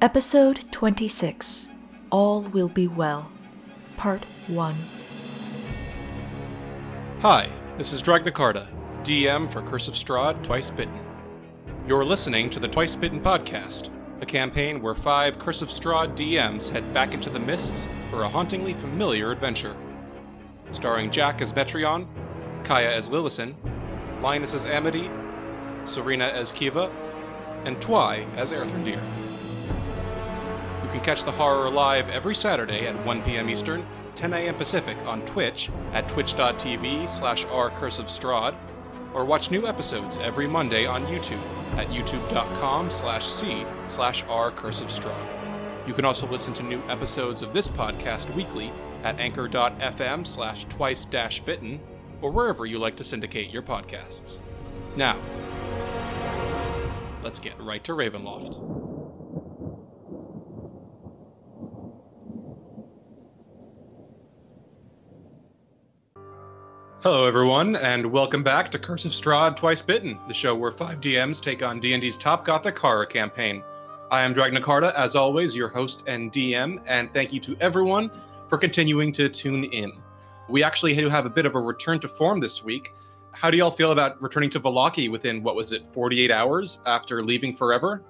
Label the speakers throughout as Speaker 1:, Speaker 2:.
Speaker 1: Episode 26 All Will Be Well, Part 1.
Speaker 2: Hi, this is Dragnacarta, DM for Curse of Strahd Twice Bitten. You're listening to the Twice Bitten podcast, a campaign where five Curse of Strahd DMs head back into the mists for a hauntingly familiar adventure. Starring Jack as Metreon, Kaya as Lillison, Linus as Amity, Serena as Kiva, and Twy as Erthrendir. Catch the horror live every Saturday at 1 p.m. Eastern, 10 a.m. Pacific on Twitch at twitch.tv slash rcurseofstrahd, or watch new episodes every Monday on YouTube at youtube.com slash c slash rcurseofstrahd. You can also listen to new episodes of this podcast weekly at anchor.fm slash twice dash bitten, or wherever you like to syndicate your podcasts. Now, let's get right to Ravenloft. Hello, everyone, and welcome back to Curse of Strahd Twice Bitten, the show where five DMs take on D&D's top gothic horror campaign. I am Dragnacarta, as always, your host and DM, and thank you to everyone for continuing to tune in. We actually do have a bit of a return to form this week. How do y'all feel about returning to Vallaki within, what was it, 48 hours after leaving forever?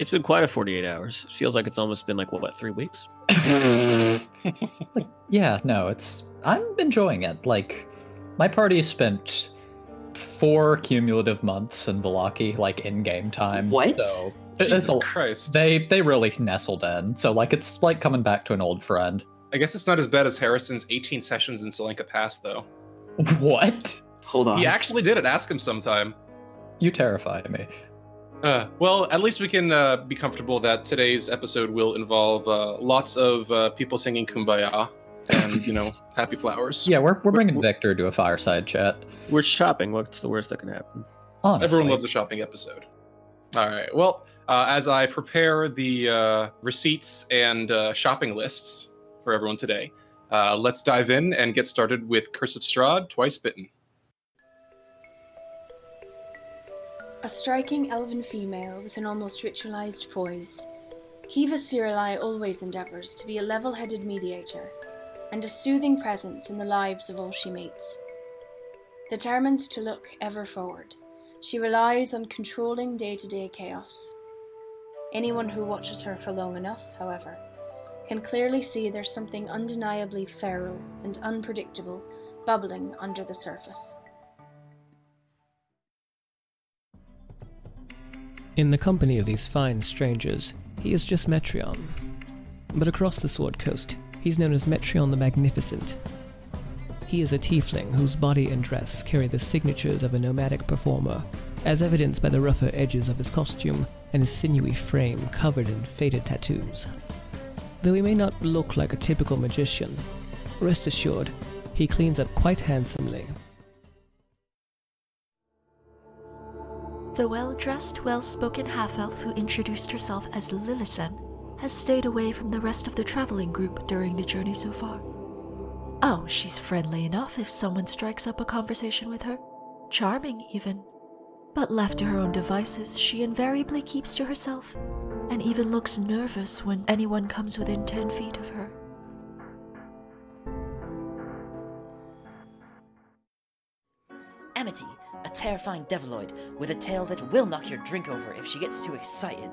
Speaker 3: It's been quite a 48 hours. It feels like it's almost been like, what, three weeks?
Speaker 4: Yeah, no, it's I'm enjoying it. Like my party spent four cumulative months in Vallaki, like in game time.
Speaker 5: What?
Speaker 4: So
Speaker 2: Jesus
Speaker 4: a-
Speaker 2: Christ.
Speaker 4: they they really nestled in. So like it's like coming back to an old friend.
Speaker 2: I guess it's not as bad as Harrison's 18 sessions in Tsolenka Pass, though.
Speaker 4: What?
Speaker 5: Hold on.
Speaker 2: He actually did it. Ask him sometime.
Speaker 4: You terrify me.
Speaker 2: Uh, well, at least we can uh, be comfortable that today's episode will involve uh, lots of uh, people singing "Kumbaya" and you know, happy flowers.
Speaker 4: Yeah, we're we're bringing
Speaker 3: wh-
Speaker 4: Victor to a fireside chat.
Speaker 3: We're shopping. What's the worst that can happen?
Speaker 4: Honestly,
Speaker 2: everyone loves a shopping episode. All right. Well, uh, as I prepare the uh, receipts and uh, shopping lists for everyone today, uh, let's dive in and get started with Curse of Strahd, Twice Bitten.
Speaker 6: A striking elven female with an almost ritualized poise, Kiva Sirili always endeavors to be a level headed mediator and a soothing presence in the lives of all she meets. Determined to look ever forward, she relies on controlling day to day chaos. Anyone who watches her for long enough, however, can clearly see there's something undeniably feral and unpredictable bubbling under the surface.
Speaker 7: In the company of these fine strangers, he is just Metreon. But across the Sword Coast, he's known as Metreon the Magnificent. He is a tiefling whose body and dress carry the signatures of a nomadic performer, as evidenced by the rougher edges of his costume and his sinewy frame covered in faded tattoos. Though he may not look like a typical magician, rest assured, he cleans up quite handsomely
Speaker 1: The well dressed, well spoken half elf who introduced herself as Lillison has stayed away from the rest of the traveling group during the journey so far. Oh, she's friendly enough if someone strikes up a conversation with her. Charming, even. But left to her own devices, she invariably keeps to herself, and even looks nervous when anyone comes within ten feet of her.
Speaker 5: Amity, a terrifying deviloid with a tail that will knock your drink over if she gets too excited.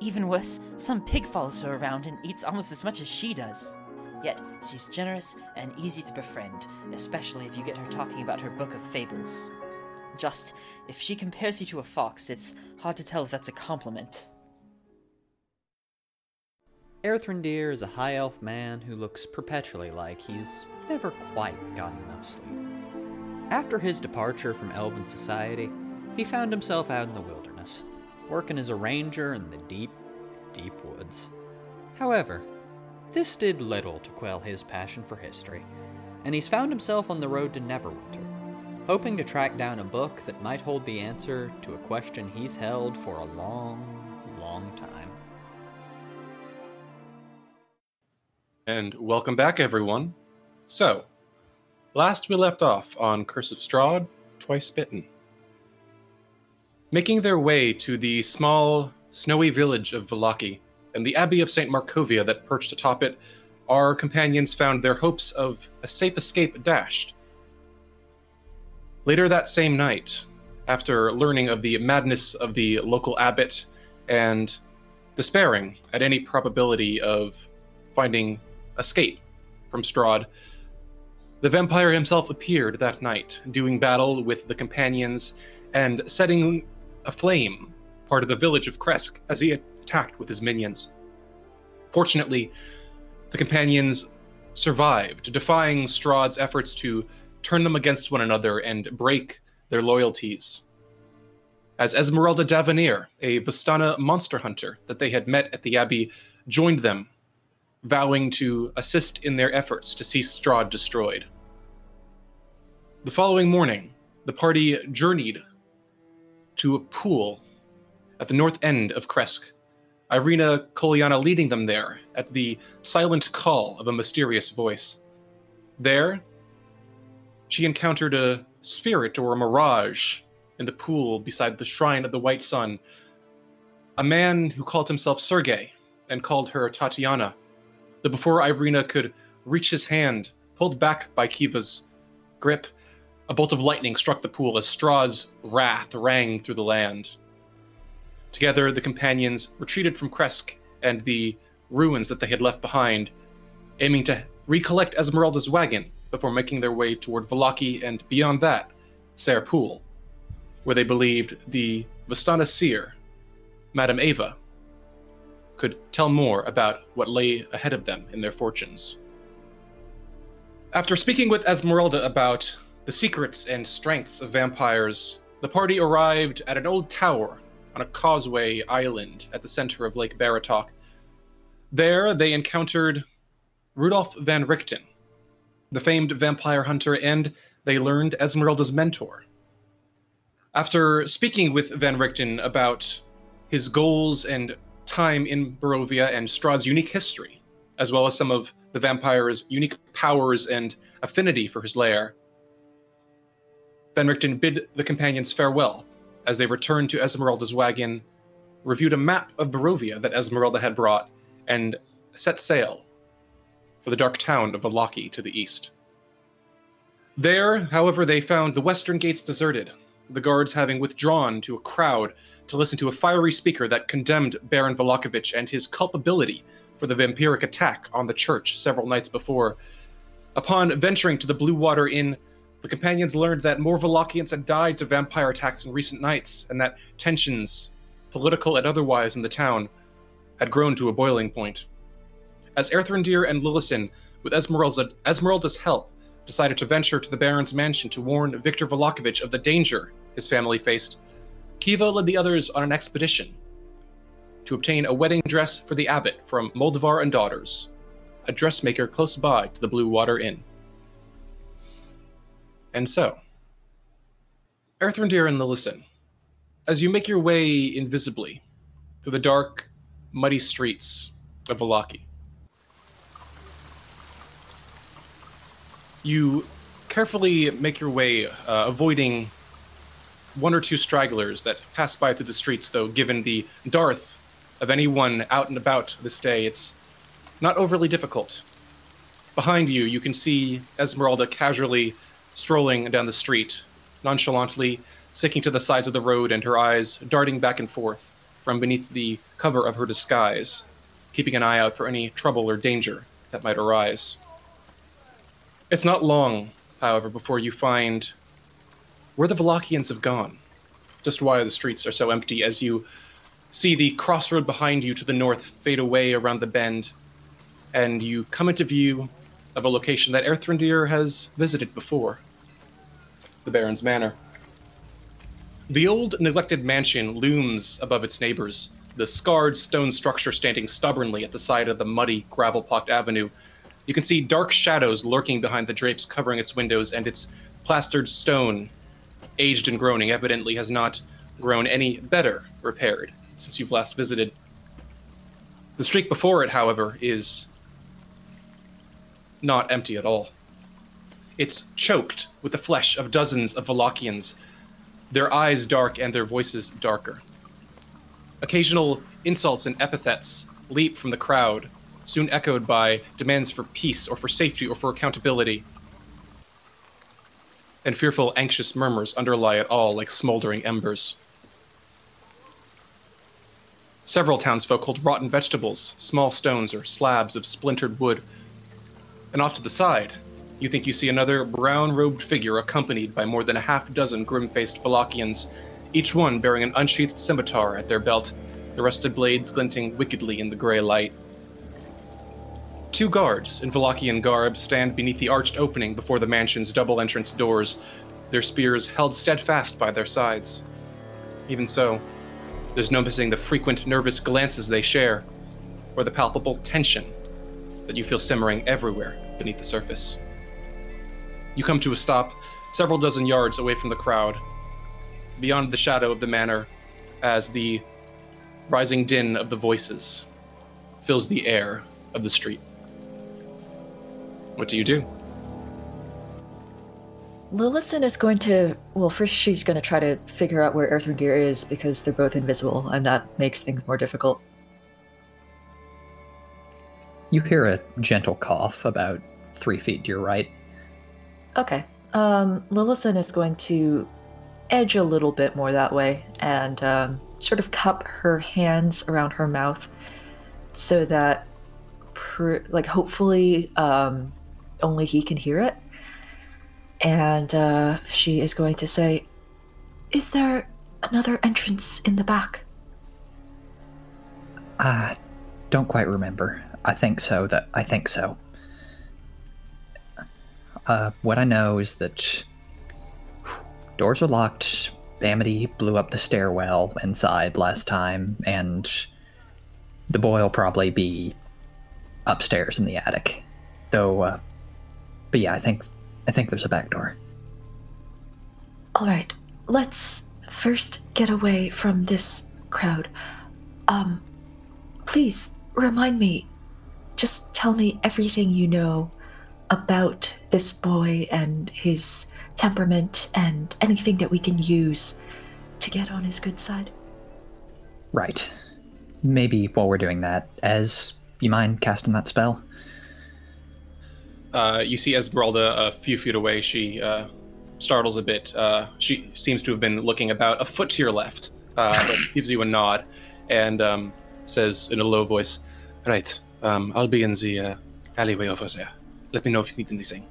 Speaker 5: Even worse, some pig follows her around and eats almost as much as she does. Yet, she's generous and easy to befriend, especially if you get her talking about her book of fables. Just, if she compares you to a fox, it's hard to tell if that's a compliment.
Speaker 8: Erthrendir is a high elf man who looks perpetually like he's never quite gotten enough sleep. After his departure from elven society, he found himself out in the wilderness, working as a ranger in the deep, deep woods. However, this did little to quell his passion for history, and he's found himself on the road to Neverwinter, hoping to track down a book that might hold the answer to a question he's held for a long, long time.
Speaker 2: And welcome back, everyone. So, last we left off on Curse of Strahd, Twice Bitten. Making their way to the small, snowy village of Vallaki, and the Abbey of St. Markovia that perched atop it, our companions found their hopes of a safe escape dashed. Later that same night, after learning of the madness of the local abbot and despairing at any probability of finding escape from Strahd, the vampire himself appeared that night, doing battle with the companions and setting aflame part of the village of Krezk as he attacked with his minions. Fortunately, the companions survived, defying Strahd's efforts to turn them against one another and break their loyalties. As Esmeralda d'Avenir, a Vistana monster hunter that they had met at the Abbey, joined them, vowing to assist in their efforts to see Strahd destroyed. The following morning, the party journeyed to a pool at the north end of Krezk, Ireena Kolyana leading them there at the silent call of a mysterious voice. There, she encountered a spirit or a mirage in the pool beside the shrine of the White Sun. A man who called himself Sergei and called her Tatiana. But before Ireena could reach his hand, pulled back by Kiva's grip, a bolt of lightning struck the pool as Strahd's wrath rang through the land. Together, the companions retreated from Krezk and the ruins that they had left behind, aiming to recollect Esmeralda's wagon before making their way toward Vallaki and beyond that, Tser Pool, where they believed the Vistana seer, Madame Ava, could tell more about what lay ahead of them in their fortunes. After speaking with Esmeralda about the secrets and strengths of vampires, the party arrived at an old tower on a causeway island at the center of Lake Baratok. There, they encountered Rudolf van Richten, the famed vampire hunter, and they learned Esmeralda's mentor. After speaking with Van Richten about his goals and time in Barovia and Strahd's unique history, as well as some of the vampire's unique powers and affinity for his lair, Van Richten bid the companions farewell as they returned to Esmeralda's wagon, reviewed a map of Barovia that Esmeralda had brought, and set sail for the dark town of Vallaki to the east. There, however, they found the western gates deserted, the guards having withdrawn to a crowd to listen to a fiery speaker that condemned Baron Vallakovich and his culpability for the vampiric attack on the church several nights before. Upon venturing to the Blue Water Inn, the companions learned that more Vallakians had died to vampire attacks in recent nights, and that tensions, political and otherwise, in the town had grown to a boiling point. As Erthrendir and Lillison, with Esmeralda, Esmeralda's help, decided to venture to the Baron's mansion to warn Victor Vallakovich of the danger his family faced, Kiva led the others on an expedition to obtain a wedding dress for the abbot from Moldavar and Daughters, a dressmaker close by to the Blue Water Inn. And so, Erthrendir and Lillison, as you make your way invisibly through the dark, muddy streets of Vallaki, you carefully make your way, uh, avoiding one or two stragglers that pass by through the streets, though, given the dearth of anyone out and about this day, it's not overly difficult. Behind you, you can see Esmeralda casually strolling down the street, nonchalantly sticking to the sides of the road and her eyes darting back and forth from beneath the cover of her disguise, keeping an eye out for any trouble or danger that might arise. It's not long, however, before you find where the Vallakians have gone, just why the streets are so empty as you see the crossroad behind you to the north fade away around the bend, and you come into view of a location that Erthrendir has visited before the Baron's Manor. The old, neglected mansion looms above its neighbors, the scarred stone structure standing stubbornly at the side of the muddy, gravel pocked avenue. You can see dark shadows lurking behind the drapes covering its windows, and its plastered stone, aged and groaning, evidently has not grown any better repaired since you've last visited. The street before it, however, is not empty at all. It's choked with the flesh of dozens of Vallakians, their eyes dark and their voices darker. Occasional insults and epithets leap from the crowd, soon echoed by demands for peace or for safety or for accountability. And fearful, anxious murmurs underlie it all like smoldering embers. Several townsfolk hold rotten vegetables, small stones, or slabs of splintered wood. And off to the side, you think you see another brown robed figure accompanied by more than a half dozen grim faced Vallakians, each one bearing an unsheathed scimitar at their belt, the rusted blades glinting wickedly in the gray light. Two guards in Vallakian garb stand beneath the arched opening before the mansion's double entrance doors, their spears held steadfast by their sides. Even so, there's no missing the frequent nervous glances they share, or the palpable tension that you feel simmering everywhere beneath the surface. You come to a stop several dozen yards away from the crowd, beyond the shadow of the manor, as the rising din of the voices fills the air of the street. What do you do?
Speaker 9: Lillison is going to. Well, first she's going to try to figure out where Erthrendir is because they're both invisible, and that makes things more difficult.
Speaker 4: You hear a gentle cough about three feet to your right.
Speaker 9: Okay. Um, Lillison is going to edge a little bit more that way and um, sort of cup her hands around her mouth so that, pr- like, hopefully um, only he can hear it. And uh, she is going to say, Is there another entrance in the back?
Speaker 4: I don't quite remember. I think so. That I think so. Uh, what I know is that doors are locked. Amity blew up the stairwell inside last time, and the boy will probably be upstairs in the attic. Though, uh, but yeah, I think I think there's a back door.
Speaker 9: All right, let's first get away from this crowd. Um, please remind me. Just tell me everything you know about this boy and his temperament and anything that we can use to get on his good side.
Speaker 4: Right. Maybe while we're doing that, as you mind casting that spell?
Speaker 2: Uh, you see Esmeralda a few feet away. She uh, startles a bit. Uh, she seems to have been looking about a foot to your left, uh, but gives you a nod and um, says in a low voice, Right, um, I'll be in the uh, alleyway over there. Let me know if you need anything.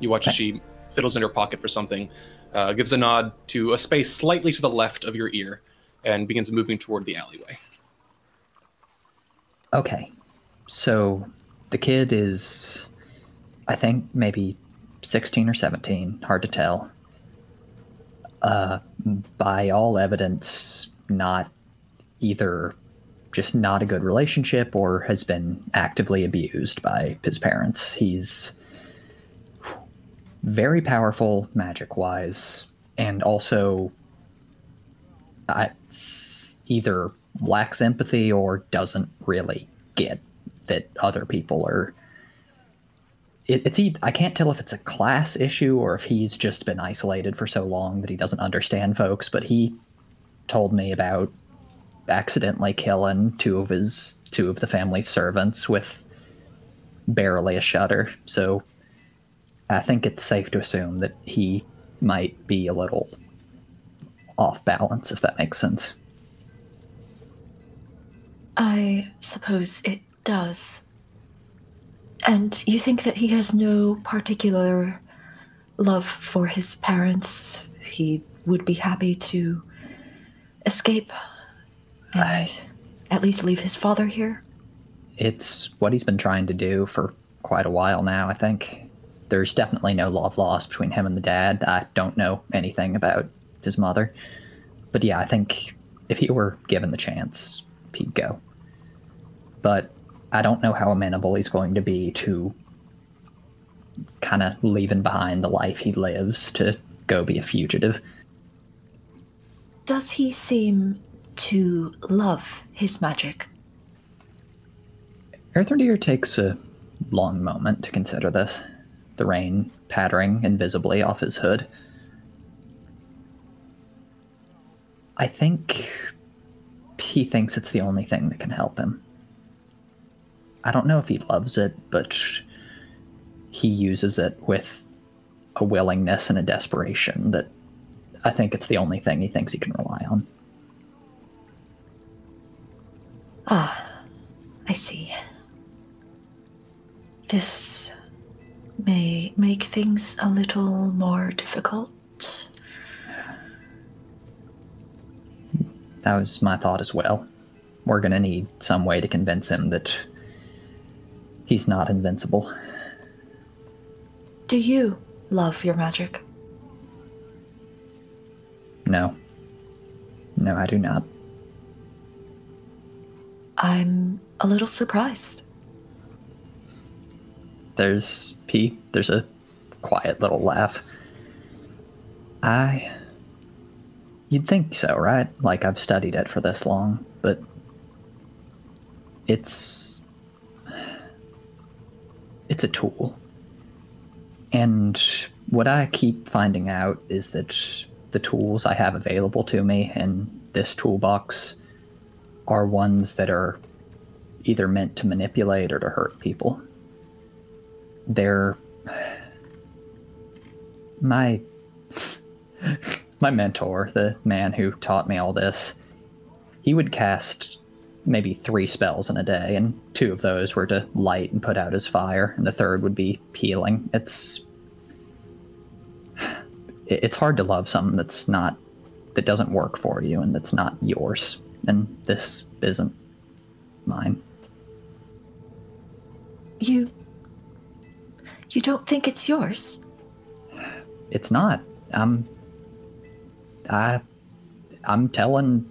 Speaker 2: You watch as she fiddles in her pocket for something, uh, gives a nod to a space slightly to the left of your ear, and begins moving toward the alleyway.
Speaker 4: Okay. So the kid is, I think, maybe 16 or 17, hard to tell. Uh, by all evidence, not either just not a good relationship or has been actively abused by his parents. He's very powerful magic wise and also either lacks empathy or doesn't really get that other people are it, it's I can't tell if it's a class issue or if he's just been isolated for so long that he doesn't understand folks but he told me about accidentally killing two of his two of the family servants with barely a shudder so I think it's safe to assume that he might be a little off balance, if that makes sense.
Speaker 9: I suppose it does. And you think that he has no particular love for his parents? He would be happy to escape and at least leave his father here?
Speaker 4: It's what he's been trying to do for quite a while now, I think there's definitely no love lost between him and the dad. I don't know anything about his mother. But yeah, I think if he were given the chance, he'd go. But I don't know how amenable he's going to be to kind of leaving behind the life he lives to go be a fugitive.
Speaker 9: Does he seem to love his magic?
Speaker 4: Erthrendir takes a long moment to consider this the rain pattering invisibly off his hood. I think he thinks it's the only thing that can help him. I don't know if he loves it, but he uses it with a willingness and a desperation that I think it's the only thing he thinks he can rely on.
Speaker 9: Ah, I see. This may make things a little more difficult.
Speaker 4: That was my thought as well. We're gonna need some way to convince him that he's not invincible.
Speaker 9: Do you love your magic?
Speaker 4: No. No, I do not.
Speaker 9: I'm a little surprised.
Speaker 4: There's P. There's a quiet little laugh. I. You'd think so, right? Like I've studied it for this long, but. It's. It's a tool. And what I keep finding out is that the tools I have available to me in this toolbox are ones that are either meant to manipulate or to hurt people. They're my my mentor, the man who taught me all this. He would cast maybe three spells in a day, and two of those were to light and put out his fire, and the third would be healing. It's it's hard to love something that's not that doesn't work for you and that's not yours and this isn't mine
Speaker 9: You. You don't think it's yours?
Speaker 4: it's not i'm i i'm telling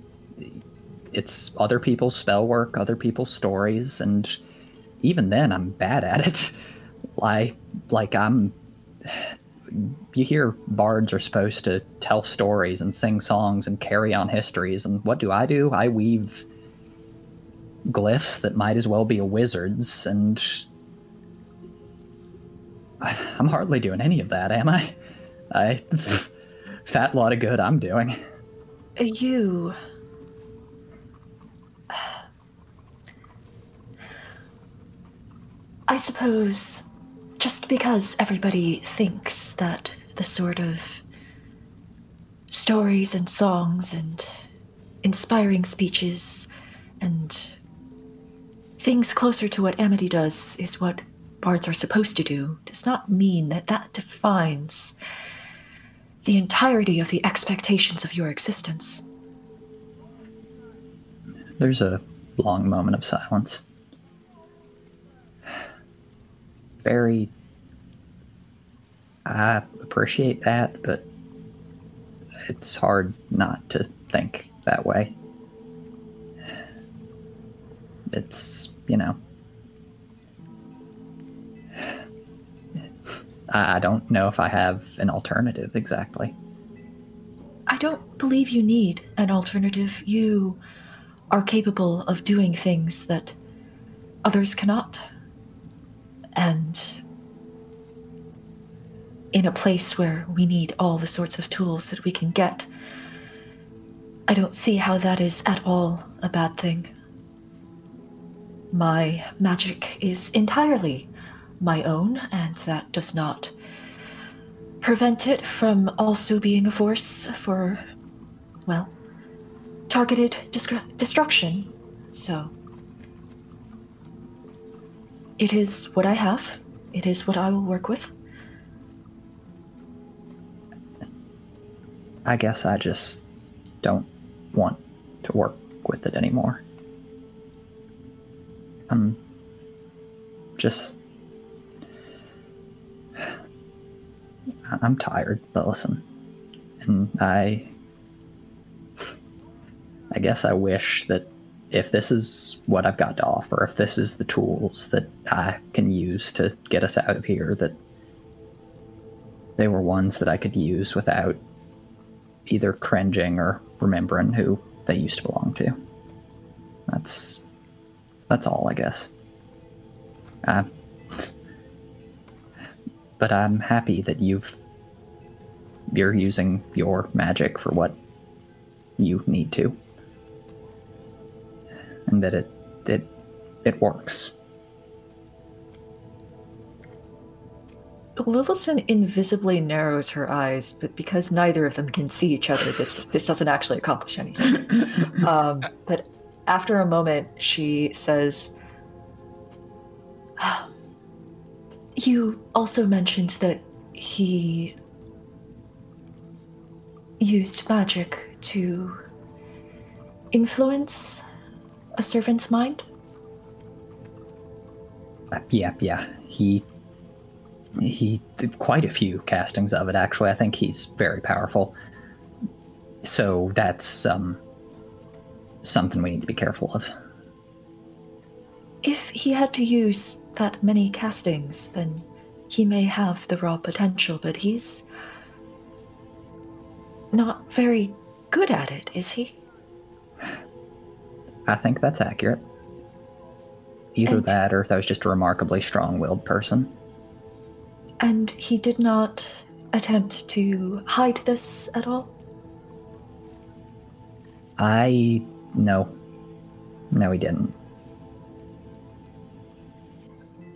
Speaker 4: it's other people's spell work other people's stories and even then i'm bad at it like like i'm you hear bards are supposed to tell stories and sing songs and carry on histories and what do i do? I weave glyphs that might as well be a wizard's and i'm hardly doing any of that am i? I fat lot of good i'm doing.
Speaker 9: You. I suppose just because everybody thinks that the sort of stories and songs and inspiring speeches and things closer to what Amity does is what bards are supposed to do does not mean that that defines the entirety of the expectations of your existence.
Speaker 4: There's a long moment of silence. Very. I appreciate that, but it's hard not to think that way. It's, you know. I don't know if I have an alternative exactly.
Speaker 9: I don't believe you need an alternative. You are capable of doing things that others cannot. And in a place where we need all the sorts of tools that we can get, I don't see how that is at all a bad thing. My magic is entirely my own, and that does not prevent it from also being a force for, well, targeted destru- destruction. So, it is what I have. It is what I will work with.
Speaker 4: I guess I just don't want to work with it anymore. I'm just. I'm tired, but listen. And I. I guess I wish that if this is what I've got to offer, if this is the tools that I can use to get us out of here, that they were ones that I could use without either cringing or remembering who they used to belong to. That's that's all, I guess. Uh, but I'm happy that you've you're using your magic for what you need to, and that it it it works.
Speaker 10: Lillison invisibly narrows her eyes, but because neither of them can see each other, this this doesn't actually accomplish anything. Um, but after a moment, she says, ah,
Speaker 9: "You also mentioned that he used magic to influence a servant's mind?
Speaker 4: Uh, yeah, yeah. He he did quite a few castings of it actually. I think he's very powerful. So that's um something we need to be careful of.
Speaker 9: If he had to use that many castings, then he may have the raw potential, but he's not very good at it, is he?
Speaker 4: I think that's accurate. Either
Speaker 9: And-
Speaker 4: that or that was just a remarkably strong willed person.
Speaker 9: And he did not attempt to hide this at all?
Speaker 4: I no. No, he didn't.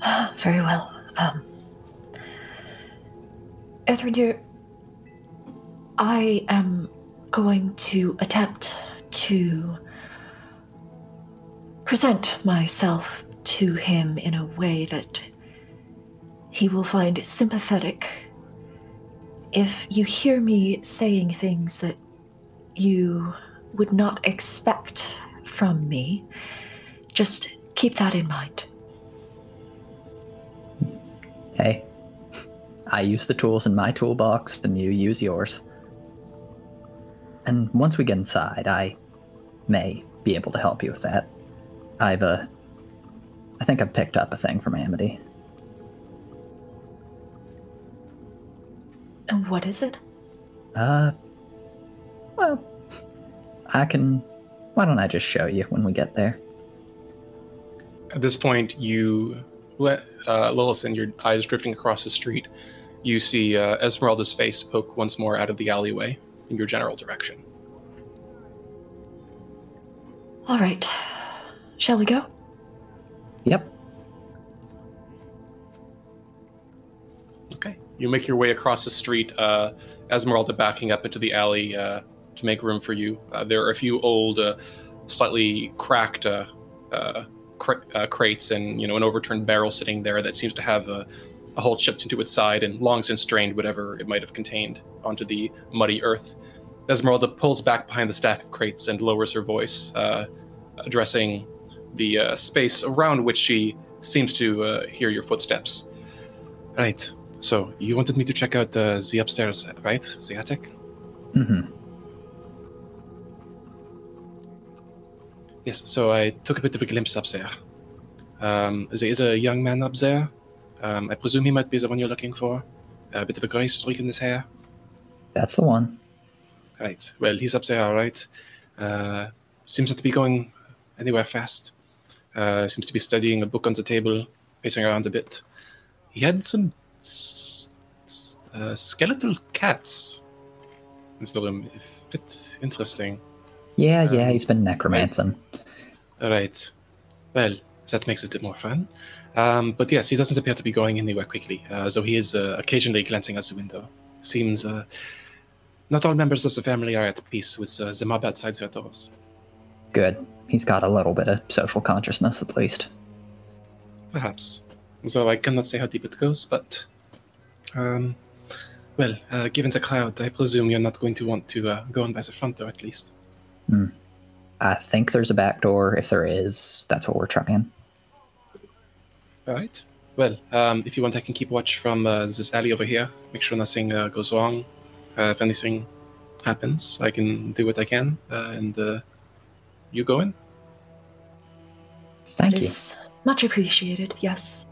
Speaker 9: Very well. Um, Erthrendir, I am going to attempt to present myself to him in a way that he will find sympathetic. If you hear me saying things that you would not expect from me, just keep that in mind.
Speaker 4: Hey, I use the tools in my toolbox and you use yours. And once we get inside, I may be able to help you with that. I've, uh, I think I've picked up a thing from Amity.
Speaker 9: And what is it?
Speaker 4: Uh, well, I can. Why don't I just show you when we get there?
Speaker 2: At this point, you, uh, Lillison, your eyes drifting across the street, you see uh, Esmeralda's face poke once more out of the alleyway in your general direction.
Speaker 9: All right. Shall we go?
Speaker 4: Yep.
Speaker 2: Okay. You make your way across the street, uh, Esmeralda backing up into the alley uh, to make room for you. Uh, there are a few old, uh, slightly cracked uh, uh, cra- uh, crates and you know an overturned barrel sitting there that seems to have a, a hole chipped into its side and long since drained whatever it might have contained onto the muddy earth. Esmeralda pulls back behind the stack of crates and lowers her voice, uh, addressing the uh, space around which she seems to uh, hear your footsteps. Right. So you wanted me to check out uh, the upstairs, right? The attic.
Speaker 4: Mm-hmm.
Speaker 2: Yes. So I took a bit of a glimpse up there. Um, there is a young man up there. Um, I presume he might be the one you're looking for. A bit of a grey streak in his hair.
Speaker 4: That's the one.
Speaker 2: Right. Well, he's up there, all right. Uh, seems not to be going anywhere fast. Uh, seems to be studying a book on the table, pacing around a bit. He had some s- s- uh, skeletal cats in the room. A bit interesting.
Speaker 4: Yeah, yeah,
Speaker 2: Um,
Speaker 4: he's been necromancing.
Speaker 2: All right. Well, that makes it a bit more fun. Um, but yes, he doesn't appear to be going anywhere quickly, uh, though he is uh, occasionally glancing out the window. Seems uh, not all members of the family are at peace with uh, the mob outside their doors.
Speaker 4: Good. He's got a little bit of social consciousness at least.
Speaker 2: Perhaps. So I cannot say how deep it goes, but. Um, well, uh, given the crowd, I presume you're not going to want to uh, go in by the front door at least.
Speaker 4: I think there's a back door. If there is, that's what we're trying.
Speaker 2: All right. Well, um, if you want, I can keep watch from uh, this alley over here. Make sure nothing uh, goes wrong. Uh, if anything happens, I can do what I can. Uh, and uh, you go in.
Speaker 4: Thank
Speaker 9: It
Speaker 4: you.
Speaker 9: is much appreciated, yes.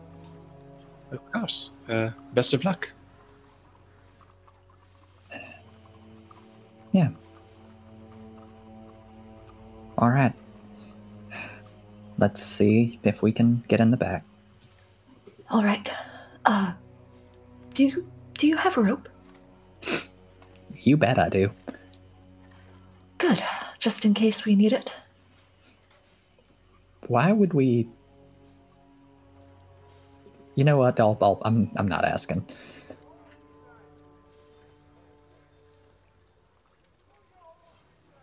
Speaker 2: Of course. Uh, best of luck.
Speaker 4: Yeah. All right. Let's see if we can get in the back.
Speaker 9: All right. Uh, do you, do you have a rope?
Speaker 4: You bet I do.
Speaker 9: Good, just in case we need it
Speaker 4: why would we? You know what? I'll, I'll, I'm I'm not asking.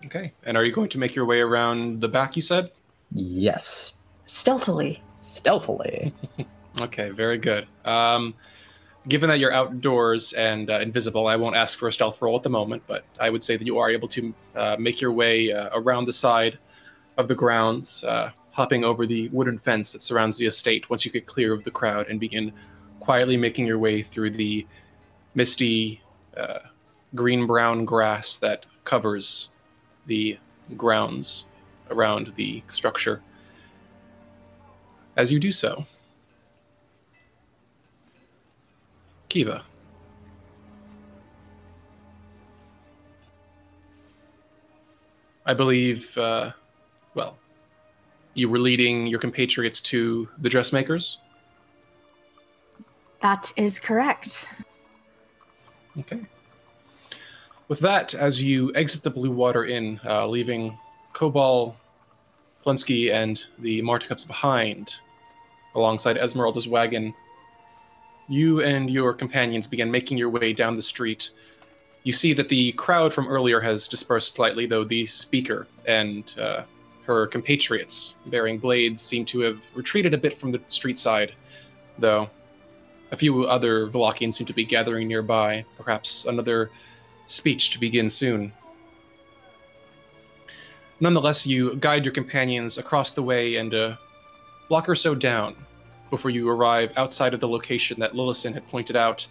Speaker 2: Okay. And are you going to make your way around the back? You said.
Speaker 4: Yes.
Speaker 9: Stealthily.
Speaker 4: Stealthily.
Speaker 2: okay. Very good. Um, given that you're outdoors and uh, invisible, I won't ask for a stealth roll at the moment, but I would say that you are able to uh, make your way uh, around the side of the grounds uh, hopping over the wooden fence that surrounds the estate once you get clear of the crowd and begin quietly making your way through the misty uh, green brown grass that covers the grounds around the structure. As you do so, Kiva. I believe, uh, well, you were leading your compatriots to the dressmakers?
Speaker 6: That is correct.
Speaker 2: Okay. With that, as you exit the Blue Water Inn, uh, leaving Kobal, Plensky, and the Martikovs behind, alongside Esmeralda's wagon, you and your companions begin making your way down the street. You see that the crowd from earlier has dispersed slightly, though the speaker and uh, her compatriots bearing blades seem to have retreated a bit from the street side, though a few other Vallakians seem to be gathering nearby, perhaps another speech to begin soon. Nonetheless, you guide your companions across the way and uh, a block or so down before you arrive outside of the location that Lillison had pointed out.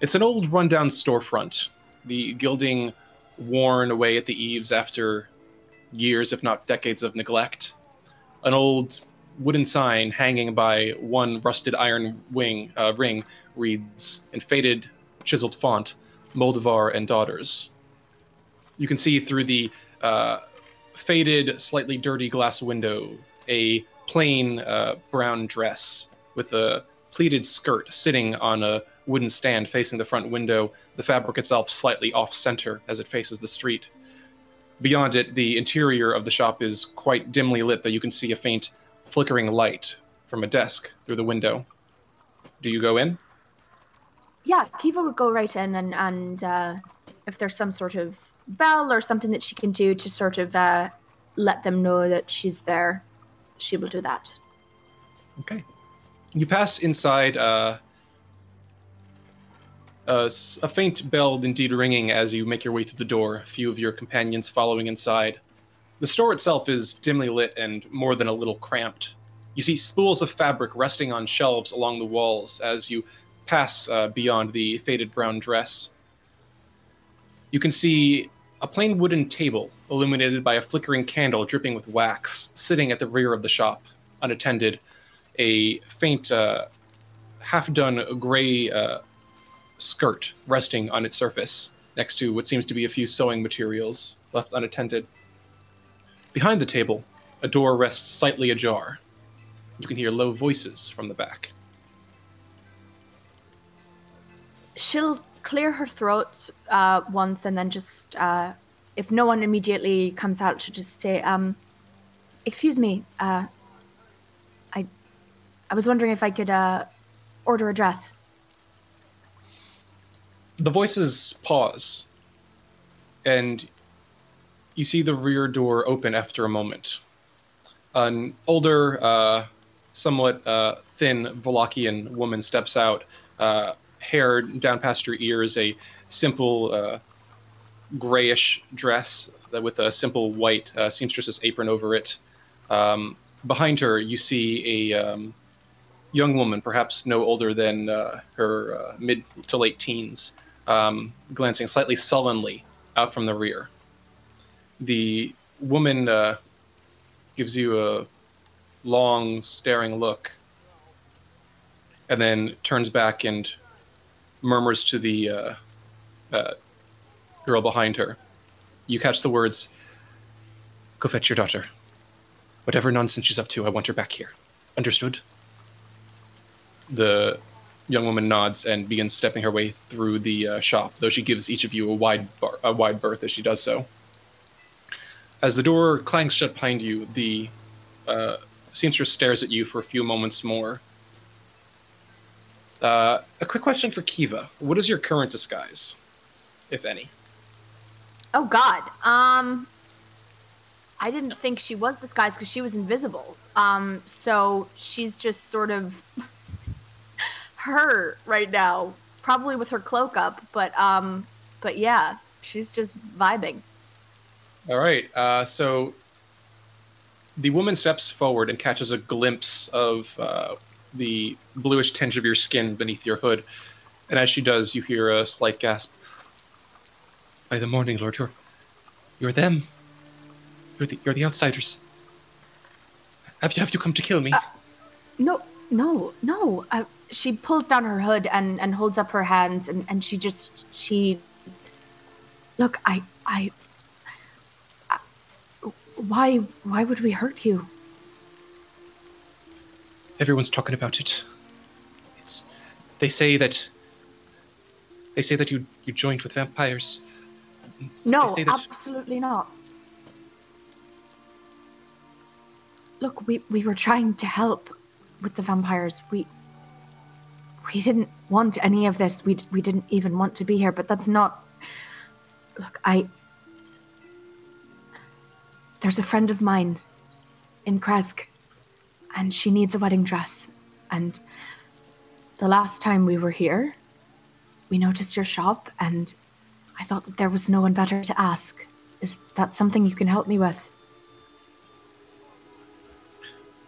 Speaker 2: It's an old rundown storefront, the gilding worn away at the eaves after years, if not decades, of neglect. An old wooden sign hanging by one rusted iron wing uh, ring reads in faded, chiseled font, Moldovar and Daughters. You can see through the uh, faded, slightly dirty glass window a plain uh, brown dress with a pleated skirt sitting on a wooden stand facing the front window, the fabric itself slightly off center as it faces the street. Beyond it, the interior of the shop is quite dimly lit, though you can see a faint flickering light from a desk through the window. Do you go in?
Speaker 6: Yeah, Kiva would go right in, and and uh, if there's some sort of bell or something that she can do to sort of uh, let them know that she's there, she will do that.
Speaker 2: Okay. You pass inside. Uh, a, faint bell indeed ringing as you make your way through the door, a few of your companions following inside. The store itself is dimly lit and more than a little cramped. You see spools of fabric resting on shelves along the walls as you pass uh, beyond the faded brown dress. You can see a plain wooden table illuminated by a flickering candle dripping with wax sitting at the rear of the shop, unattended. A faint, uh, half done gray uh, skirt resting on its surface next to what seems to be a few sewing materials left unattended. Behind the table, a door rests slightly ajar. You can hear low voices from the back.
Speaker 6: She'll clear her throat uh, once, and then just uh, if no one immediately comes out, she'll just say, um, "Excuse me, uh, I, I was wondering if I could uh, order a dress."
Speaker 2: The voices pause, and you see the rear door open after a moment. An older, uh, somewhat uh, thin Vallakian woman steps out, uh, hair down past her ears, a simple uh, grayish dress with a simple white uh, seamstress's apron over it. Um, behind her, you see a um, young woman, perhaps no older than uh, her uh, mid to late teens, um, glancing slightly sullenly out from the rear. The woman uh, gives you a long, staring look, and then turns back and murmurs to the uh, uh, girl behind her. You catch the words, Go fetch your daughter. Whatever nonsense she's up to, I want her back here. Understood? The young woman nods and begins stepping her way through the uh, shop, though she gives each of you a wide bar- a wide berth as she does so. As the door clangs shut behind you, the uh, seamstress stares at you for a few moments more. Uh, a quick question for Kiva: What is your current disguise, if any?
Speaker 6: Oh God. Um,
Speaker 11: I didn't think she was disguised because she was invisible. Um, so she's just sort of her right now, probably with her cloak up. But um, but yeah, she's just vibing.
Speaker 2: All right. Uh, so the woman steps forward and catches a glimpse of uh, the bluish tinge of your skin beneath your hood. And as she does, you hear a slight gasp. By the morning, Lord, you're, you're them. You're the, you're the outsiders. Have you, have you come to kill me?
Speaker 11: Uh, no, no, no. Uh, she pulls down her hood and, and holds up her hands, and, and she just she. Look, I, I, I. Why, why would we hurt you?
Speaker 2: Everyone's talking about it. It's. They say that. They say that you you joined with vampires.
Speaker 11: No,
Speaker 2: that-
Speaker 11: absolutely not. Look, we, we were trying to help with the vampires. We we didn't want any of this. We we didn't even want to be here. But that's not. Look, I. There's a friend of mine in Krezk, and she needs a wedding dress. And the last time we were here, we noticed your shop, and I thought that there was no one better to ask. Is that something you can help me with?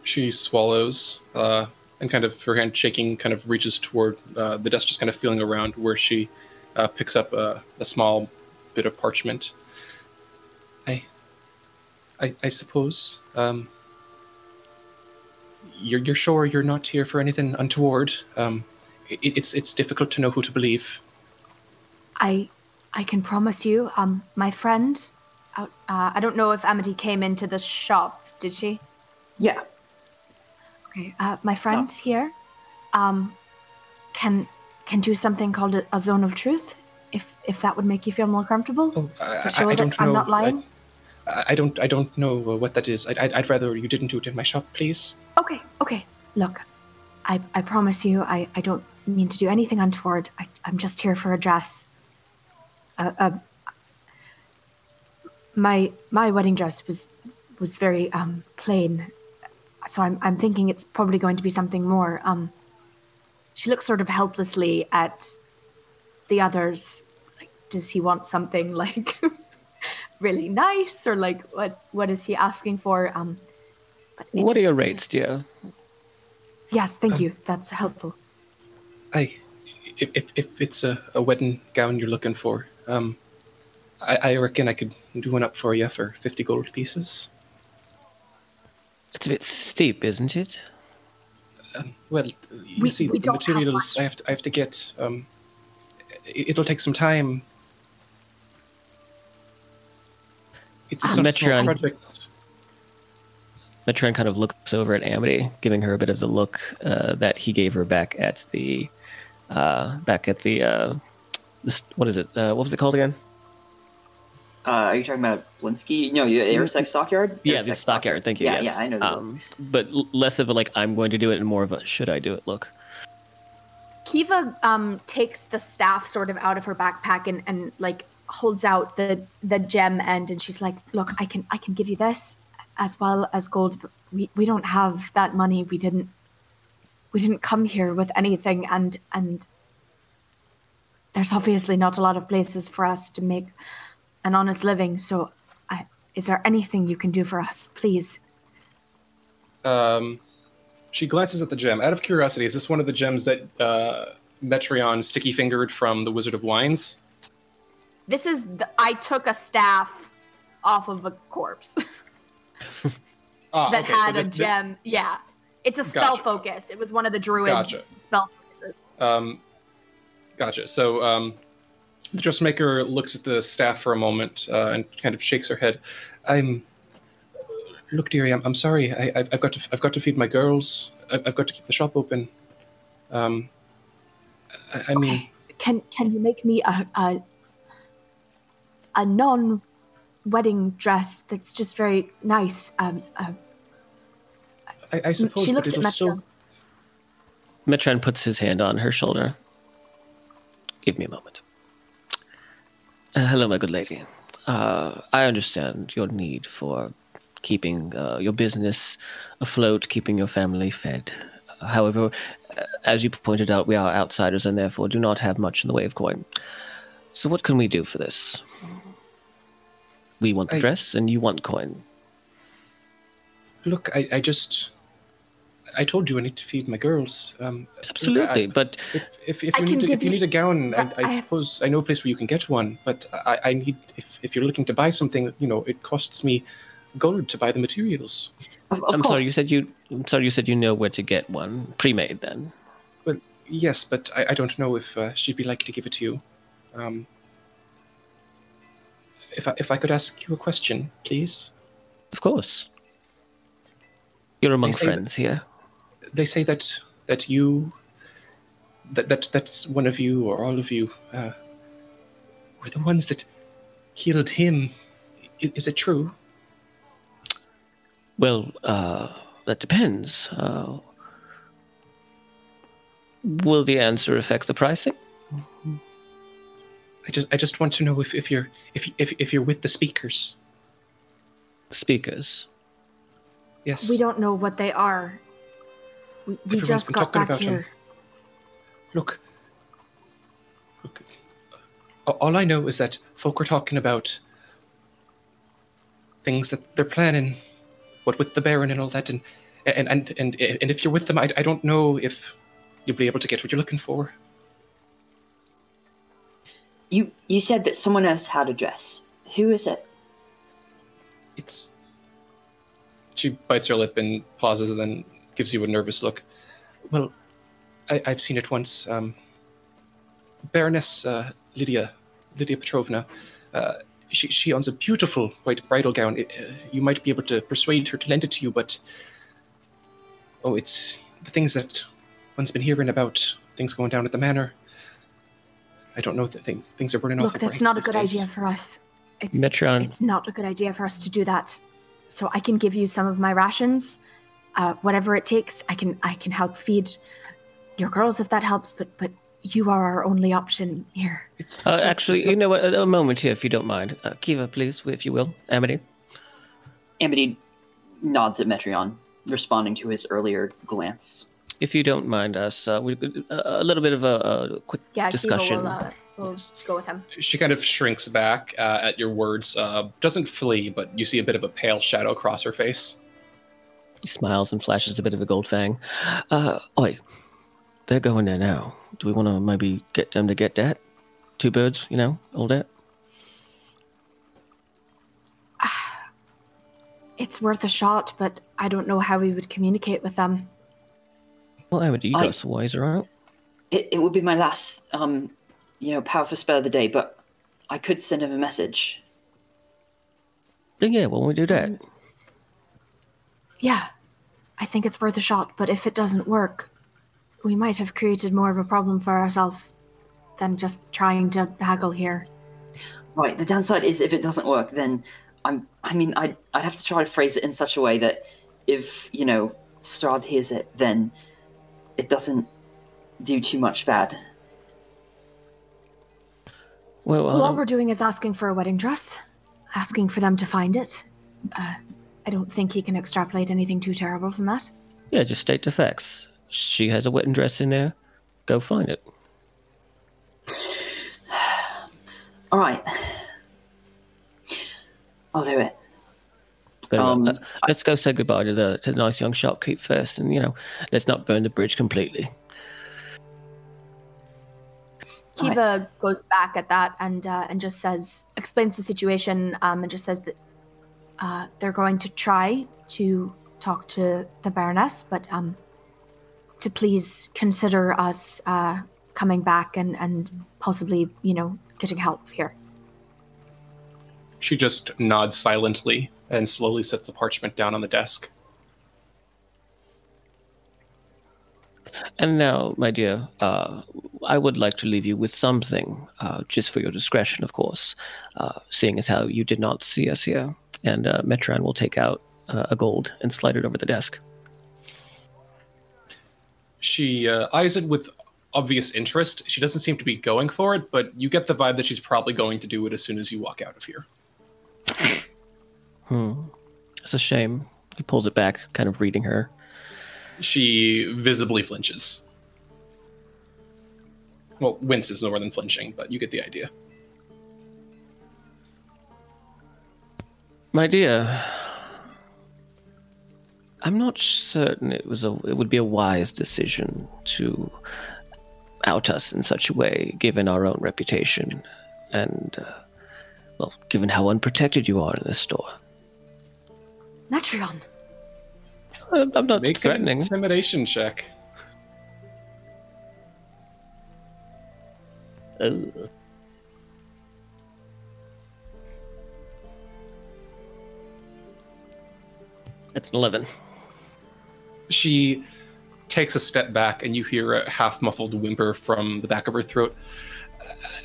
Speaker 2: She swallows uh, and kind of her hand shaking, kind of reaches toward uh, the desk, just kind of feeling around where she uh, picks up a, a small bit of parchment. I, I, I suppose. Um, you're, you're sure you're not here for anything untoward. Um, it, it's it's difficult to know who to believe.
Speaker 11: I I can promise you, um, my friend, out, uh, I don't know if Amity came into the shop. Did she?
Speaker 9: Yeah.
Speaker 11: Okay. Uh, my friend here, um, can can do something called a, a zone of truth. If if that would make you feel more comfortable.
Speaker 2: Oh, I,
Speaker 11: to show
Speaker 2: I, I
Speaker 11: that
Speaker 2: don't
Speaker 11: I'm
Speaker 2: know.
Speaker 11: not lying.
Speaker 2: I, I don't I don't know what that is. I'd, I'd, I'd rather you didn't do it in my shop, please.
Speaker 11: Okay, okay. Look, I, I promise you, I, I don't mean to do anything untoward. I, I'm just here for a dress. Uh, uh, my my wedding dress was was very um, plain, so I'm I'm thinking it's probably going to be something more. Um, she looks sort of helplessly at the others. Like, does he want something like really nice, or like what what is he asking for? Um, but
Speaker 3: What are your rates,
Speaker 11: just-
Speaker 3: dear?
Speaker 11: Yes, thank
Speaker 2: Um,
Speaker 11: you. That's helpful.
Speaker 2: I, if, if, if it's a, a wedding gown you're looking for, um, I, I reckon I could do one up for you for 50 gold pieces.
Speaker 3: It's a bit steep, isn't it?
Speaker 2: Um, well, you
Speaker 11: We-
Speaker 2: see,
Speaker 11: we
Speaker 2: the
Speaker 11: don't have
Speaker 2: materials. I have to, I have to get, um, it, it'll take some time. It, it's
Speaker 3: Um,
Speaker 2: not a small
Speaker 3: Metron-
Speaker 2: project.
Speaker 3: Metron kind of looks over at Amity, giving her a bit of the look uh, that he gave her back at the, uh, back at the, uh, this, what is it? Uh, what was it called again?
Speaker 12: Uh, are you talking about Blinsky? No, you Arasek Stockyard?
Speaker 3: Yeah,
Speaker 12: Arasek
Speaker 3: the stockyard. Thank you.
Speaker 12: Yeah,
Speaker 3: yes.
Speaker 12: yeah, I know.
Speaker 3: Um, but less of a like I'm going to do it, and more of a should I do it look.
Speaker 11: Kiva um, takes the staff sort of out of her backpack and, and like holds out the the gem end, and she's like, "Look, I can I can give you this as well as gold, but we, we don't have that money. We didn't we didn't come here with anything, and and there's obviously not a lot of places for us to make an honest living. So, I, is there anything you can do for us, please?"
Speaker 2: Um, she glances at the gem. Out of curiosity, is this one of the gems that uh, Metreon sticky fingered from the Wizard of Wines?
Speaker 11: This is the, I took a staff off of a corpse.
Speaker 2: Ah,
Speaker 11: that
Speaker 2: okay, so
Speaker 11: had
Speaker 2: this-
Speaker 11: a
Speaker 2: this-
Speaker 11: gem. yeah, it's a spell
Speaker 2: Gotcha.
Speaker 11: focus. It was one of the druids'
Speaker 2: Gotcha.
Speaker 11: spell focuses.
Speaker 2: Um, gotcha. So um, the dressmaker looks at the staff for a moment uh, and kind of shakes her head. I'm. Look, dearie, I'm, I'm sorry. I, I've, I've got to. I've got to feed my girls. I've, I've got to keep the shop open. Um, I, I mean,
Speaker 11: Can can you make me a a, a non wedding dress that's just very nice? Um, uh,
Speaker 2: I, I suppose,
Speaker 11: she
Speaker 2: but
Speaker 11: looks at
Speaker 2: it'll still.
Speaker 3: Metron puts his hand on her shoulder. Give me a moment. Uh, hello, my good lady. Uh, I understand your need for keeping uh, your business afloat, keeping your family fed. However, uh, as you pointed out, we are outsiders and therefore do not have much in the way of coin. So, what can we do for this? We want the
Speaker 2: I-
Speaker 3: dress, and you want coin.
Speaker 2: Look, I, I just. I told you I need to feed my girls. Um,
Speaker 3: Absolutely,
Speaker 2: I-
Speaker 3: but
Speaker 2: if if, if you need to, if you
Speaker 11: you-
Speaker 2: need a gown, I, I,
Speaker 11: I
Speaker 2: suppose I know a place where you can get one. But I, I need if if you're looking to buy something, you know, it costs me gold to buy the materials.
Speaker 12: Of, of
Speaker 3: I'm
Speaker 12: course.
Speaker 3: sorry. You said you. I'm sorry. You said you know where to get one pre-made. Then
Speaker 2: Well, yes, but I, I don't know if uh, she'd be likely to give it to you. Um, if I, if I could ask you a question, please.
Speaker 3: of course. You're among
Speaker 2: say that-
Speaker 3: friends here.
Speaker 2: They say that that you that that that's one of you or all of you uh, were the ones that killed him. I- Is it true?
Speaker 3: Well, uh, that depends. Uh, will the answer affect the pricing?
Speaker 2: I just I just want to know if, if you're if, if if you're with the speakers.
Speaker 3: Speakers.
Speaker 2: Yes.
Speaker 11: We don't know what they are. We, we
Speaker 2: Everyone's
Speaker 11: just
Speaker 2: been
Speaker 11: got
Speaker 2: talking
Speaker 11: back
Speaker 2: about 'em.
Speaker 11: here.
Speaker 2: Look. Look. All I know is that folk were talking about things that they're planning, what with the Baron and all that, and and and and, and if you're with them, I, I don't know if you'll be able to get what you're looking for.
Speaker 12: You you said that someone else had a dress. Who is it?
Speaker 2: It's. She bites her lip and pauses, and then gives you a nervous look. Well, I, I've seen it once. Um, Baroness uh, Lydia, Lydia Petrovna. Uh, she she owns a beautiful white bridal gown. It, uh, you might be able to persuade her to lend it to you, but oh, it's the things that one's been hearing about things going down at the manor. I don't know if the thing, things are burning off.
Speaker 11: Look,
Speaker 2: the
Speaker 11: that's not a good
Speaker 2: days.
Speaker 11: idea for us. It's,
Speaker 3: Metron.
Speaker 11: it's not a good idea for us to do that. So I can give you some of my rations, uh, whatever it takes. I can I can help feed your girls if that helps. But but you are our only option here.
Speaker 2: It's,
Speaker 3: Uh,
Speaker 2: it's not-
Speaker 3: actually,
Speaker 2: it's not-
Speaker 3: you know what? A, a moment here, if you don't mind. Uh, Kiva, please, if you will. Amity.
Speaker 12: Amity nods at Metreon, responding to his earlier glance.
Speaker 3: If you don't mind us, uh, we uh, a little bit of a, a quick
Speaker 11: Yeah,
Speaker 3: discussion.
Speaker 11: Kiva will, uh, will go with him.
Speaker 2: she kind of shrinks back uh, at your words. Uh, doesn't flee, but you see a bit of a pale shadow cross her face.
Speaker 3: He smiles and flashes a bit of a gold fang. Uh, oi, they're going there now. Do we want to maybe get them to get that? Two birds, you know, all that.
Speaker 11: It's worth a shot, but I don't know how we would communicate with them.
Speaker 3: Well, Amity, you
Speaker 12: I-
Speaker 3: got some ways around.
Speaker 12: It, it would be my last, um, you know, powerful spell of the day, but I could send him a message.
Speaker 3: Then yeah, well, we do that.
Speaker 11: Yeah, I think it's worth a shot, but if it doesn't work, we might have created more of a problem for ourselves than just trying to haggle here.
Speaker 12: Right. The downside is if it doesn't work, then I'm. I mean, I'd I'd have to try to phrase it in such a way that if you know Strahd hears it, then it doesn't do too much bad.
Speaker 3: Well,
Speaker 11: Well, all
Speaker 3: uh,
Speaker 11: we're doing is asking for a wedding dress, asking for them to find it. Uh, I don't think he can extrapolate anything too terrible from that.
Speaker 3: yeah, just state the facts. She has a wedding dress in there. Go find it.
Speaker 12: All right. I'll do it.
Speaker 3: But,
Speaker 12: Um,
Speaker 3: uh, let's go say goodbye to the to the nice young shopkeep first, and you know, let's not burn the bridge completely.
Speaker 11: Kiva goes back at that and uh, and just says, explains the situation, um, and just says that uh, they're going to try to talk to the Baroness, but um, to please consider us uh, coming back and and possibly, you know, getting help here.
Speaker 2: She just nods silently and slowly sets the parchment down on the desk.
Speaker 3: And now, my dear, uh, I would like to leave you with something, uh, just for your discretion, of course, uh, seeing as how you did not see us here. And uh, Metron will take out uh, a gold and slide it over the desk.
Speaker 2: She uh, eyes it with obvious interest. She doesn't seem to be going for it, but you get the vibe that she's probably going to do it as soon as you walk out of here.
Speaker 3: Hmm. It's a shame. He pulls it back, kind of reading her.
Speaker 2: She visibly flinches. Well, winces more than flinching, but you get the idea.
Speaker 3: My dear, I'm not certain it was a it would be a wise decision to out us in such a way, given our own reputation, and uh, well, given how unprotected you are in this store.
Speaker 11: Metreon.
Speaker 3: I'm I'm not
Speaker 2: Make
Speaker 3: threatening.
Speaker 2: an intimidation check.
Speaker 3: Ugh. That's an eleven.
Speaker 2: She takes a step back, and you hear a half muffled whimper from the back of her throat.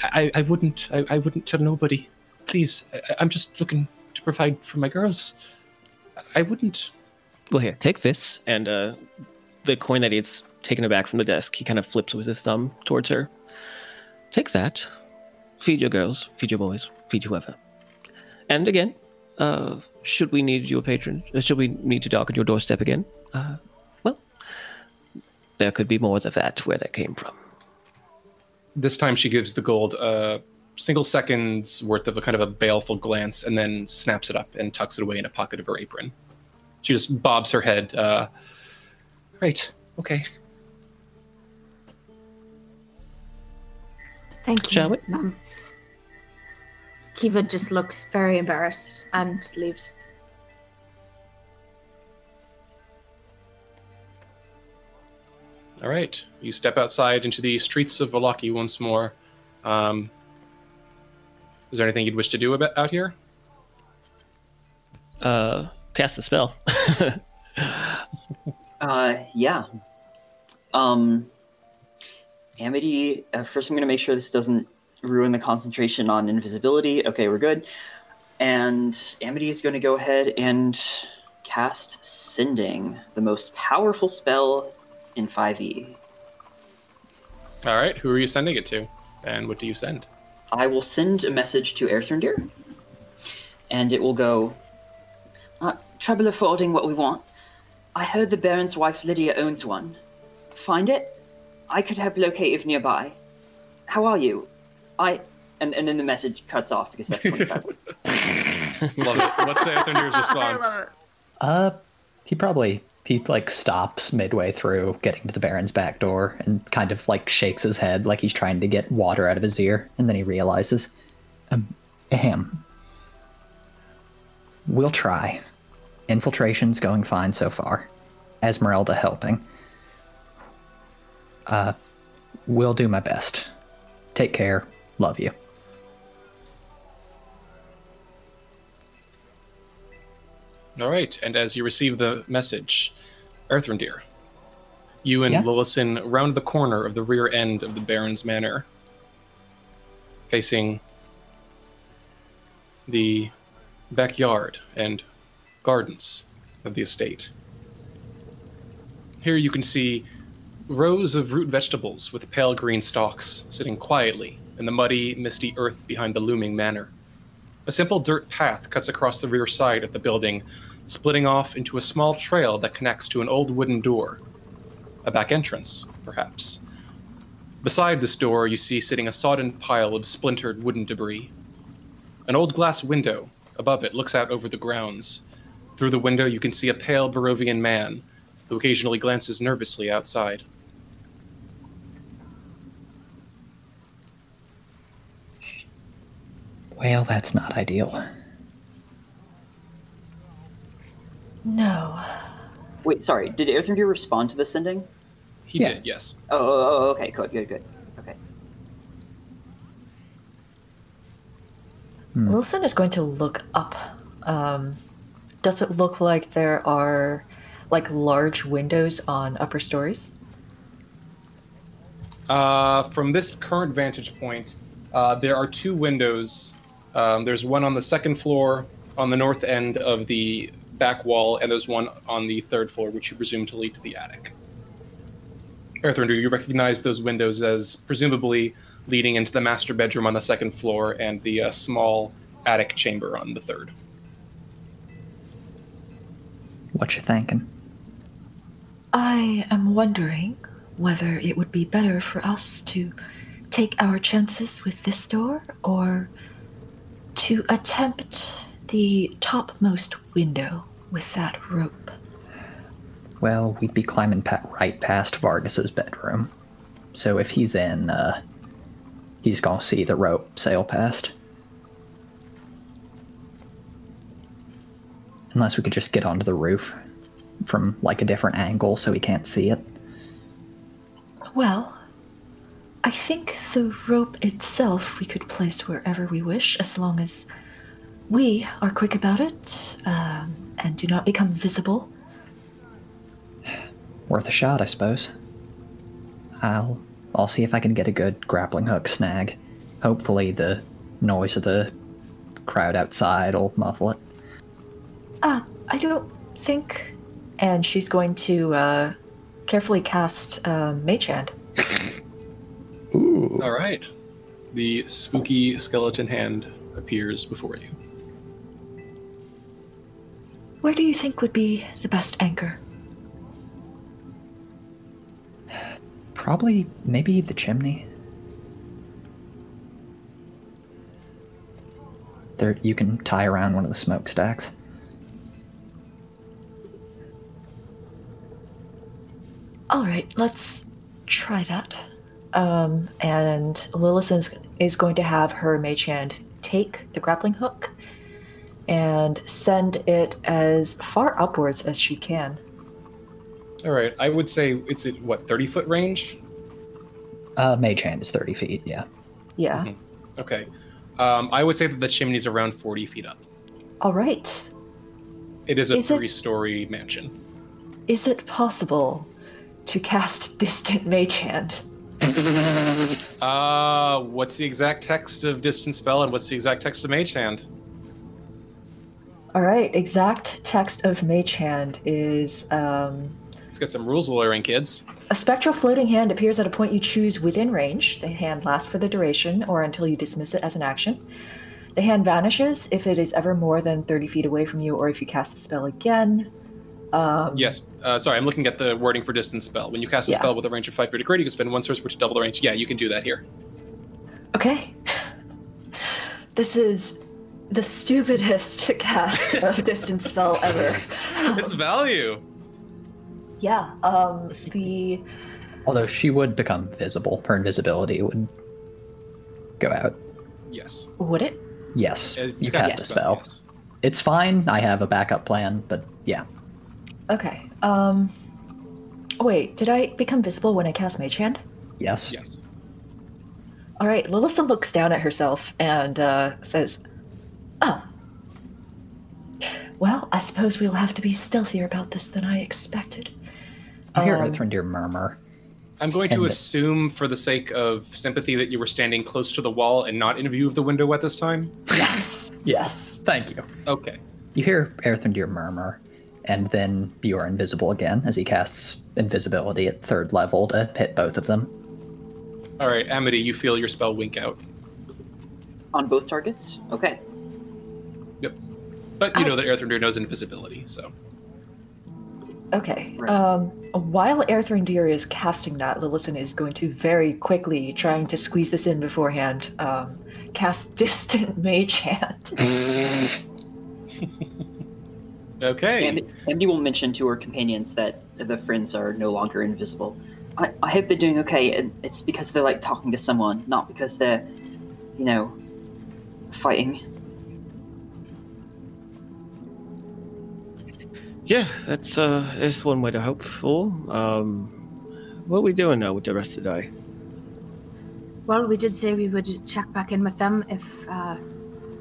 Speaker 2: I, I wouldn't. I, I wouldn't tell nobody. Please, I, I'm just looking to provide for my girls. I wouldn't.
Speaker 3: Well, here, take this, and uh, the coin that he's taken it back from the desk, he kind of flips with his thumb towards her. Take that. Feed your girls, feed your boys, feed whoever. And again, uh, should we need your patron, uh, should we need to dock on your doorstep again? Uh, well, there could be more of that where that came from.
Speaker 2: This time, she gives the gold a single second's worth of a kind of a baleful glance, and then snaps it up and tucks it away in a pocket of her apron. She just bobs her head. Uh, right. Okay.
Speaker 11: Thank you.
Speaker 3: Shall we?
Speaker 11: ma'am. Kiva just looks very embarrassed and leaves.
Speaker 2: All right. You step outside into the streets of Vallaki once more. Um, is there anything you'd wish to do about out here?
Speaker 3: Uh, cast the spell.
Speaker 12: Uh, yeah. Um, Amity, uh, first I'm going to make sure this doesn't ruin the concentration on invisibility. Okay, we're good. And Amity is going to go ahead and cast Sending, the most powerful spell in E. 5e.
Speaker 2: All right. Who are you sending it to? And what do you send?
Speaker 12: I will send a message to Erthrendir, and it will go, uh, Trouble affording what we want. I heard the Baron's wife Lydia owns one. Find it? I could help locate if nearby. How are you? I. And, and then the message cuts off because that's 25 words.
Speaker 2: Love it. What's Anthony's response?
Speaker 4: Uh, he probably he like stops midway through getting to the Baron's back door and kind of like shakes his head like he's trying to get water out of his ear, and then he realizes, um, ahem. We'll try. Infiltration's going fine so far. Esmeralda helping. Uh, will do my best. Take care. Love you.
Speaker 2: All right. And as you receive the message, Erthrendir, you and
Speaker 4: Yeah?
Speaker 2: Lillison round the corner of the rear end of the Baron's Manor, facing the backyard and gardens of the estate. Here you can see rows of root vegetables with pale green stalks sitting quietly in the muddy, misty earth behind the looming manor. A simple dirt path cuts across the rear side of the building, splitting off into a small trail that connects to an old wooden door. A back entrance, perhaps. Beside this door, you see sitting a sodden pile of splintered wooden debris. An old glass window above it looks out over the grounds. Through the window, you can see a pale Barovian man who occasionally glances nervously outside.
Speaker 4: Well, that's not ideal.
Speaker 9: No.
Speaker 12: Wait, sorry. Did Erthrendir respond to the sending?
Speaker 2: He
Speaker 4: Yeah.
Speaker 2: did, yes.
Speaker 12: Oh, oh, oh, okay, good, good, good. Okay.
Speaker 9: Wilson is going to look up. Um, does it look like there are like large windows on upper stories?
Speaker 2: Uh, from this current vantage point, uh, there are two windows. Um, there's one on the second floor on the north end of the back wall, and there's one on the third floor, which you presume to lead to the attic. Erthrendir, you recognize those windows as presumably leading into the master bedroom on the second floor and the uh, small attic chamber on the third.
Speaker 4: What you thinking?
Speaker 9: I am wondering whether it would be better for us to take our chances with this door or to attempt the topmost window with that rope.
Speaker 4: Well, we'd be climbing pa- right past Vargas's bedroom. So if he's in, uh, he's gonna see the rope sail past. Unless we could just get onto the roof from like a different angle so he can't see it.
Speaker 9: Well, I think the rope itself we could place wherever we wish as long as we are quick about it um, and do not become visible.
Speaker 4: Worth a shot, I suppose. I'll I'll see if I can get a good grappling hook snag. Hopefully the noise of the crowd outside will muffle it.
Speaker 9: Ah, I don't think. And she's going to uh, carefully cast uh, Mage Hand.
Speaker 2: All right. The spooky skeleton hand appears before you.
Speaker 9: Where do you think would be the best anchor?
Speaker 4: Probably maybe the chimney. There you can tie around one of the smokestacks.
Speaker 9: All right, let's try that. Um, and Lillison is, is going to have her mage hand take the grappling hook and send it as far upwards as she can.
Speaker 2: All right. I would say it's at what, 30 foot range?
Speaker 4: Uh, mage hand is 30 feet, yeah.
Speaker 9: Yeah.
Speaker 2: Mhm. Okay. Um, I would say that the chimney's around 40 feet up.
Speaker 9: All right.
Speaker 2: It is a
Speaker 9: Is
Speaker 2: three story mansion.
Speaker 9: Is it possible to cast distant mage hand?
Speaker 2: Uh, what's the exact text of Distant Spell and what's the exact text of Mage Hand?
Speaker 9: All right. Exact text of mage hand is um,
Speaker 2: Let's get some rules lawyering, kids.
Speaker 9: A spectral floating hand appears at a point you choose within range. The hand lasts for the duration or until you dismiss it as an action. The hand vanishes if it is ever more than 30 feet away from you or if you cast the spell again. Um,
Speaker 2: Yes. Uh, sorry, I'm looking at the wording for Distant Spell. When you cast a
Speaker 9: Yeah.
Speaker 2: spell with a range of 5 feet or greater, you can spend one source to double the range. Yeah, you can do that here.
Speaker 9: Okay. This is the stupidest cast of distant spell ever.
Speaker 2: it's value.
Speaker 9: Yeah, um, the.
Speaker 4: Although she would become visible, her invisibility would go out.
Speaker 2: Yes.
Speaker 9: Would it?
Speaker 4: Yes,
Speaker 2: Uh,
Speaker 4: you
Speaker 2: cast
Speaker 4: cast
Speaker 2: a
Speaker 4: a
Speaker 2: spell,
Speaker 4: spell. It's fine. I have a backup plan, but yeah.
Speaker 9: Okay. Um. Wait, did I become visible when I cast Mage Hand?
Speaker 4: Yes.
Speaker 2: Yes.
Speaker 9: All right, Lillison looks down at herself and uh, says, Oh. Well, I suppose we'll have to be stealthier about this than I expected.
Speaker 4: You hear
Speaker 9: Um,
Speaker 4: Erthrendir murmur.
Speaker 2: I'm going to
Speaker 4: And-
Speaker 2: assume, for the sake of sympathy, that you were standing close to the wall and not in view of the window at this time.
Speaker 9: Yes.
Speaker 4: Yes, thank you.
Speaker 2: Okay.
Speaker 4: You hear Erthrendir murmur, and then you are invisible again as he casts invisibility at third level to hit both of them.
Speaker 2: All right, Amity, you feel your spell wink out.
Speaker 12: On both targets? Okay.
Speaker 2: Yep. But you
Speaker 9: I-
Speaker 2: know that Erthrendir knows invisibility, so.
Speaker 9: Okay.
Speaker 12: Right.
Speaker 9: Um, while Erthrendir is casting that, Lillison is going to very quickly, trying to squeeze this in beforehand, um, cast Distant Mage Hand.
Speaker 2: Okay.
Speaker 12: Amity, Amity will mention to her companions that the friends are no longer invisible. I, I hope they're doing okay, and it's because they're like talking to someone, not because they're, you know, fighting.
Speaker 3: Yeah, that's uh, that's one way to hope for. Um, what are we doing now with the rest of the day?
Speaker 6: Well, we did say we would check back in with them if uh,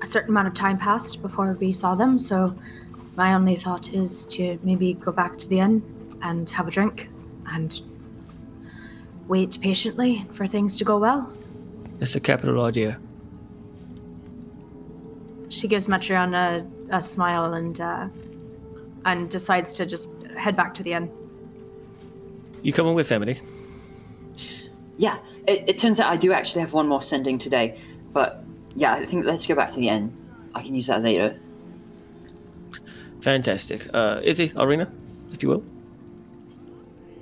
Speaker 6: a certain amount of time passed before we saw them. So, my only thought is to maybe go back to the inn and have a drink and wait patiently for things to go well.
Speaker 3: That's a capital idea.
Speaker 6: She gives Metreon a, a smile and uh, and decides to just head back to the inn.
Speaker 3: You coming with Emily?
Speaker 12: Yeah, it, it turns out I do actually have one more sending today, but yeah, I think let's go back to the inn. I can use that later.
Speaker 3: Fantastic. Uh, Izzy, Ireena, if you will.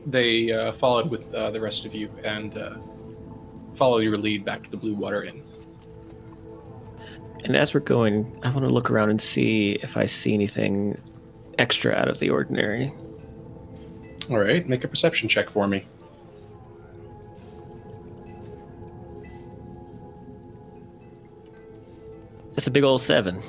Speaker 2: They uh, followed with uh, the rest of you and uh, follow your lead back to the Blue Water Inn.
Speaker 3: And as we're going, I want to look around and see if I see anything extra out of the ordinary.
Speaker 2: All right, make a perception check for me.
Speaker 3: It's a big old seven.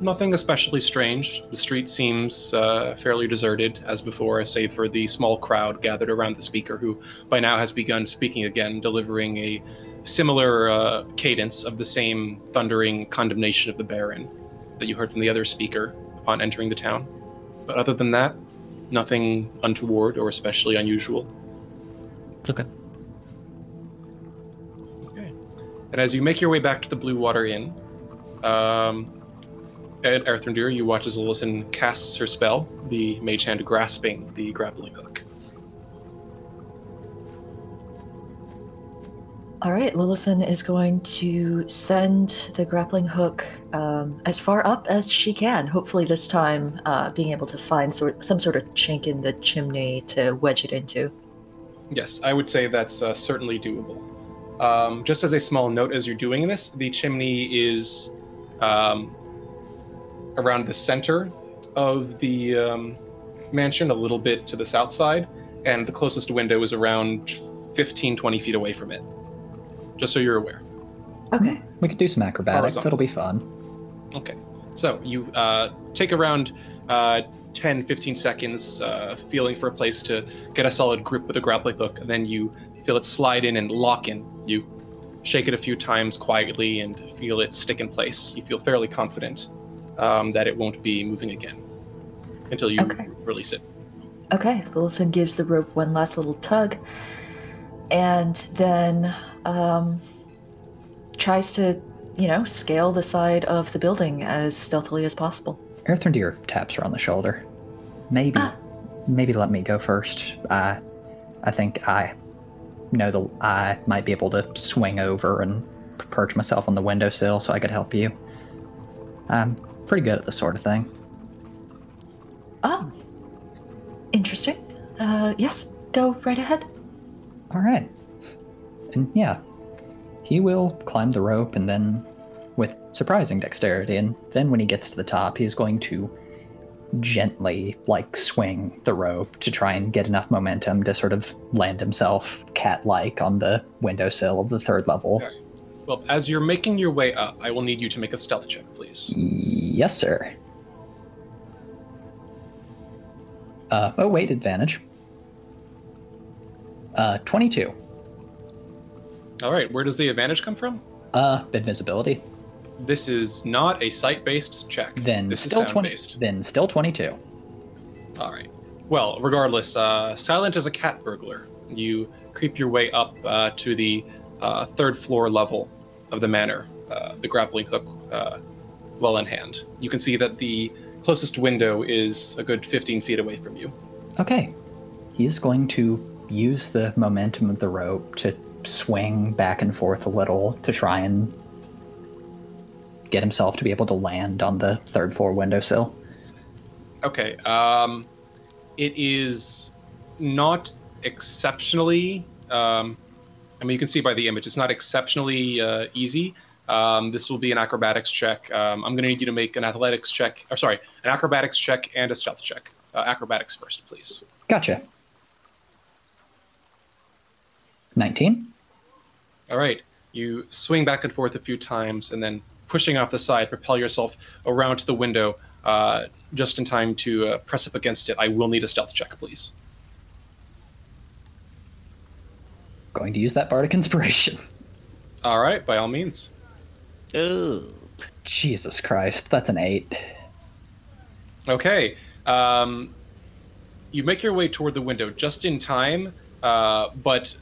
Speaker 2: Nothing especially strange. The street seems uh, fairly deserted as before, save for the small crowd gathered around the speaker, who by now has begun speaking again, delivering a similar uh, cadence of the same thundering condemnation of the Baron that you heard from the other speaker upon entering the town. But other than that, nothing untoward or especially unusual.
Speaker 3: Okay.
Speaker 2: Okay. And as you make your way back to the Blue Water Inn, um, Erthrendir, you watch as Lillison casts her spell, the Mage Hand grasping the grappling hook.
Speaker 9: All right, Lillison is going to send the grappling hook um, as far up as she can. Hopefully, this time uh, being able to find sort some sort of chink in the chimney to wedge it into.
Speaker 2: Yes, I would say that's uh, certainly doable. Um, just as a small note, as you're doing this, the chimney is um, around the center of the um, mansion, a little bit to the south side, and the closest window is around 15, 20 feet away from it. Just so you're aware.
Speaker 9: Okay.
Speaker 4: We could do some acrobatics.
Speaker 2: Horizontal.
Speaker 4: It'll be fun.
Speaker 2: Okay. So you uh, take around uh, 10, 15 seconds, uh, feeling for a place to get a solid grip with a grappling hook, and then you feel it slide in and lock in. You shake it a few times quietly and feel it stick in place. You feel fairly confident um, that it won't be moving again until you
Speaker 9: Okay.
Speaker 2: release it.
Speaker 9: Okay, Lillison gives the rope one last little tug and then um, tries to, you know, scale the side of the building as stealthily as possible.
Speaker 4: Erthrendir taps her on the shoulder. Maybe,
Speaker 9: Ah.
Speaker 4: maybe let me go first. I, I think I know the I might be able to swing over and perch myself on the windowsill so I could help you. I'm pretty good at this sort of thing.
Speaker 9: Oh, interesting. Uh, yes, go right ahead.
Speaker 4: All right. And yeah, he will climb the rope and then, with surprising dexterity, and then when he gets to the top, he's going to gently, like, swing the rope to try and get enough momentum to sort of land himself cat like on the windowsill of the third level.
Speaker 2: Alright. Well, as you're making your way up, I will need you to make a stealth check, please.
Speaker 4: Yes, sir. Uh, oh, wait, advantage. Uh, 22.
Speaker 2: All right, where does the advantage come from?
Speaker 4: Uh, invisibility.
Speaker 2: This is not a sight-based check.
Speaker 4: Then
Speaker 2: this
Speaker 4: still
Speaker 2: is
Speaker 4: 20.
Speaker 2: sound-based.
Speaker 4: Then still 22.
Speaker 2: All right. Well, regardless, uh, silent as a cat burglar. You creep your way up uh, to the uh, third floor level of the manor, uh, the grappling hook uh, well in hand. You can see that the closest window is a good 15 feet away from you.
Speaker 4: Okay. He's going to use the momentum of the rope to swing back and forth a little to try and get himself to be able to land on the third floor windowsill.
Speaker 2: Okay. Um, it is not exceptionally. Um, I mean, you can see by the image, it's not exceptionally uh, easy. Um, this will be an acrobatics check. Um, I'm going to need you to make an athletics check, or sorry, an acrobatics check and a stealth check. Uh, acrobatics first, please.
Speaker 4: Gotcha. 19.
Speaker 2: All right. You swing back and forth a few times, and then pushing off the side, propel yourself around to the window uh, just in time to uh, press up against it. I will need a stealth check, please.
Speaker 4: Going to use that bardic inspiration.
Speaker 2: All right, by all means.
Speaker 3: Oh.
Speaker 4: Jesus Christ, that's an 8.
Speaker 2: Okay. Um, you make your way toward the window just in time, uh, but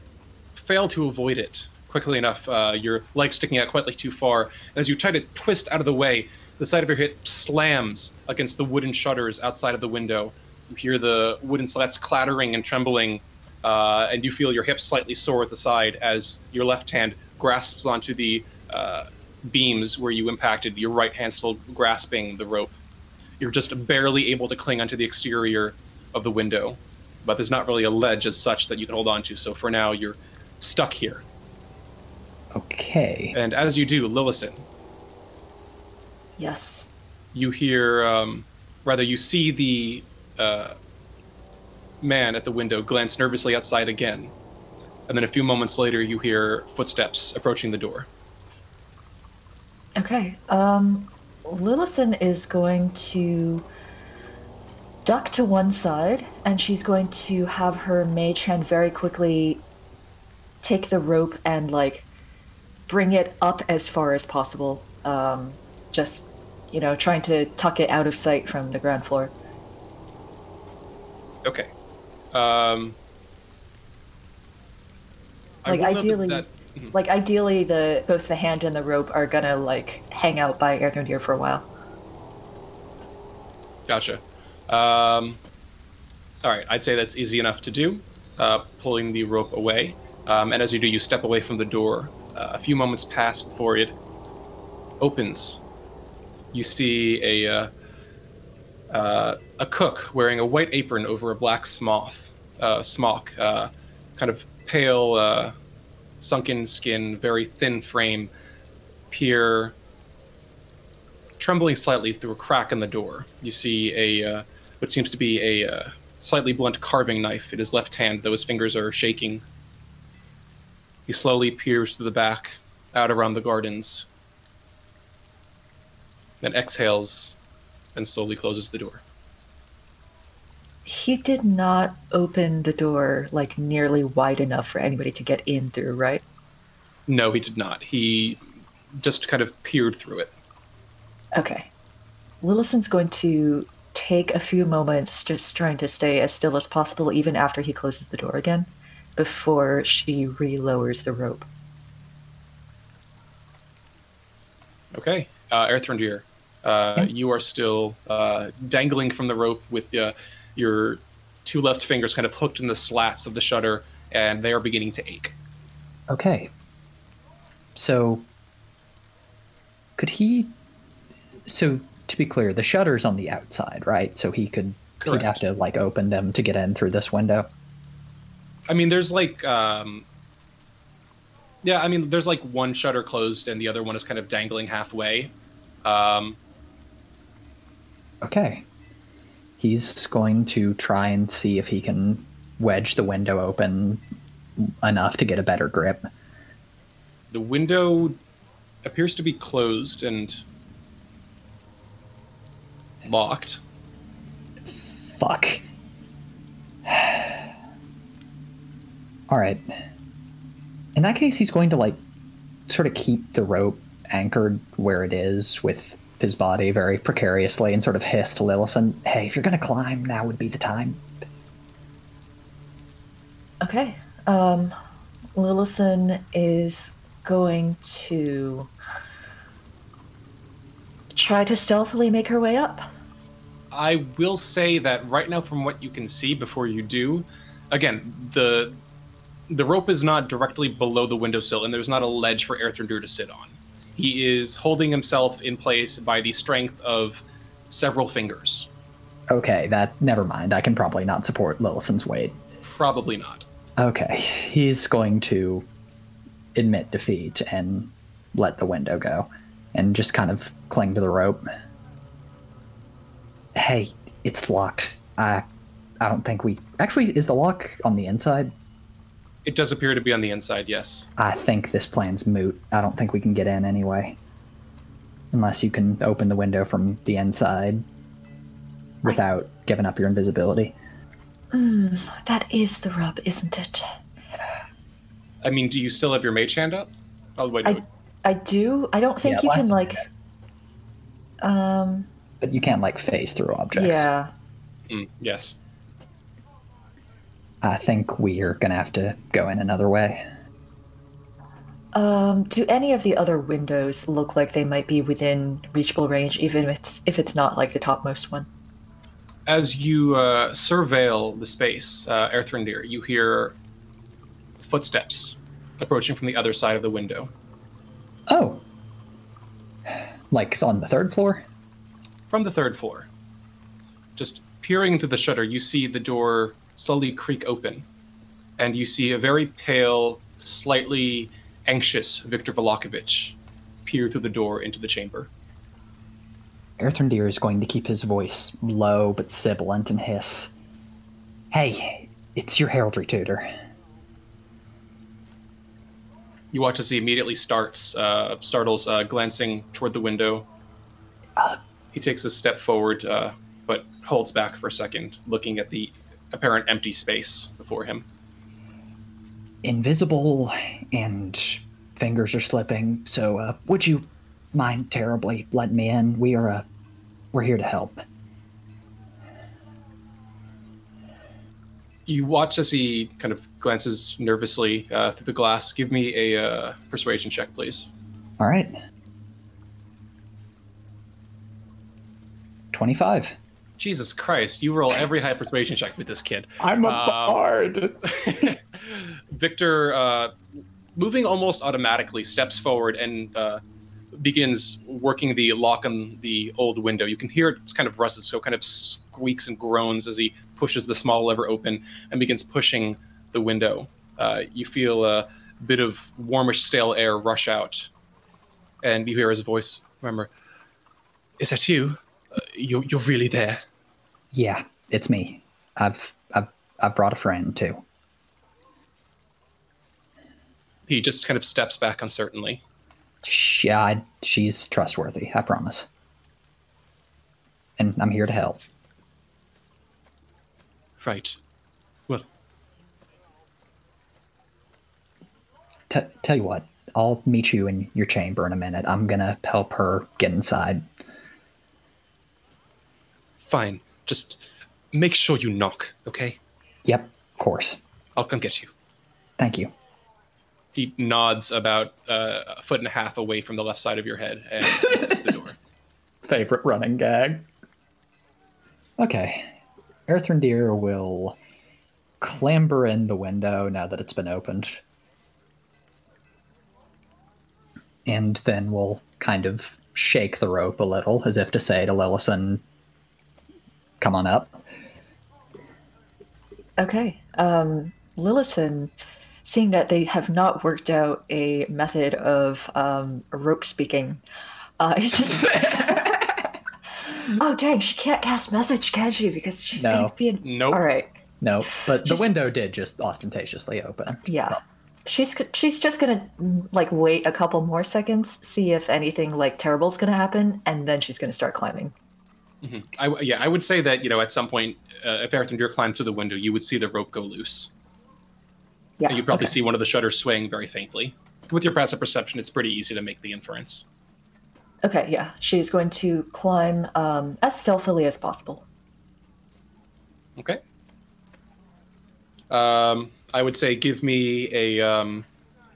Speaker 2: fail to avoid it quickly enough. Uh, your leg sticking out quite like too far. And as you try to twist out of the way, the side of your hip slams against the wooden shutters outside of the window. You hear the wooden slats clattering and trembling, uh, and you feel your hip slightly sore at the side as your left hand grasps onto the uh, beams where you impacted, your right hand still grasping the rope. you're just barely able to cling onto the exterior of the window, but there's not really a ledge as such that you can hold onto. So for now, you're stuck here.
Speaker 4: Okay.
Speaker 2: And as you do, Lillison,
Speaker 9: Yes.
Speaker 2: you hear, um, rather, you see the uh, man at the window glance nervously outside again. And then a few moments later, you hear footsteps approaching the door.
Speaker 9: Okay. Um, Lillison is going to duck to one side, and she's going to have her mage hand very quickly take the rope and like bring it up as far as possible. Um, just you know, trying to tuck it out of sight from the ground floor.
Speaker 2: Okay. Um,
Speaker 9: Like
Speaker 2: will note that-
Speaker 9: ideally,
Speaker 2: that-
Speaker 9: like ideally, the both the hand and the rope are gonna like hang out by Erthrendir for a while.
Speaker 2: Gotcha. Um, all right, I'd say that's easy enough to do. Uh, pulling the rope away, um, and as you do, you step away from the door. Uh, a few moments pass before it opens. You see a uh, uh, a cook wearing a white apron over a black smock, uh, smock, uh, kind of pale, uh, sunken skin, very thin frame, peer trembling slightly through a crack in the door. You see a uh, what seems to be a uh, slightly blunt carving knife in his left hand, though his fingers are shaking. He slowly peers through the back, out around the gardens, then exhales and slowly closes the door.
Speaker 9: He did not open the door like nearly wide enough for anybody to get in through, right?
Speaker 2: No, he did not. He just kind of peered through it.
Speaker 9: Okay. Lillison's going to take a few moments just trying to stay as still as possible even after he closes the door again before she re-lowers the rope.
Speaker 2: Okay, uh, Erthrendir, uh, you are still uh, dangling from the rope with uh, your two left fingers kind of hooked in the slats of the shutter, and they are beginning to ache.
Speaker 4: Okay. So, could he? So to be clear, the shutter's on the outside, right? So he could
Speaker 2: Correct.
Speaker 4: he'd have to like open them to get in through this window.
Speaker 2: I mean, there's like, um, yeah, I mean, there's like one shutter closed and the other one is kind of dangling halfway. Um,
Speaker 4: Okay. He's going to try and see if he can wedge the window open enough to get a better grip.
Speaker 2: the window appears to be closed and locked.
Speaker 4: Fuck. All right. In that case, he's going to like sort of keep the rope anchored where it is with his body very precariously and sort of hiss to Lillison, "Hey, if you're going to climb, now would be the time."
Speaker 9: Okay. Um, Lillison is going to try to stealthily make her way up.
Speaker 2: I will say that right now, from what you can see before you do, again, the the rope is not directly below the windowsill, and there's not a ledge for Erthrendir to sit on. He is holding himself in place by the strength of several fingers.
Speaker 4: Okay, that never mind. I can probably not support Lillison's weight.
Speaker 2: Probably not.
Speaker 4: Okay, he's going to admit defeat and let the window go and just kind of cling to the rope. Hey, it's locked. I I don't think we Actually, is the lock on the inside?
Speaker 2: It does appear to be on the inside, yes.
Speaker 4: I think this plan's moot. I don't think we can get in anyway. Unless you can open the window from the inside without giving up your invisibility.
Speaker 9: Mm, that is the rub, isn't it?
Speaker 2: I mean, do you still have your mage hand up? Oh, wait,
Speaker 9: I
Speaker 2: no.
Speaker 9: I do. I don't think
Speaker 4: Yeah,
Speaker 9: you can like. Um.
Speaker 4: But you can't like phase through objects.
Speaker 9: Yeah.
Speaker 2: Mm, yes.
Speaker 4: I think we are gonna have to go in another way.
Speaker 9: Um. Do any of the other windows look like they might be within reachable range, even if it's if it's not like the topmost one?
Speaker 2: As you uh, surveil the space, uh, Erthrendir, you hear footsteps approaching from the other side of the window.
Speaker 4: Oh. Like on the third floor?
Speaker 2: From the third floor. just peering through the shutter, you see the door slowly creak open, and you see a very pale, slightly anxious Victor Vallakovich peer through the door into the chamber.
Speaker 4: Erthrendir is going to keep his voice low but sibilant and hiss. Hey, it's your heraldry tutor.
Speaker 2: You watch as he immediately starts, uh, startles, uh, glancing toward the window. he takes a step forward, uh, but holds back for a second, looking at the apparent empty space before him.
Speaker 4: Invisible and fingers are slipping, so uh, would you mind terribly letting me in? We are uh, we're here to help.
Speaker 2: You watch as he kind of glances nervously uh, through the glass. Give me a uh, persuasion check, please.
Speaker 4: All right. 25.
Speaker 2: Jesus Christ, you roll every high persuasion check with this kid.
Speaker 4: I'm a
Speaker 2: Um,
Speaker 4: bard.
Speaker 2: Victor, uh, moving almost automatically, steps forward and uh, begins working the lock on the old window. You can hear it's kind of rusted, so it kind of squeaks and groans as he pushes the small lever open and begins pushing the window. Uh, you feel a bit of warmish, stale air rush out, and you hear his voice. Remember, is that you? Uh, you you're really there?
Speaker 4: Yeah, it's me. I've I've I've brought a friend too.
Speaker 2: He just kind of steps back uncertainly.
Speaker 4: She, I, she's trustworthy. I promise. And I'm here to help.
Speaker 2: Right. Well,
Speaker 4: T- tell you what, I'll meet you in your chamber in a minute. I'm gonna help her get inside.
Speaker 2: Fine. Just make sure you knock, okay?
Speaker 4: Yep, of course.
Speaker 2: I'll come get you.
Speaker 4: Thank you.
Speaker 2: He nods about uh, a foot and a half away from the left side of your head and opens the door.
Speaker 4: Favorite running gag. Okay. Erthrendir will clamber in the window now that it's been opened. And then we'll kind of shake the rope a little, as if to say to Lillison, come on up.
Speaker 9: Okay. Um, Lillison, seeing that they have not worked out a method of um, rope speaking, uh, is just. oh, dang, she can't cast message, can she? Because she's
Speaker 4: No.
Speaker 9: going to be in.
Speaker 2: Nope.
Speaker 9: All right.
Speaker 4: No, but the
Speaker 9: Just-
Speaker 4: window did just ostentatiously open.
Speaker 9: Yeah. She's she's just gonna like wait a couple more seconds, see if anything like terrible's gonna happen, and then she's gonna start climbing.
Speaker 2: Mhm. I yeah, I would say that you know at some point, uh, if Erthrendir climbed through the window, you would see the rope go loose.
Speaker 9: Yeah.
Speaker 2: You'd probably
Speaker 9: okay.
Speaker 2: see one of the shutters swaying very faintly. With your passive perception, it's pretty easy to make the inference.
Speaker 9: Okay, yeah. She's going to climb um, as stealthily as possible.
Speaker 2: Okay. Um, I would say give me a um,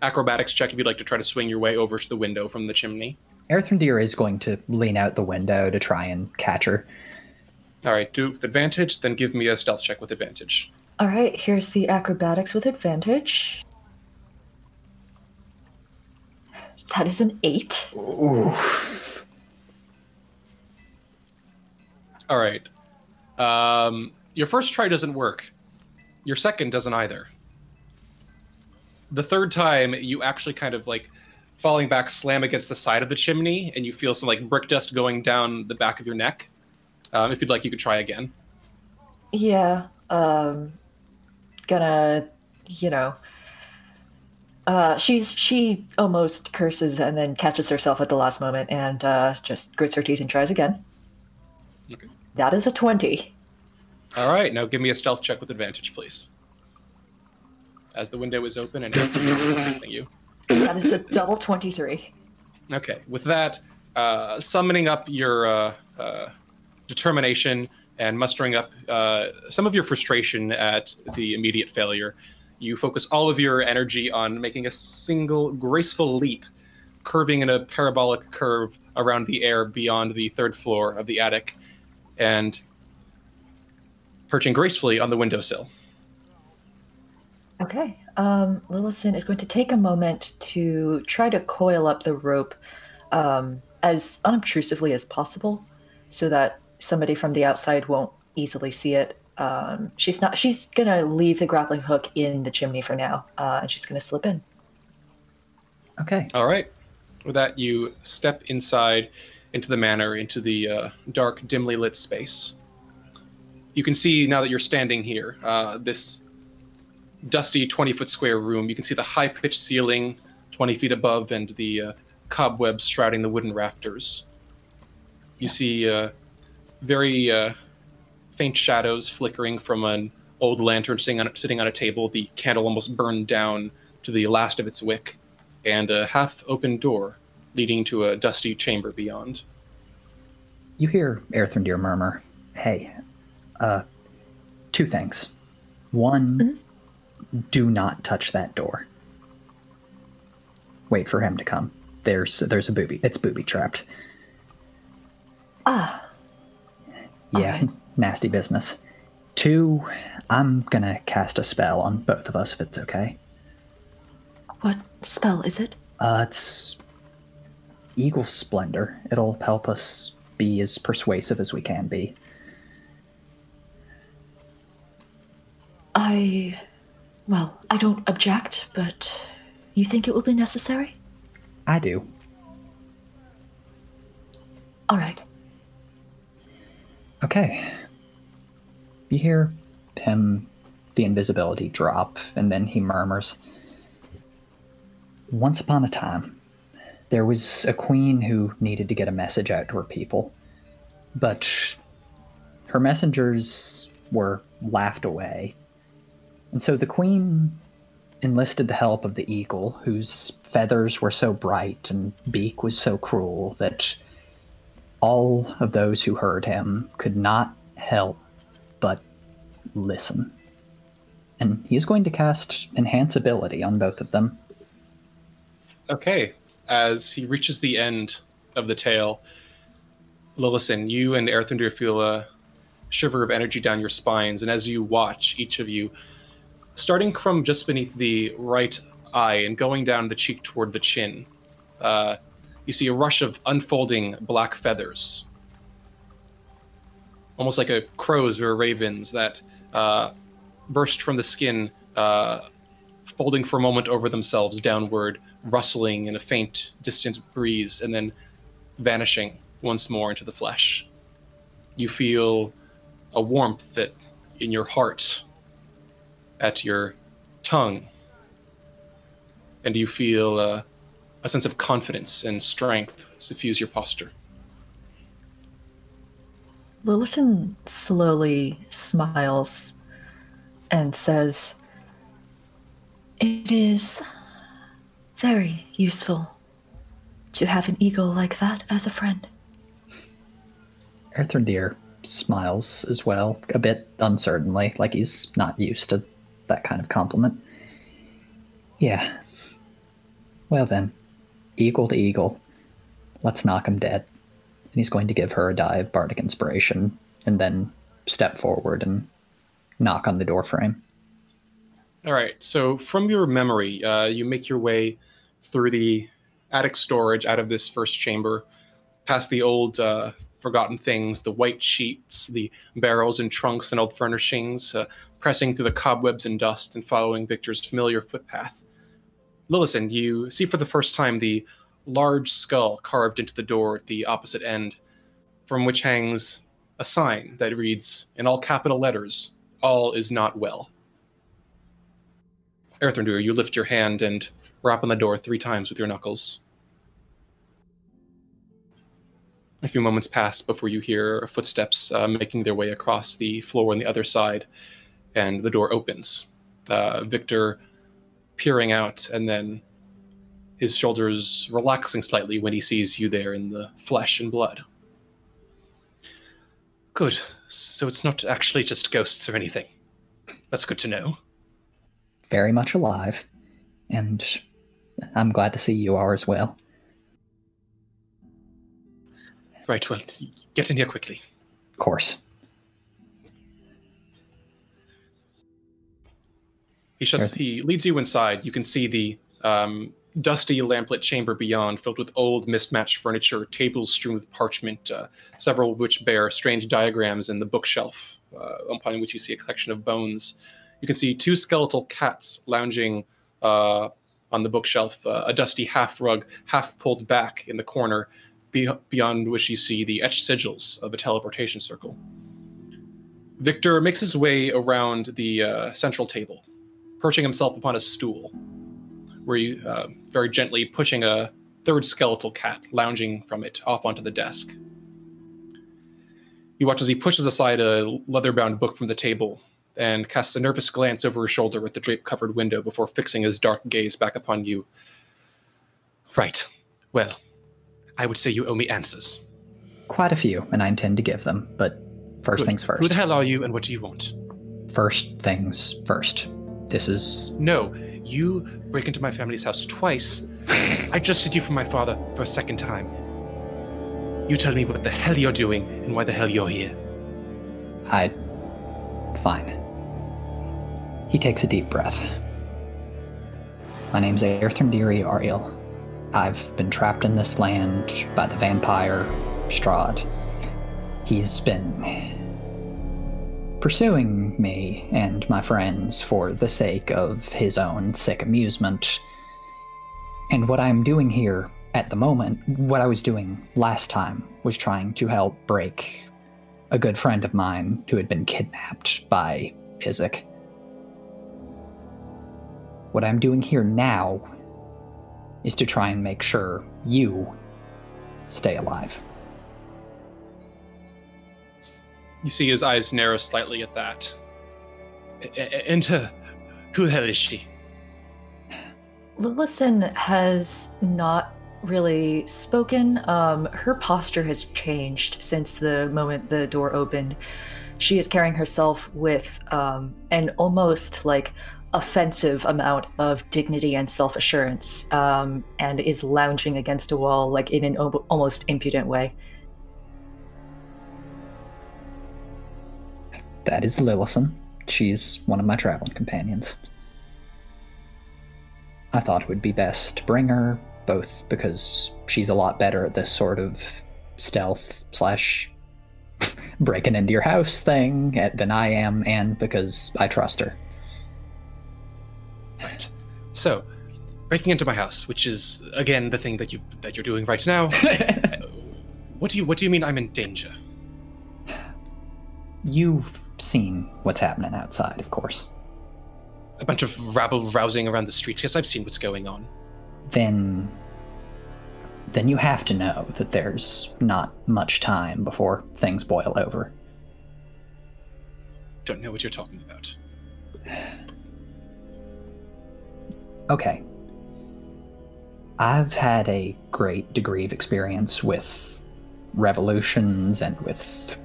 Speaker 2: acrobatics check if you'd like to try to swing your way over to the window from the chimney.
Speaker 4: Erthrendir is going to lean out the window to try and catch her.
Speaker 2: All right, do it with advantage, then give me a stealth check with advantage.
Speaker 9: All right, here's the acrobatics with advantage. That is an eight.
Speaker 2: All right. Um, your first try doesn't work. Your second doesn't either. The third time, you actually kind of like falling back, slam against the side of the chimney, and you feel some like brick dust going down the back of your neck. Um, if you'd like, you could try again.
Speaker 9: Yeah. Um, gonna, you know. Uh, she's she almost curses and then catches herself at the last moment and uh, just grits her teeth and tries again.
Speaker 2: Okay.
Speaker 9: That is a twenty.
Speaker 2: All right, now give me a stealth check with advantage, please. As the window is open and everything you.
Speaker 9: That is a double twenty-three.
Speaker 2: Okay, with that, uh, summoning up your uh, uh, determination and mustering up uh, some of your frustration at the immediate failure, you focus all of your energy on making a single graceful leap, curving in a parabolic curve around the air beyond the third floor of the attic, and perching gracefully on the windowsill.
Speaker 9: Okay. Um, Lillison is going to take a moment to try to coil up the rope um, as unobtrusively as possible so that somebody from the outside won't
Speaker 13: easily see it. Um, she's not. She's gonna leave the grappling hook in the chimney for now, uh, and she's gonna slip in.
Speaker 4: Okay.
Speaker 2: All right. With that, you step inside into the manor, into the uh, dark, dimly lit space. You can see now that you're standing here, uh, this dusty 20 foot square room. You can see the high pitched ceiling 20 feet above and the uh, cobwebs shrouding the wooden rafters. You see uh, very uh, faint shadows flickering from an old lantern sitting on, sitting on a table, the candle almost burned down to the last of its wick, and a half open door leading to a dusty chamber beyond.
Speaker 4: You hear Erthrendir murmur, Hey, uh, two things. One, do not touch that door. Wait for him to come. There's there's a booby. It's booby trapped.
Speaker 13: Ah,
Speaker 4: Yeah, nasty business. Two, I'm gonna cast a spell on both of us if it's okay.
Speaker 9: What spell is it?
Speaker 4: Uh, it's Eagle Splendor. It'll help us be as persuasive as we can be.
Speaker 9: I. Well, I don't object, but you think it will be necessary?
Speaker 4: I do.
Speaker 9: All right.
Speaker 4: Okay. You hear him, the invisibility drop, and then he murmurs Once upon a time, there was a queen who needed to get a message out to her people, but her messengers were laughed away. And so the queen enlisted the help of the eagle, whose feathers were so bright and beak was so cruel that all of those who heard him could not help but listen. And he is going to cast Enhance Ability on both of them.
Speaker 2: Okay, as he reaches the end of the tale, Lillison, you and Erthrendir feel a shiver of energy down your spines, and as you watch, each of you, starting from just beneath the right eye and going down the cheek toward the chin, uh, you see a rush of unfolding black feathers, almost like a crow's or a raven's that uh, burst from the skin, uh, folding for a moment over themselves downward, rustling in a faint, distant breeze, and then vanishing once more into the flesh. You feel a warmth that in your heart, at your tongue, and you feel uh, a sense of confidence and strength suffuse your posture.
Speaker 13: Lillison slowly smiles and says,
Speaker 9: It is very useful to have an eagle like that as a friend.
Speaker 4: Erthrendir smiles as well, a bit uncertainly, like he's not used to that kind of compliment. Yeah. Well then, eagle to eagle. Let's knock him dead. And he's going to give her a die of bardic inspiration, and then step forward and knock on the door frame.
Speaker 2: All right. So from your memory, uh, you make your way through the attic storage out of this first chamber, past the old uh, forgotten things, the white sheets, the barrels and trunks and old furnishings, uh, pressing through the cobwebs and dust and following Victor's familiar footpath. Lillison, you see for the first time the large skull carved into the door at the opposite end, from which hangs a sign that reads, in all capital letters, All is not well. Erthrendir, you lift your hand and rap on the door three times with your knuckles. A few moments pass before you hear footsteps uh, making their way across the floor on the other side, and the door opens. Uh, Victor peering out, and then his shoulders relaxing slightly when he sees you there in the flesh and blood. Good. So it's not actually just ghosts or anything. That's good to know.
Speaker 4: Very much alive, and I'm glad to see you are as well.
Speaker 2: Right, well, get in here quickly.
Speaker 4: Of course.
Speaker 2: He shuts. He leads you inside. You can see the um, dusty lamplit chamber beyond, filled with old, mismatched furniture, tables strewn with parchment, uh, several of which bear strange diagrams in the bookshelf, uh, upon which you see a collection of bones. You can see two skeletal cats lounging uh, on the bookshelf, uh, a dusty half rug, half pulled back in the corner, be- beyond which you see the etched sigils of a teleportation circle. Victor makes his way around the uh, central table, perching himself upon a stool, where you uh, very gently pushing a third skeletal cat lounging from it off onto the desk. You watch as he pushes aside a leather bound book from the table and casts a nervous glance over his shoulder at the drape covered window before fixing his dark gaze back upon you. Right. Well, I would say you owe me answers.
Speaker 4: Quite a few, and I intend to give them, but first
Speaker 2: Good.
Speaker 4: things first.
Speaker 2: Who the hell are you and what do you want?
Speaker 4: First things first. This is.
Speaker 2: No, you break into my family's house twice. I just hid you from my father for a second time. You tell me what the hell you're doing and why the hell you're here.
Speaker 4: I. Fine. He takes a deep breath. My name's Aerthindiri Ariel. I've been trapped in this land by the vampire Strahd. He's been pursuing me and my friends for the sake of his own sick amusement. And what I'm doing here at the moment, what I was doing last time, was trying to help break a good friend of mine who had been kidnapped by Izek. What I'm doing here now is to try and make sure you stay alive.
Speaker 2: You see his eyes narrow slightly at that. And her, who the hell is she?
Speaker 13: Lillison has not really spoken. Um, her posture has changed since the moment the door opened. She is carrying herself with um, an almost like offensive amount of dignity and self assurance um, and is lounging against a wall like in an al- almost impudent way.
Speaker 4: That is Lillison. She's one of my traveling companions. I thought it would be best to bring her, both because she's a lot better at this sort of stealth slash breaking into your house thing than I am, and because I trust her.
Speaker 2: Right. So, breaking into my house, which is again the thing that you that you're doing right now. what do you what do you mean I'm in danger?
Speaker 4: You've seen what's happening outside, of course.
Speaker 2: A bunch of rabble rousing around the streets. Yes, I've seen what's going on.
Speaker 4: Then. Then you have to know that there's not much time before things boil over.
Speaker 2: Don't know what you're talking about.
Speaker 4: Okay. I've had a great degree of experience with revolutions and with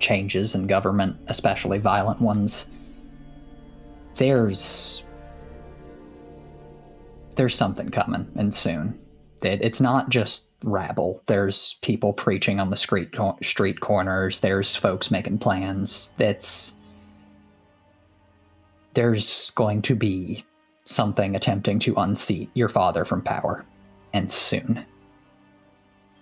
Speaker 4: changes in government, especially violent ones. There's there's something coming and soon. It, it's not just rabble. There's people preaching on the street street corners. There's folks making plans. It's there's going to be something attempting to unseat your father from power, and soon.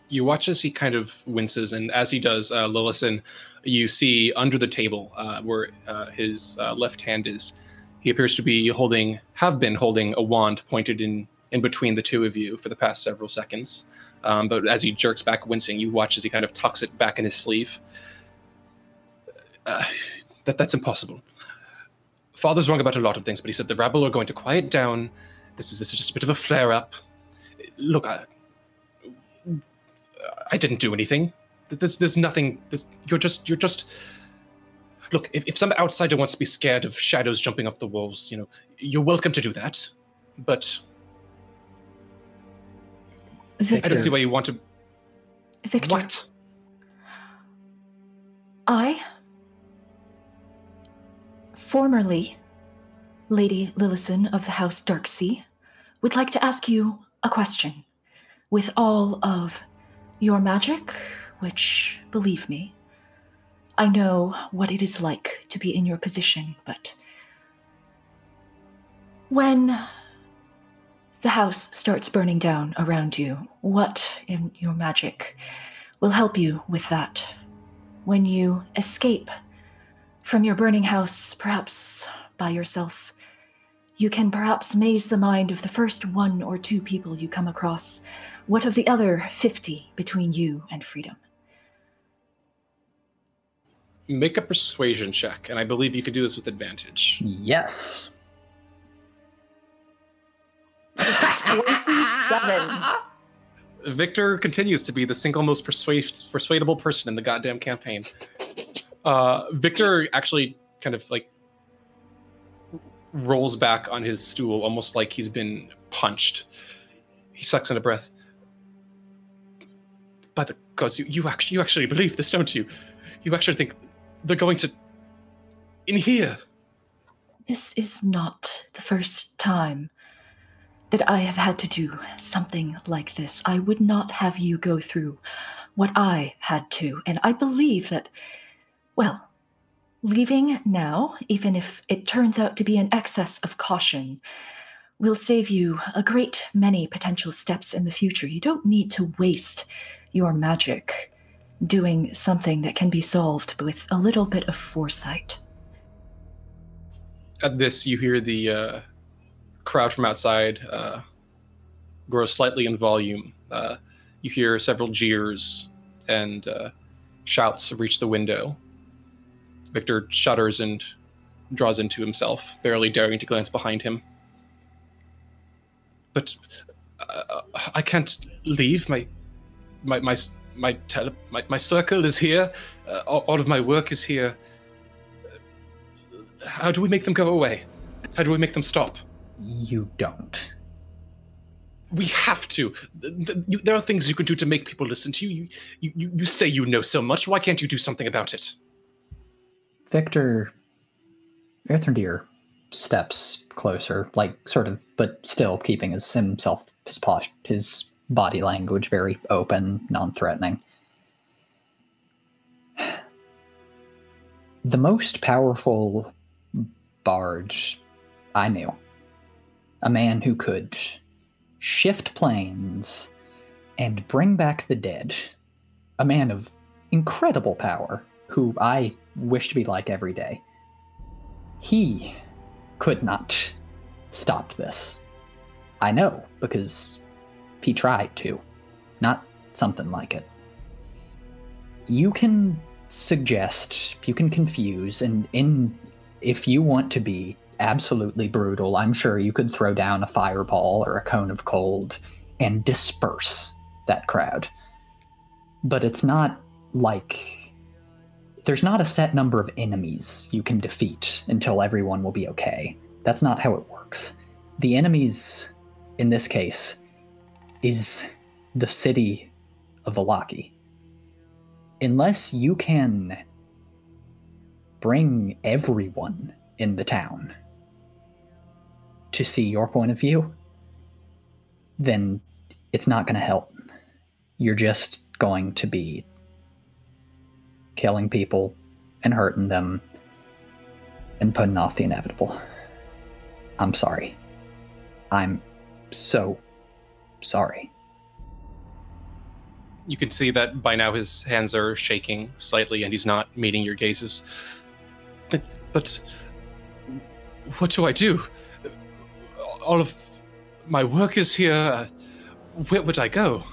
Speaker 2: You watch as he kind of winces, and as he does, uh, Lillison, you see under the table uh, where uh, his uh, left hand is, he appears to be holding, have been holding a wand pointed in in between the two of you for the past several seconds. Um, but as he jerks back, wincing, you watch as he kind of tucks it back in his sleeve. Uh, that that's impossible. Father's wrong about a lot of things, but he said the rabble are going to quiet down. This is this is just a bit of a flare up. Look, I, I didn't do anything. There's there's nothing. There's, you're just you're just. Look, if, if some outsider wants to be scared of shadows jumping off the walls, you know, you're welcome to do that. But
Speaker 9: Victor,
Speaker 2: I don't see why you want to.
Speaker 9: Victor,
Speaker 2: What?
Speaker 9: I, formerly Lady Lillison of the House Darksea, would like to ask you a question. With all of your magic, which, believe me, I know what it is like to be in your position, but when the house starts burning down around you, what in your magic will help you with that? When you escape from your burning house, perhaps by yourself, you can perhaps maze the mind of the first one or two people you come across. What of the other 50 between you and freedom?
Speaker 2: Make a persuasion check, and I believe you could do this with advantage.
Speaker 4: Yes.
Speaker 2: Victor continues to be the single most persuas- persuadable person in the goddamn campaign. Uh, Victor actually kind of like rolls back on his stool, almost like he's been punched. He sucks in a breath. By the gods, you, you actually you actually believe this, don't you? You actually think they're going to in here?
Speaker 9: This is not the first time that I have had to do something like this. I would not have you go through what I had to, and I believe that, well, leaving now, even if it turns out to be an excess of caution, will save you a great many potential steps in the future. You don't need to waste your magic doing something that can be solved with a little bit of foresight.
Speaker 2: At this, you hear the uh, crowd from outside uh, grow slightly in volume. Uh, you hear several jeers and uh, shouts reach the window. Victor shudders and draws into himself, barely daring to glance behind him. But uh, I can't leave. My my my my tele- my, my circle is here. Uh, all, of my work is here. How do we make them go away? How do we make them stop?
Speaker 4: You don't.
Speaker 2: We have to. Th- th- you- There are things you can do to make people listen to you. You, you. you say you know so much. Why can't you do something about it?
Speaker 4: Victor Erthrendir steps closer, like sort of, but still keeping his himself his posh his body language very open, non-threatening. The most powerful bard I knew, a man who could shift planes and bring back the dead, a man of incredible power who I wish to be like every day. He could not stop this. I know because he tried to. Not something like it. You can suggest, you can confuse, and in if you want to be absolutely brutal, I'm sure you could throw down a fireball or a cone of cold and disperse that crowd. But it's not like there's not a set number of enemies you can defeat until everyone will be okay. That's not how it works. The enemies in this case is the city of Vallaki. Unless you can bring everyone in the town to see your point of view, then it's not going to help. You're just going to be killing people and hurting them and putting off the inevitable. I'm sorry. I'm so sorry.
Speaker 2: You can see that by now his hands are shaking slightly and he's not meeting your gazes. But, but what do I do? All of my work is here. Uh, where would I go?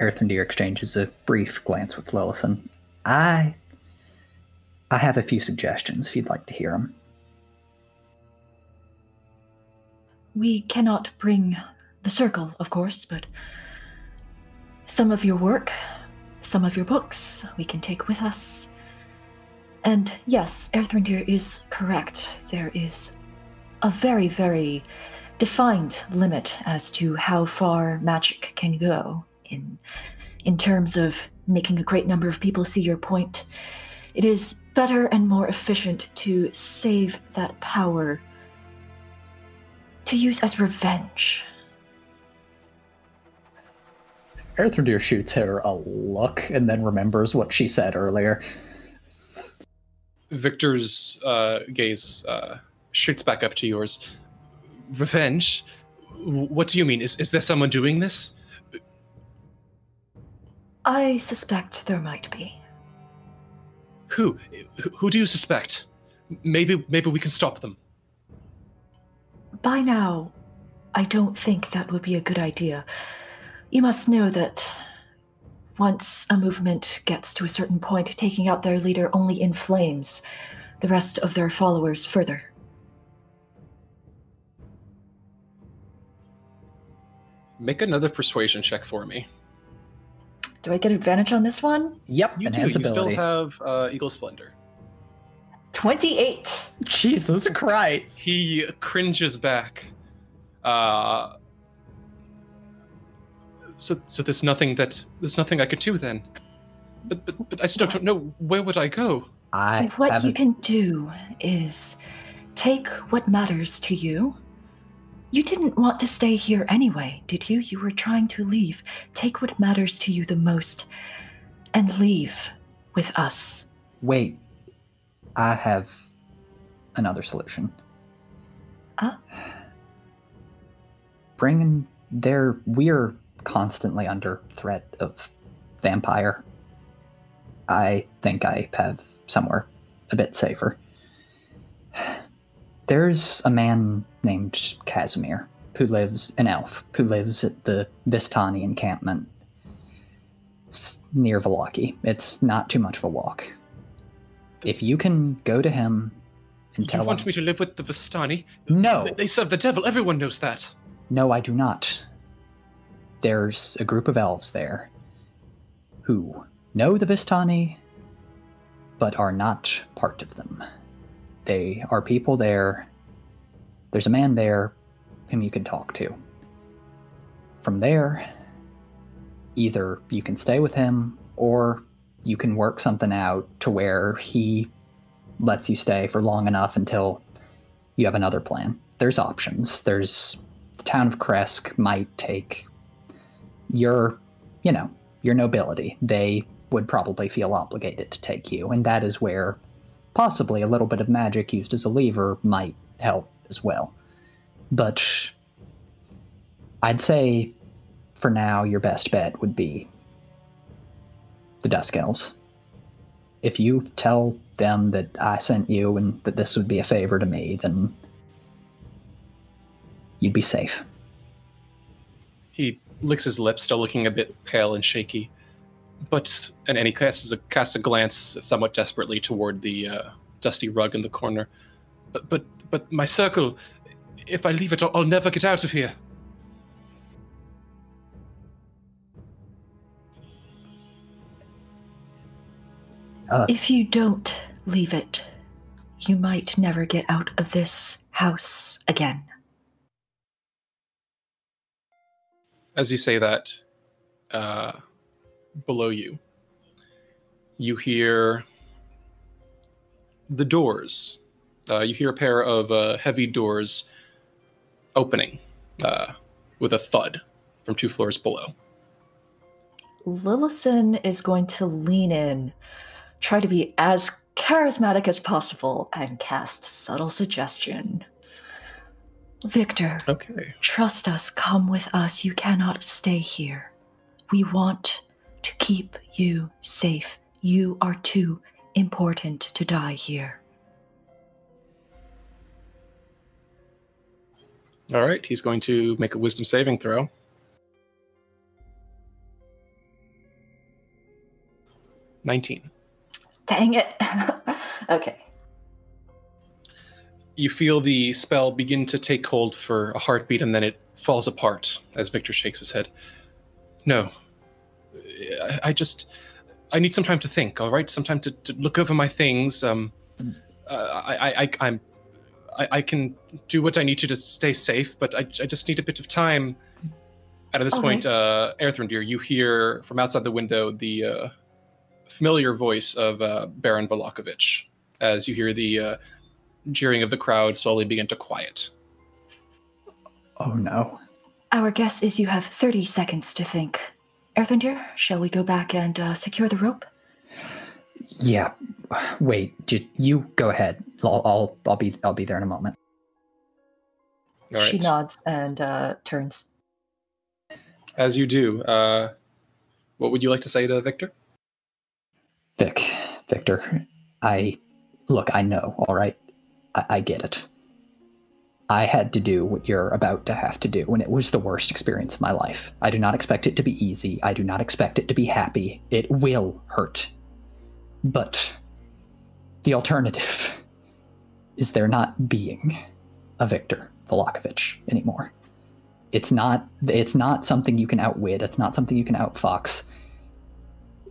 Speaker 4: Erthrendir exchanges a brief glance with Lillison. I. I have a few suggestions if you'd like to hear them.
Speaker 9: We cannot bring the circle, of course, but some of your work, some of your books, we can take with us. And yes, Erthrendir is correct. There is a very, very defined limit as to how far magic can go in in terms of making a great number of people see your point. It is better and more efficient to save that power to use as revenge.
Speaker 4: Erthrendir shoots her a look and then remembers what she said earlier.
Speaker 2: Victor's uh, gaze uh, shoots back up to yours. revenge? What do you mean? Is, is there someone doing this?
Speaker 9: I suspect there might be.
Speaker 2: Who? Who do you suspect? Maybe maybe we can stop them.
Speaker 9: By now, I don't think that would be a good idea. You must know that once a movement gets to a certain point, taking out their leader only inflames the rest of their followers further.
Speaker 2: Make another persuasion check for me.
Speaker 13: Do I get advantage on this one?
Speaker 4: Yep,
Speaker 2: You do.
Speaker 4: enhance
Speaker 2: You still have uh, Eagle Splendor.
Speaker 13: 28.
Speaker 4: Jesus Christ.
Speaker 2: He cringes back. Uh, so, so there's nothing that there's nothing I could do then. But, but, but I still don't know where would I go.
Speaker 4: I
Speaker 9: what you
Speaker 4: haven't-
Speaker 9: can do is take what matters to you. You didn't want to stay here anyway, did you? You were trying to leave. Take what matters to you the most and leave with us.
Speaker 4: Wait, I have another solution.
Speaker 9: Ah.
Speaker 4: Bringing their. We're constantly under threat of vampire. I think I have somewhere a bit safer. There's a man named Kasimir who lives, an elf, who lives at the Vistani encampment near Vallaki. It's not too much of a walk. If you can go to him and tell him You
Speaker 2: want
Speaker 4: him,
Speaker 2: me to live with the Vistani?
Speaker 4: no,
Speaker 2: They- They serve the devil. Everyone knows that.
Speaker 4: no, I do not. There's a group of elves there who know the Vistani, but are not part of them. They are people there. There's a man there whom you can talk to. From there, either you can stay with him or you can work something out to where he lets you stay for long enough until you have another plan. There's options. There's the town of Krezk might take your, you know, your nobility. They would probably feel obligated to take you, and that is where possibly a little bit of magic used as a lever might help as well. But I'd say for now, your best bet would be the Dusk Elves. If you tell them that I sent you and that this would be a favor to me, then you'd be safe.
Speaker 2: He licks his lips, still looking a bit pale and shaky. But and, and he casts a casts a glance somewhat desperately toward the uh, dusty rug in the corner. But but but my circle, if I leave it, I'll, I'll never get out of here.
Speaker 4: Uh,
Speaker 9: If you don't leave it, you might never get out of this house again.
Speaker 2: As you say that, uh, below you, you hear the doors. Uh, you hear a pair of uh, heavy doors opening uh, with a thud from two floors below.
Speaker 13: Lillison is going to lean in, try to be as charismatic as possible, and cast subtle suggestion.
Speaker 9: Victor,
Speaker 2: Okay.
Speaker 9: trust us. Come with us. You cannot stay here. We want to keep you safe. You are too important to die here.
Speaker 2: All right. He's going to make a wisdom saving throw. Nineteen.
Speaker 13: Dang it. okay.
Speaker 2: you feel the spell begin to take hold for a heartbeat and then it falls apart as Victor shakes his head. No. I, I just. I need some time to think, all right? Some time to, to look over my things. Um, uh, I, I, I, I'm. I, I can do what I need to to stay safe, but I, I just need a bit of time. And at this
Speaker 9: Okay.
Speaker 2: point, uh, Erthrendir, you hear from outside the window the uh, familiar voice of uh, Baron Vallakovich as you hear the uh, jeering of the crowd slowly begin to quiet.
Speaker 4: Oh no.
Speaker 9: Our guess is you have 30 seconds to think. Erthrendir, shall we go back and uh, secure the rope?
Speaker 4: Yeah. Wait. J- you go ahead. I'll, I'll. I'll be. I'll be there in a moment.
Speaker 2: All
Speaker 13: She
Speaker 2: right.
Speaker 13: nods and uh, turns.
Speaker 2: As you do, uh, what would you like to say to Victor?
Speaker 4: Vic, Victor, I look, I know, all right? I, I get it. I had to do what you're about to have to do, and it was the worst experience of my life. I do not expect it to be easy. I do not expect it to be happy. It will hurt. But the alternative is there not being a Victor Vallakovich anymore. It's not it's not something you can outwit, it's not something you can outfox.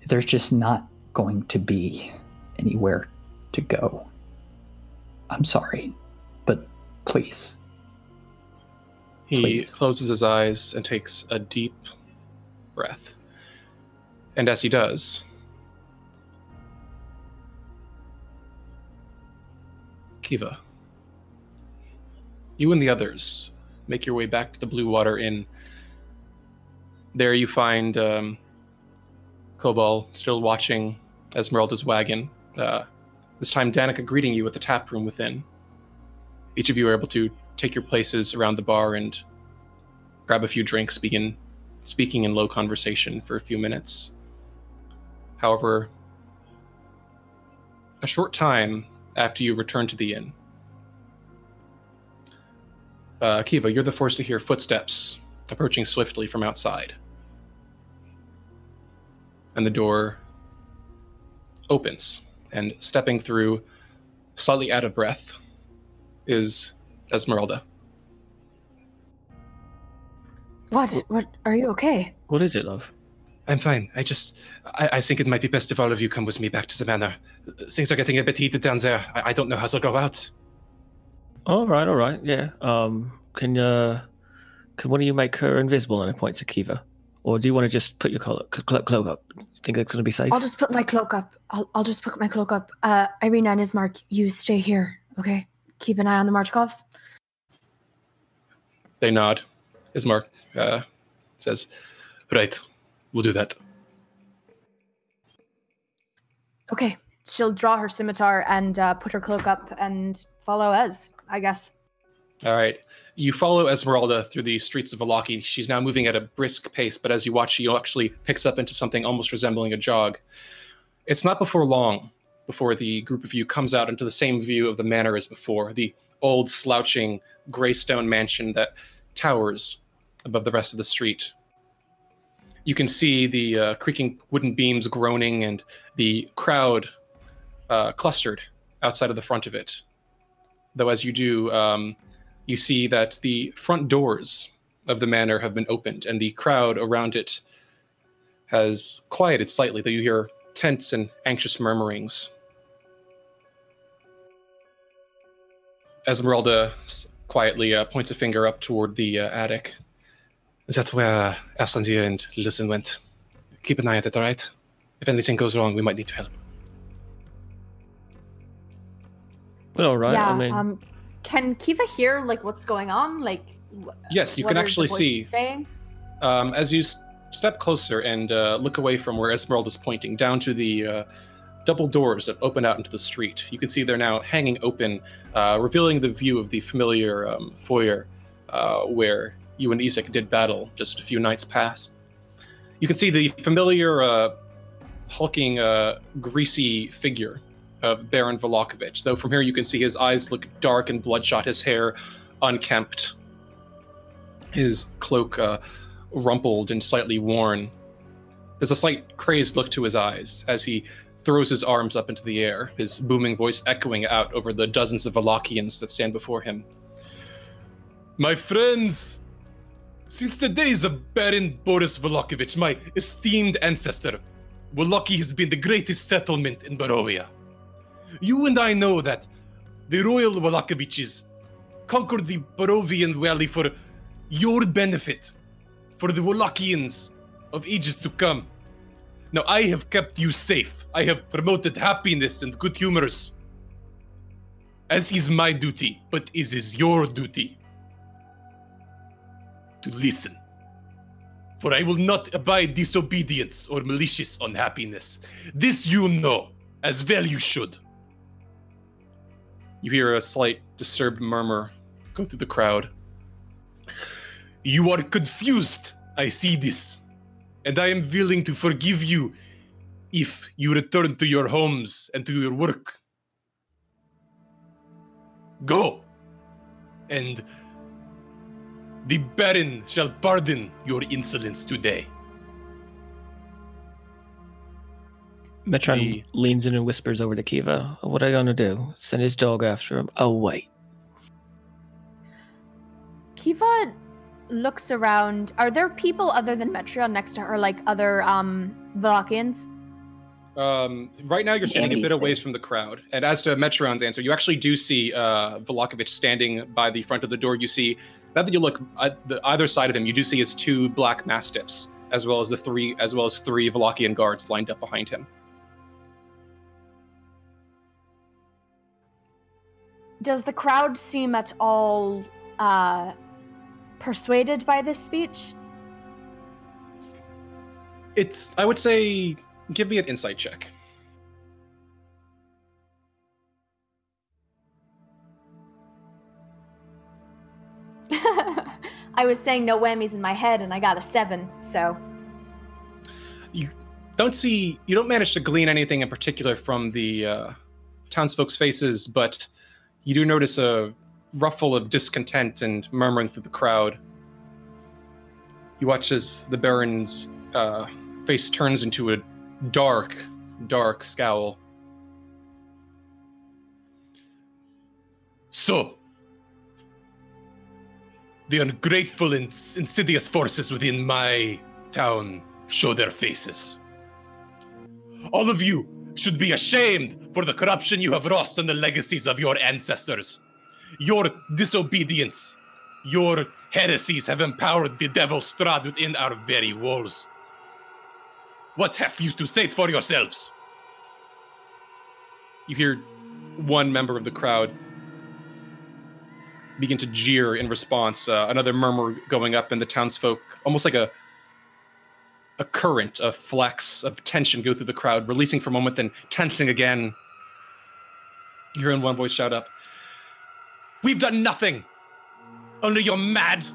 Speaker 4: There's just not going to be anywhere to go. I'm sorry, but please.
Speaker 2: He
Speaker 4: Please.
Speaker 2: closes his eyes and takes a deep breath. And as he does, Kiva, you and the others make your way back to the Blue Water Inn. There you find um, Kobal still watching Esmeralda's wagon. Uh, this time, Danika greeting you at the tap room within. Each of you are able to take your places around the bar and grab a few drinks, begin speaking in low conversation for a few minutes. However, a short time after you return to the inn, uh, Kiva, you're the first to hear footsteps approaching swiftly from outside. And the door opens, and stepping through, slightly out of breath, is Esmeralda.
Speaker 11: What? What? Are you okay?
Speaker 3: What is it, love?
Speaker 2: I'm fine. I just, I, I think it might be best if all of you come with me back to the manor. Things are getting a bit heated down there. I, I don't know how to go out.
Speaker 3: All right, all right, yeah. Um, can uh, can one of you make her invisible and point to Kiva, or do you want to just put your clo- clo- cloak up? Think that's gonna be safe?
Speaker 11: I'll just put my cloak up. I'll, I'll just put my cloak up. Uh, Ireena and Ismark, you stay here, okay? Keep an eye on the Martikovs.
Speaker 2: They nod. Ismark uh, says, "Right, we'll do that."
Speaker 11: Okay. She'll draw her scimitar and uh, put her cloak up and follow us, I guess.
Speaker 2: All right. You follow Esmeralda through the streets of Vallaki. She's now moving at a brisk pace, but as you watch, she actually picks up into something almost resembling a jog. It's not before long before the group of you comes out into the same view of the manor as before the old, slouching, gray stone mansion that towers above the rest of the street. You can see the uh, creaking wooden beams groaning and the crowd uh, clustered outside of the front of it. Though, as you do, um, you see that the front doors of the manor have been opened and the crowd around it has quieted slightly, though you hear tense and anxious murmurings. Esmeralda quietly uh, points a finger up toward the uh, attic. That's where Aslandia and Listen went. Keep an eye on it, alright? If anything goes wrong, we might need to help.
Speaker 3: Well, all right.
Speaker 11: yeah.
Speaker 3: I mean,
Speaker 11: um, can Kiva hear like what's going on? Like,
Speaker 2: Yes, you can actually see.
Speaker 11: Saying?
Speaker 2: Um, as you s- step closer and uh, look away from where Esmeralda is pointing, down to the uh, double doors that open out into the street, you can see they're now hanging open, uh, revealing the view of the familiar um, foyer uh, where you and Izek did battle just a few nights past. You can see the familiar, uh, hulking, uh, greasy figure of Baron Vallakovich, though from here you can see his eyes look dark and bloodshot, his hair unkempt, his cloak uh, rumpled and slightly worn. There's a slight crazed look to his eyes as he throws his arms up into the air, his booming voice echoing out over the dozens of Vallakians that stand before him. My friends, since the days of Baron Boris Vallakovich, my esteemed ancestor, Vallaki has been the greatest settlement in Barovia. You and I know that the royal Vallakoviches conquered the Barovian valley for your benefit, for the Vallakians of ages to come. Now I have kept you safe. I have promoted happiness and good humors. As is my duty, but it is your duty to listen. For I will not abide disobedience or malicious unhappiness. This you know, as well you should. You hear a slight disturbed murmur go through the crowd.
Speaker 14: You are confused. I see this. And I am willing to forgive you if you return to your homes and to your work. Go. And the Baron shall pardon your insolence today.
Speaker 3: Metron
Speaker 2: The-
Speaker 3: leans in and whispers over to Kiva. What are you gonna do? Send his dog after him? Oh wait.
Speaker 11: Kiva looks around. Are there people other than Metreon next to her, like other um Vallakians?
Speaker 2: Um, right now, you're standing a
Speaker 13: Andy's
Speaker 2: bit away
Speaker 13: there.
Speaker 2: from the crowd. And as to Metron's answer, you actually do see uh, Vallakovich standing by the front of the door. You see, now that you look at the either side of him, you do see his two black mastiffs, as well as the three, as well as three Vallakian guards lined up behind him.
Speaker 11: Does the crowd seem at all uh persuaded by this speech?
Speaker 2: It's, I would say, give me an insight check.
Speaker 11: I was saying no whammies in my head and I got a seven, so
Speaker 2: You don't see, you don't manage to glean anything in particular from the uh, townsfolk's faces, but you do notice a ruffle of discontent and murmuring through the crowd. You watch as the Baron's uh, face turns into a dark, dark scowl.
Speaker 14: So, the ungrateful and insidious forces within my town show their faces. All of you should be ashamed for the corruption you have wrought on the legacies of your ancestors. Your disobedience, your heresies have empowered the devil Strahd within our very walls. What have you to say for yourselves?
Speaker 2: You hear one member of the crowd begin to jeer in response. Uh, another murmur going up, and the townsfolk, almost like a a current, a flex of tension, go through the crowd, releasing for a moment, then tensing again. You hear in one voice shout up,
Speaker 14: We've done nothing. Only your mad,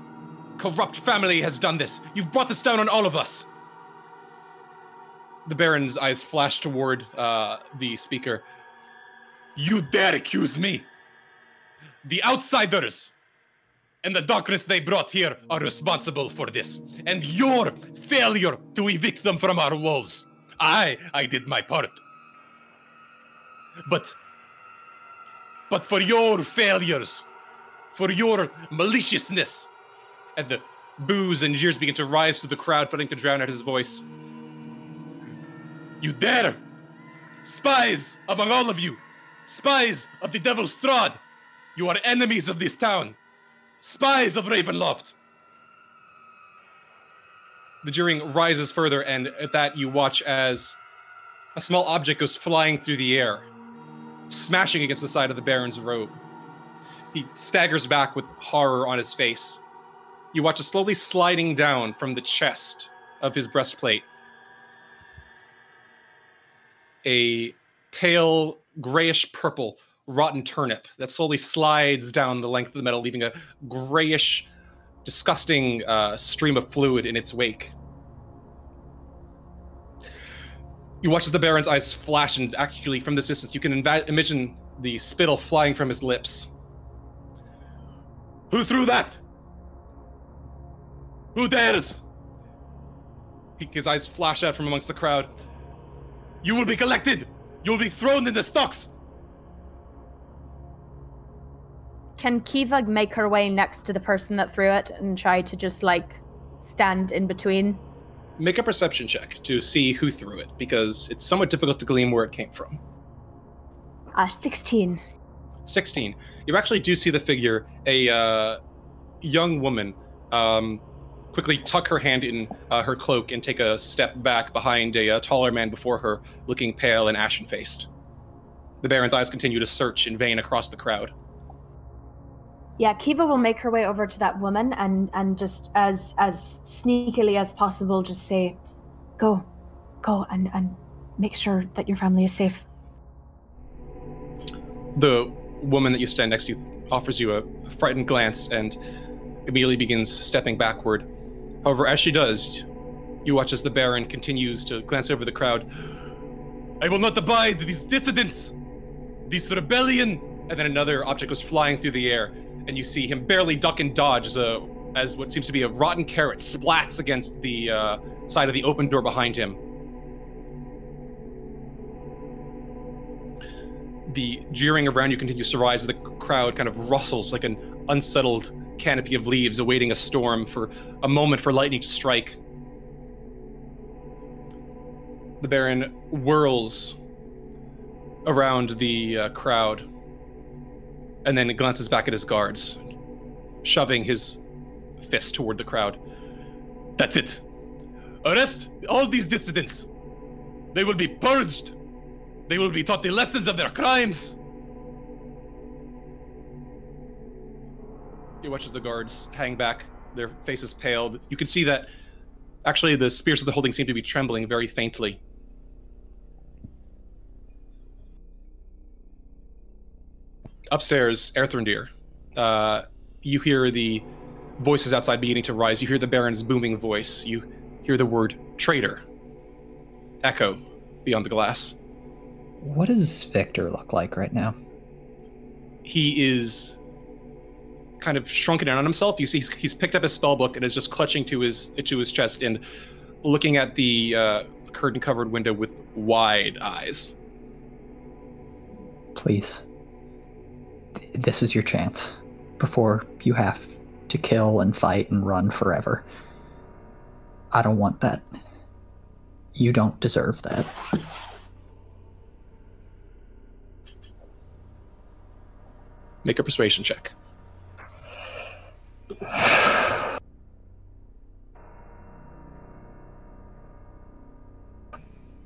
Speaker 14: corrupt family has done this. You've brought this down on all of us.
Speaker 2: The Baron's eyes flash toward uh, the speaker.
Speaker 14: You dare accuse me? The outsiders and the darkness they brought here are responsible for this. And your failure to evict them from our walls. I, I did my part. But, but for your failures, for your maliciousness,
Speaker 2: And the boos and jeers begin to rise through the crowd, threatening to drown out his voice.
Speaker 14: You dare! Spies among all of you! Spies of the Devil's Strahd! You are enemies of this town! Spies of Ravenloft!
Speaker 2: The jeering rises further, and at that, you watch as a small object goes flying through the air, smashing against the side of the Baron's robe. He staggers back with horror on his face. You watch it slowly sliding down from the chest of his breastplate. A pale, grayish purple, rotten turnip that slowly slides down the length of the metal, leaving a grayish, disgusting uh, stream of fluid in its wake. You watch as the Baron's eyes flash, and actually, from this distance, you can inva- imagine the spittle flying from his lips.
Speaker 14: Who threw that? Who dares?
Speaker 2: His eyes flash out from amongst the crowd.
Speaker 14: You will be collected! You will be thrown in the stocks!
Speaker 11: Can Kiva make her way next to the person that threw it and try to just like stand in between?
Speaker 2: Make a perception check to see who threw it, because it's somewhat difficult to glean where it came from.
Speaker 11: Uh, 16.
Speaker 2: 16. You actually do see the figure, a uh, young woman, um, quickly tuck her hand in uh, her cloak and take a step back behind a, uh taller man before her, looking pale and ashen faced. The Baron's eyes continue to search in vain across the crowd.
Speaker 11: Yeah, Kiva will make her way over to that woman and and just as as sneakily as possible just say, "Go, go and and make sure that your family is safe."
Speaker 2: The woman that you stand next to offers you a frightened glance and immediately begins stepping backward. However, as she does, you watch as the Baron continues to glance over the crowd.
Speaker 14: I will not abide these dissidents, this rebellion.
Speaker 2: And then another object goes flying through the air, and you see him barely duck and dodge as, a, as what seems to be a rotten carrot splats against the uh, side of the open door behind him. The jeering around you continues to rise. As the crowd kind of rustles like an unsettled canopy of leaves awaiting a storm for a moment for lightning to strike. The Baron whirls around the uh, crowd and then glances back at his guards, shoving his fist toward the crowd.
Speaker 14: That's it. Arrest all these dissidents. They will be purged. They will be taught the lessons of their crimes.
Speaker 2: He watches the guards hang back, their faces paled. You can see that actually the spears that they're holding seem to be trembling very faintly. Upstairs, Erthrendir, uh, you hear the voices outside beginning to rise. You hear the Baron's booming voice. You hear the word traitor echo beyond the glass.
Speaker 4: What does Victor look like right now?
Speaker 2: He is kind of shrunken in on himself. You see, he's, he's picked up his spell book and is just clutching to his to his chest and looking at the uh, curtain-covered window with wide eyes.
Speaker 4: Please, this is your chance before you have to kill and fight and run forever. I don't want that. You don't deserve that.
Speaker 2: Make a persuasion check.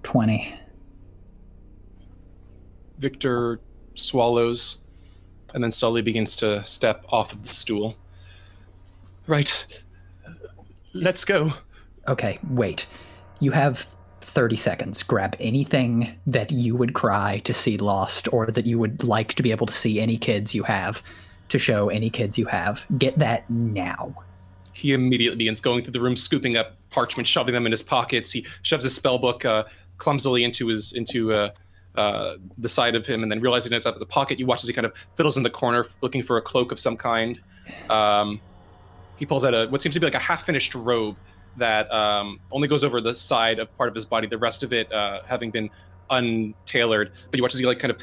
Speaker 4: Twenty.
Speaker 2: Victor swallows and then slowly begins to step off of the stool. Right. Let's go.
Speaker 4: Okay, wait. You have 30 seconds. Grab anything that you would cry to see lost or that you would like to be able to see any kids you have to show any kids you have. Get that now.
Speaker 2: He immediately begins going through the room, scooping up parchment, shoving them in his pockets. He shoves his spell book uh, clumsily into his into uh, uh, the side of him, and then realizing it's out of the pocket, you watch as he kind of fiddles in the corner, looking for a cloak of some kind. Um, he pulls out a what seems to be like a half-finished robe that um, only goes over the side of part of his body, the rest of it uh, having been untailored. But you watch as he like kind of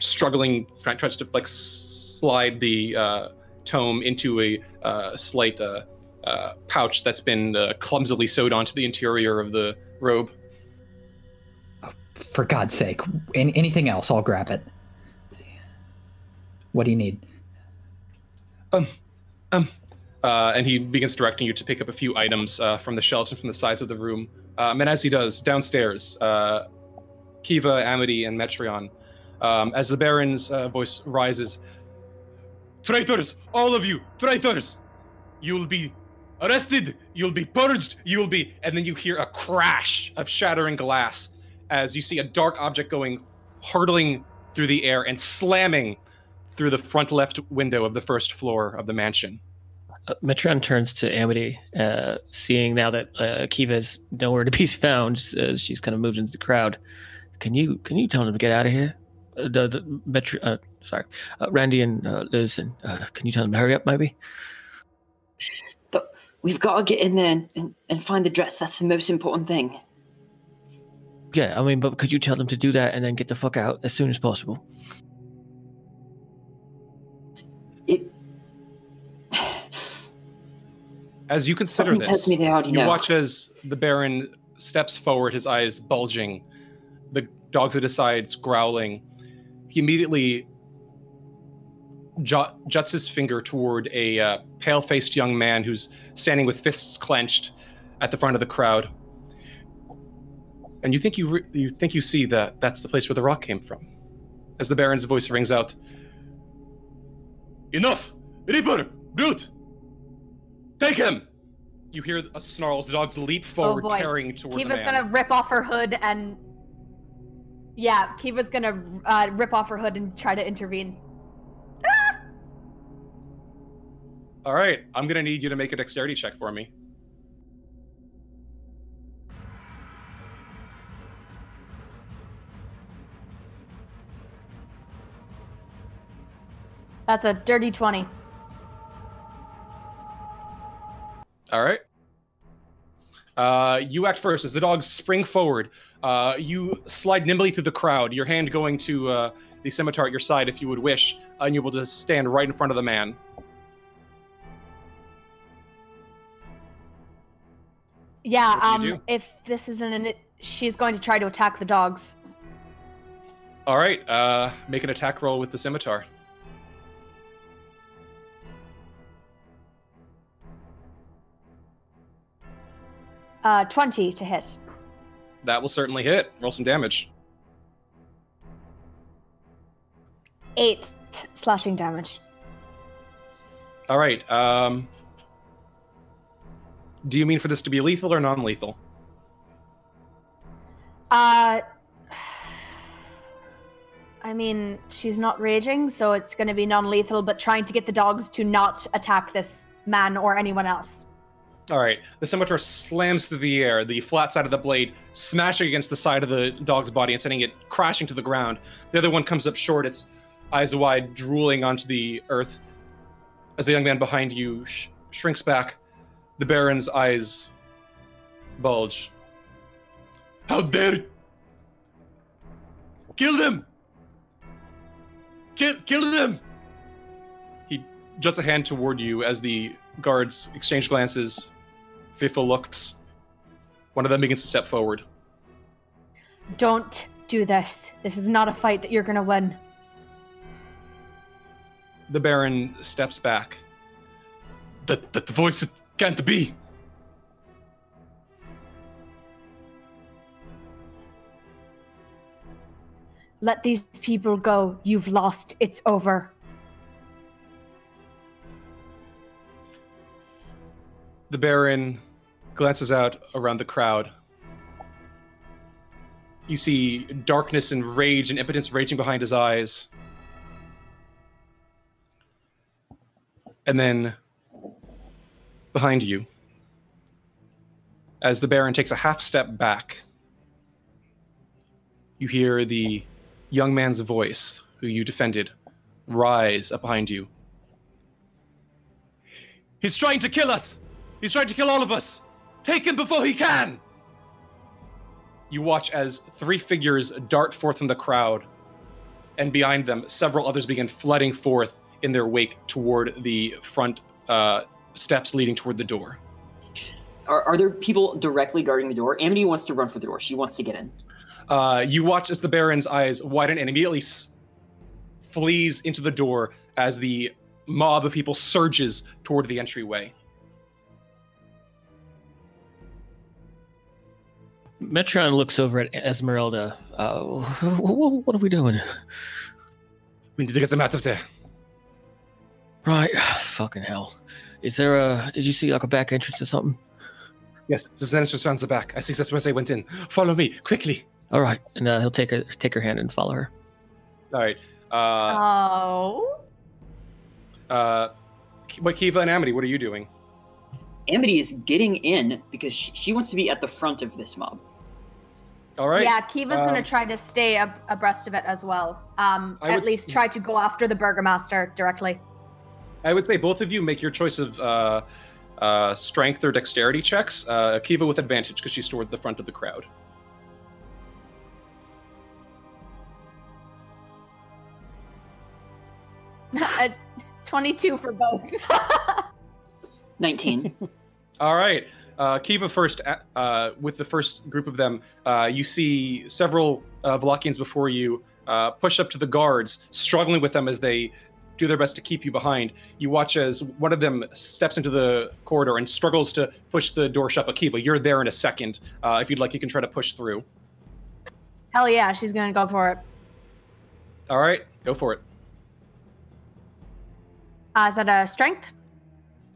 Speaker 2: struggling, tries to like slide the uh, tome into a uh, slight uh, uh, pouch that's been clumsily sewed onto the interior of the robe.
Speaker 4: For God's sake, any, anything else, I'll grab it. What do you need?
Speaker 2: Um, um, uh, and he begins directing you to pick up a few items uh, from the shelves and from the sides of the room. Um, and as he does, downstairs, uh, Kiva, Amity, and Metreon, um, as the Baron's uh, voice rises,
Speaker 14: Traitors, all of you, traitors! You will be arrested, you'll be purged,
Speaker 2: you'll be. And then you hear a crash of shattering glass as you see a dark object going hurtling through the air and slamming through the front left window of the first floor of the mansion.
Speaker 3: Uh, Metron turns to Amity, uh, seeing now that uh, Kiva is nowhere to be found as she's kind of moved into the crowd. Can you can you tell them to get out of here? Uh, the, the Metri- uh, sorry, uh, Randy and uh, Liz, and uh, can you tell them to hurry up, maybe?
Speaker 12: But we've got to get in there and, and, and find the dress. That's the most important thing.
Speaker 3: Yeah, I mean, but could you tell them to do that and then get the fuck out as soon as possible?
Speaker 12: It.
Speaker 2: As you consider
Speaker 12: Something
Speaker 2: this,
Speaker 12: tells me they already
Speaker 2: you
Speaker 12: know.
Speaker 2: watch as the Baron steps forward, his eyes bulging, the dogs at his sides growling. He immediately jut, juts his finger toward a uh, pale-faced young man who's standing with fists clenched at the front of the crowd. And you think you re- you think you see that that's the place where the rock came from. As the Baron's voice rings out,
Speaker 14: Enough! Reaper! Brute! Take him!
Speaker 2: you hear a snarl as the dogs leap forward,
Speaker 11: oh
Speaker 2: tearing toward
Speaker 11: Kiva's
Speaker 2: the man.
Speaker 11: gonna rip off her hood and. Yeah, Kiva's gonna uh, rip off her hood and try to intervene.
Speaker 2: All right, I'm gonna need you to make a dexterity check for me.
Speaker 11: That's a dirty 20.
Speaker 2: All right. Uh, you act first as the dogs spring forward. Uh, you slide nimbly through the crowd, your hand going to uh, the scimitar at your side if you would wish, and you're able to stand right in front of the man.
Speaker 11: Yeah,
Speaker 2: What do you
Speaker 11: um, if this isn't an. She's going to try to attack the dogs.
Speaker 2: All right, uh, make an attack roll with the scimitar.
Speaker 11: Uh, 20 to hit.
Speaker 2: That will certainly hit. Roll some damage.
Speaker 11: 8 slashing damage.
Speaker 2: All right. Um, do you mean for this to be lethal or non-lethal?
Speaker 11: Uh. I mean, she's not raging, so it's going to be non lethal, but trying to get the dogs to not attack this man or anyone else.
Speaker 2: All right. The scimitar slams through the air, the flat side of the blade smashing against the side of the dog's body and sending it crashing to the ground. The other one comes up short, its eyes wide, drooling onto the earth. As the young man behind you sh- shrinks back, the Baron's eyes bulge.
Speaker 14: How dare you! Kill them! Kill kill them!
Speaker 2: He juts a hand toward you as the guards exchange glances, fearful looks. One of them begins to step forward.
Speaker 11: Don't do this. This is not a fight that you're going to win.
Speaker 2: The Baron steps back.
Speaker 14: That that voice it can't be.
Speaker 11: Let these people go. You've lost. It's over.
Speaker 2: The Baron glances out around the crowd. You see darkness and rage and impotence raging behind his eyes. And then behind you, as the Baron takes a half step back, you hear the young man's voice, who you defended, rise up behind you.
Speaker 14: He's trying to kill us! He's trying to kill all of us! Take him before he can!
Speaker 2: You watch as three figures dart forth from the crowd, and behind them, several others begin flooding forth in their wake toward the front uh, steps leading toward the door.
Speaker 12: Are, are there people directly guarding the door? Amity wants to run for the door. She wants to get in.
Speaker 2: Uh, you watch as the Baron's eyes widen and immediately s- flees into the door as the mob of people surges toward the entryway.
Speaker 3: Metron looks over at Esmeralda. Uh, what, what are we doing?
Speaker 14: We need to get them out of there.
Speaker 3: Right, fucking hell. Is there a? Did you see like a back entrance or something?
Speaker 14: Yes, the Zenith surrounds the back. I think that's where they went in. Follow me, quickly.
Speaker 3: All right, and uh, he'll take her take her hand and follow her.
Speaker 2: All right. Uh,
Speaker 11: oh.
Speaker 2: uh, but Kiva and Amity, what are you doing?
Speaker 12: Amity is getting in because she, she wants to be at the front of this mob.
Speaker 2: All right.
Speaker 11: Yeah, Kiva's
Speaker 2: Um,
Speaker 11: going to try to stay ab- abreast of it as well. Um, at least
Speaker 2: s-
Speaker 11: try to go after the Burgomaster directly.
Speaker 2: I would say both of you make your choice of uh, uh, strength or dexterity checks. Uh, Kiva with advantage because she's toward the front of the crowd.
Speaker 11: A 22 for both.
Speaker 12: 19.
Speaker 2: All right. Uh, Kiva first, uh, with the first group of them, uh, you see several uh, Vallakians before you uh, push up to the guards, struggling with them as they do their best to keep you behind. You watch as one of them steps into the corridor and struggles to push the door shut. But Kiva, you're there in a second. Uh, if you'd like, you can try to push through.
Speaker 11: Hell yeah, she's going to go for it.
Speaker 2: All right, go for it.
Speaker 11: Uh, is that a strength?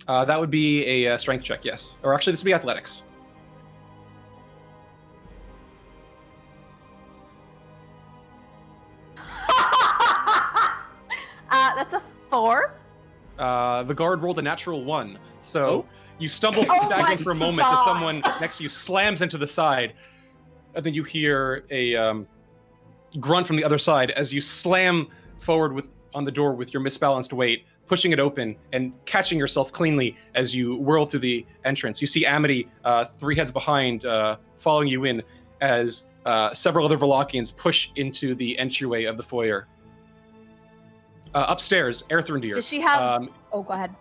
Speaker 2: Uh, that would be a uh, strength check, yes. Or actually, this would be athletics.
Speaker 11: Uh, that's a four.
Speaker 2: Uh, the guard rolled a natural one, so
Speaker 8: Oh.
Speaker 2: you stumble
Speaker 11: Oh
Speaker 2: staggering
Speaker 11: my
Speaker 2: for a moment as
Speaker 11: God.
Speaker 2: someone next to you slams into the side, and then you hear a um, grunt from the other side as you slam forward with on the door with your misbalanced weight, pushing it open and catching yourself cleanly as you whirl through the entrance. You see Amity, uh, three heads behind, uh, following you in as uh, several other Vallakians push into the entryway of the foyer. Uh, upstairs, Erthrendir.
Speaker 11: Does she have?
Speaker 2: Um,
Speaker 11: oh, go ahead.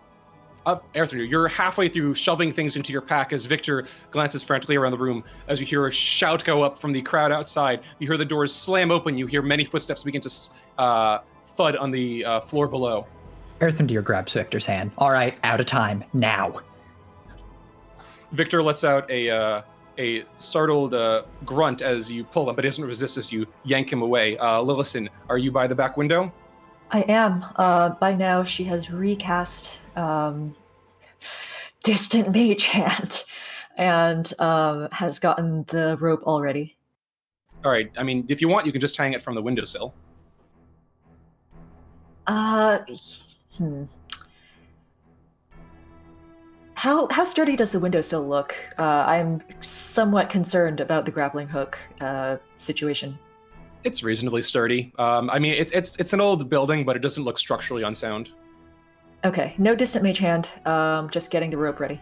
Speaker 2: up, Erthrendir, you're halfway through shoving things into your pack as Victor glances frantically around the room as you hear a shout go up from the crowd outside. You hear the doors slam open. You hear many footsteps begin to uh, thud on the uh, floor below.
Speaker 4: Erthrendir grabs Victor's hand. All right, out of time. Now.
Speaker 2: Victor lets out a uh, a startled uh, grunt as you pull him, but he doesn't resist as you yank him away. Uh, Lillison, are you by the back window?
Speaker 13: I am. Uh, by now, she has recast um, Distant Mage Hand and um, has gotten the rope already.
Speaker 2: All right. I mean, if you want, you can just hang it from the windowsill.
Speaker 13: Uh, hmm. How how sturdy does the windowsill look? Uh, I'm somewhat concerned about the grappling hook uh, situation.
Speaker 2: It's reasonably sturdy. Um, I mean, it's it's it's an old building, but it doesn't look structurally unsound.
Speaker 13: Okay, no distant mage hand. Um, just getting the rope ready.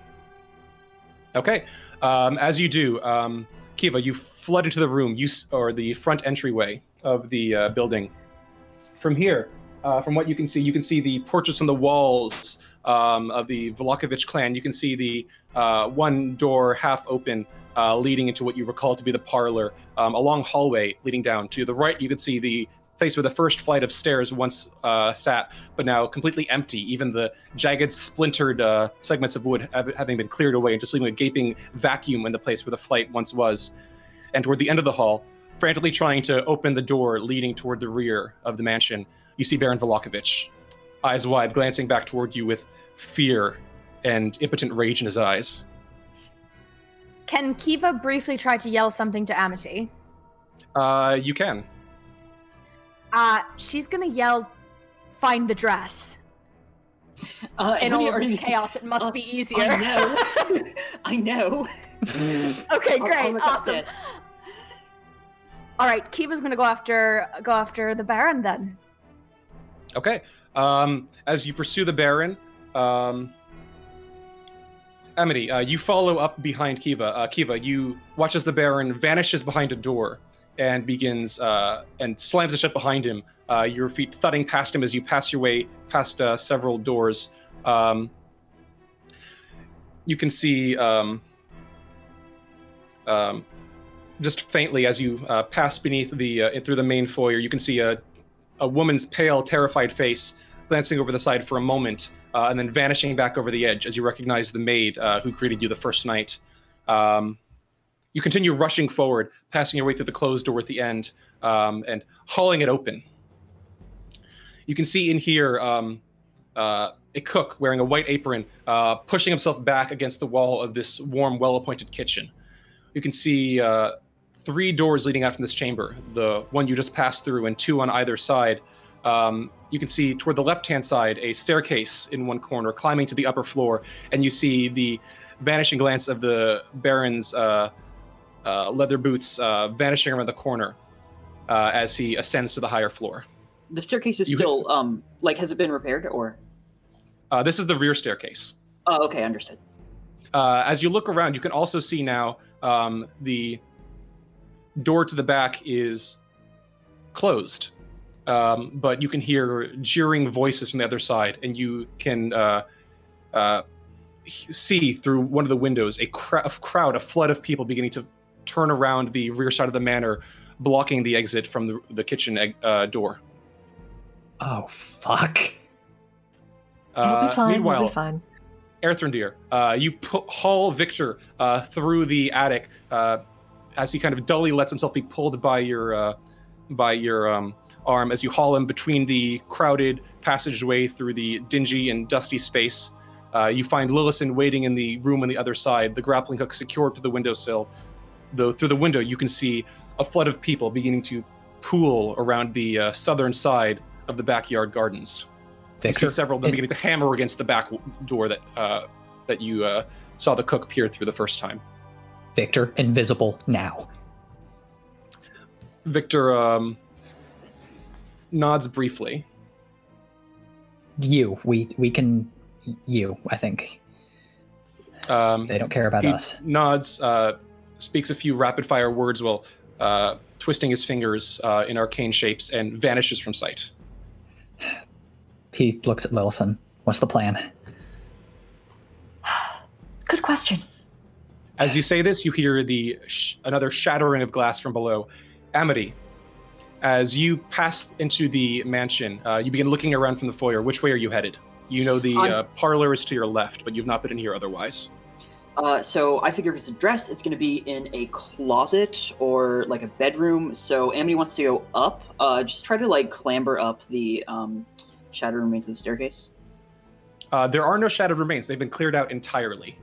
Speaker 2: Okay. Um, as you do, um, Kiva, you flood into the room, you or the front entryway of the uh, building. From here, uh, from what you can see, you can see the portraits on the walls um, of the Vallakovich clan. You can see the uh, one door half open, uh, leading into what you recall to be the parlor. Um, a long hallway leading down to the right, you can see the place where the first flight of stairs once uh, sat, but now completely empty. Even the jagged, splintered uh, segments of wood having been cleared away, and just leaving a gaping vacuum in the place where the flight once was. And toward the end of the hall, frantically trying to open the door leading toward the rear of the mansion, you see Baron Vallakovich, eyes wide, glancing back toward you with fear and impotent rage in his eyes.
Speaker 11: Can Kiva briefly try to yell something to Amity?
Speaker 2: Uh, you can.
Speaker 11: Uh, she's gonna yell, "Find the dress."
Speaker 12: Uh,
Speaker 11: In all of this
Speaker 12: you-
Speaker 11: chaos, it must
Speaker 12: uh,
Speaker 11: be easier.
Speaker 12: I know. I know.
Speaker 11: okay,
Speaker 12: I'll-
Speaker 11: great,
Speaker 12: I'll
Speaker 11: awesome. All right, Kiva's gonna go after go after the Baron then.
Speaker 2: Okay. Um, as you pursue the Baron, um, Amity, uh, you follow up behind Kiva. Uh, Kiva, you watch as the Baron vanishes behind a door and begins uh, and slams it shut behind him. Uh, your feet thudding past him as you pass your way past uh, several doors. Um, you can see um, um, just faintly as you uh, pass beneath the through the main foyer. You can see a a woman's pale, terrified face glancing over the side for a moment, uh, and then vanishing back over the edge as you recognize the maid uh, who greeted you the first night. Um, you continue rushing forward, passing your way through the closed door at the end, um, and hauling it open. You can see in here um, uh, a cook wearing a white apron, uh, pushing himself back against the wall of this warm, well-appointed kitchen. You can see uh, three doors leading out from this chamber the one you just passed through and two on either side um, you can see toward the left hand side a staircase in one corner climbing to the upper floor and you see the vanishing glance of the baron's uh, uh, leather boots uh, vanishing around the corner uh, as he ascends to the higher floor
Speaker 12: The staircase is
Speaker 2: You-
Speaker 12: still um like has it been repaired or?
Speaker 2: uh, this is the rear staircase
Speaker 12: Oh, okay, understood.
Speaker 2: uh, as you look around, you can also see now um, the door to the back is closed, um, but you can hear jeering voices from the other side, and you can uh, uh, see through one of the windows a, cr- a crowd, a flood of people beginning to turn around the rear side of the manor, blocking the exit from the, the kitchen eg- uh, door.
Speaker 4: Oh fuck.
Speaker 13: It'll
Speaker 2: Uh,
Speaker 13: be fine.
Speaker 2: meanwhile,
Speaker 13: It'll be fine.
Speaker 2: Erthrendir, uh, you pu- haul Victor uh, through the attic uh, as he kind of dully lets himself be pulled by your uh, by your um, arm as you haul him between the crowded passageway through the dingy and dusty space. Uh, you find Lillison waiting in the room on the other side, the grappling hook secured to the windowsill. Though through the window, you can see a flood of people beginning to pool around the uh, southern side of the backyard gardens. You see several of them
Speaker 4: it-
Speaker 2: beginning to hammer against the back door that uh, that you uh, saw the cook peer through the first time.
Speaker 4: Victor, invisible now.
Speaker 2: Victor um, nods briefly.
Speaker 4: You, we we can. You, I think
Speaker 2: Um,
Speaker 4: they don't care about
Speaker 2: he
Speaker 4: us.
Speaker 2: nods, uh, speaks a few rapid fire words while uh, twisting his fingers uh, in arcane shapes and vanishes from sight.
Speaker 4: He looks at Lillison. What's the plan?
Speaker 9: Good question.
Speaker 2: As you say this, you hear the sh- another shattering of glass from below. Amity, as you pass into the mansion, uh, you begin looking around from the foyer. Which way are you headed? You know the uh, parlor is to your left, but you've not been in here otherwise.
Speaker 12: Uh, so I figure if it's a dress, it's going to be in a closet or like a bedroom. So Amity wants to go up. Uh, just try to like clamber up the um, shattered remains of the staircase.
Speaker 2: Uh, there are no shattered remains; they've been cleared out entirely.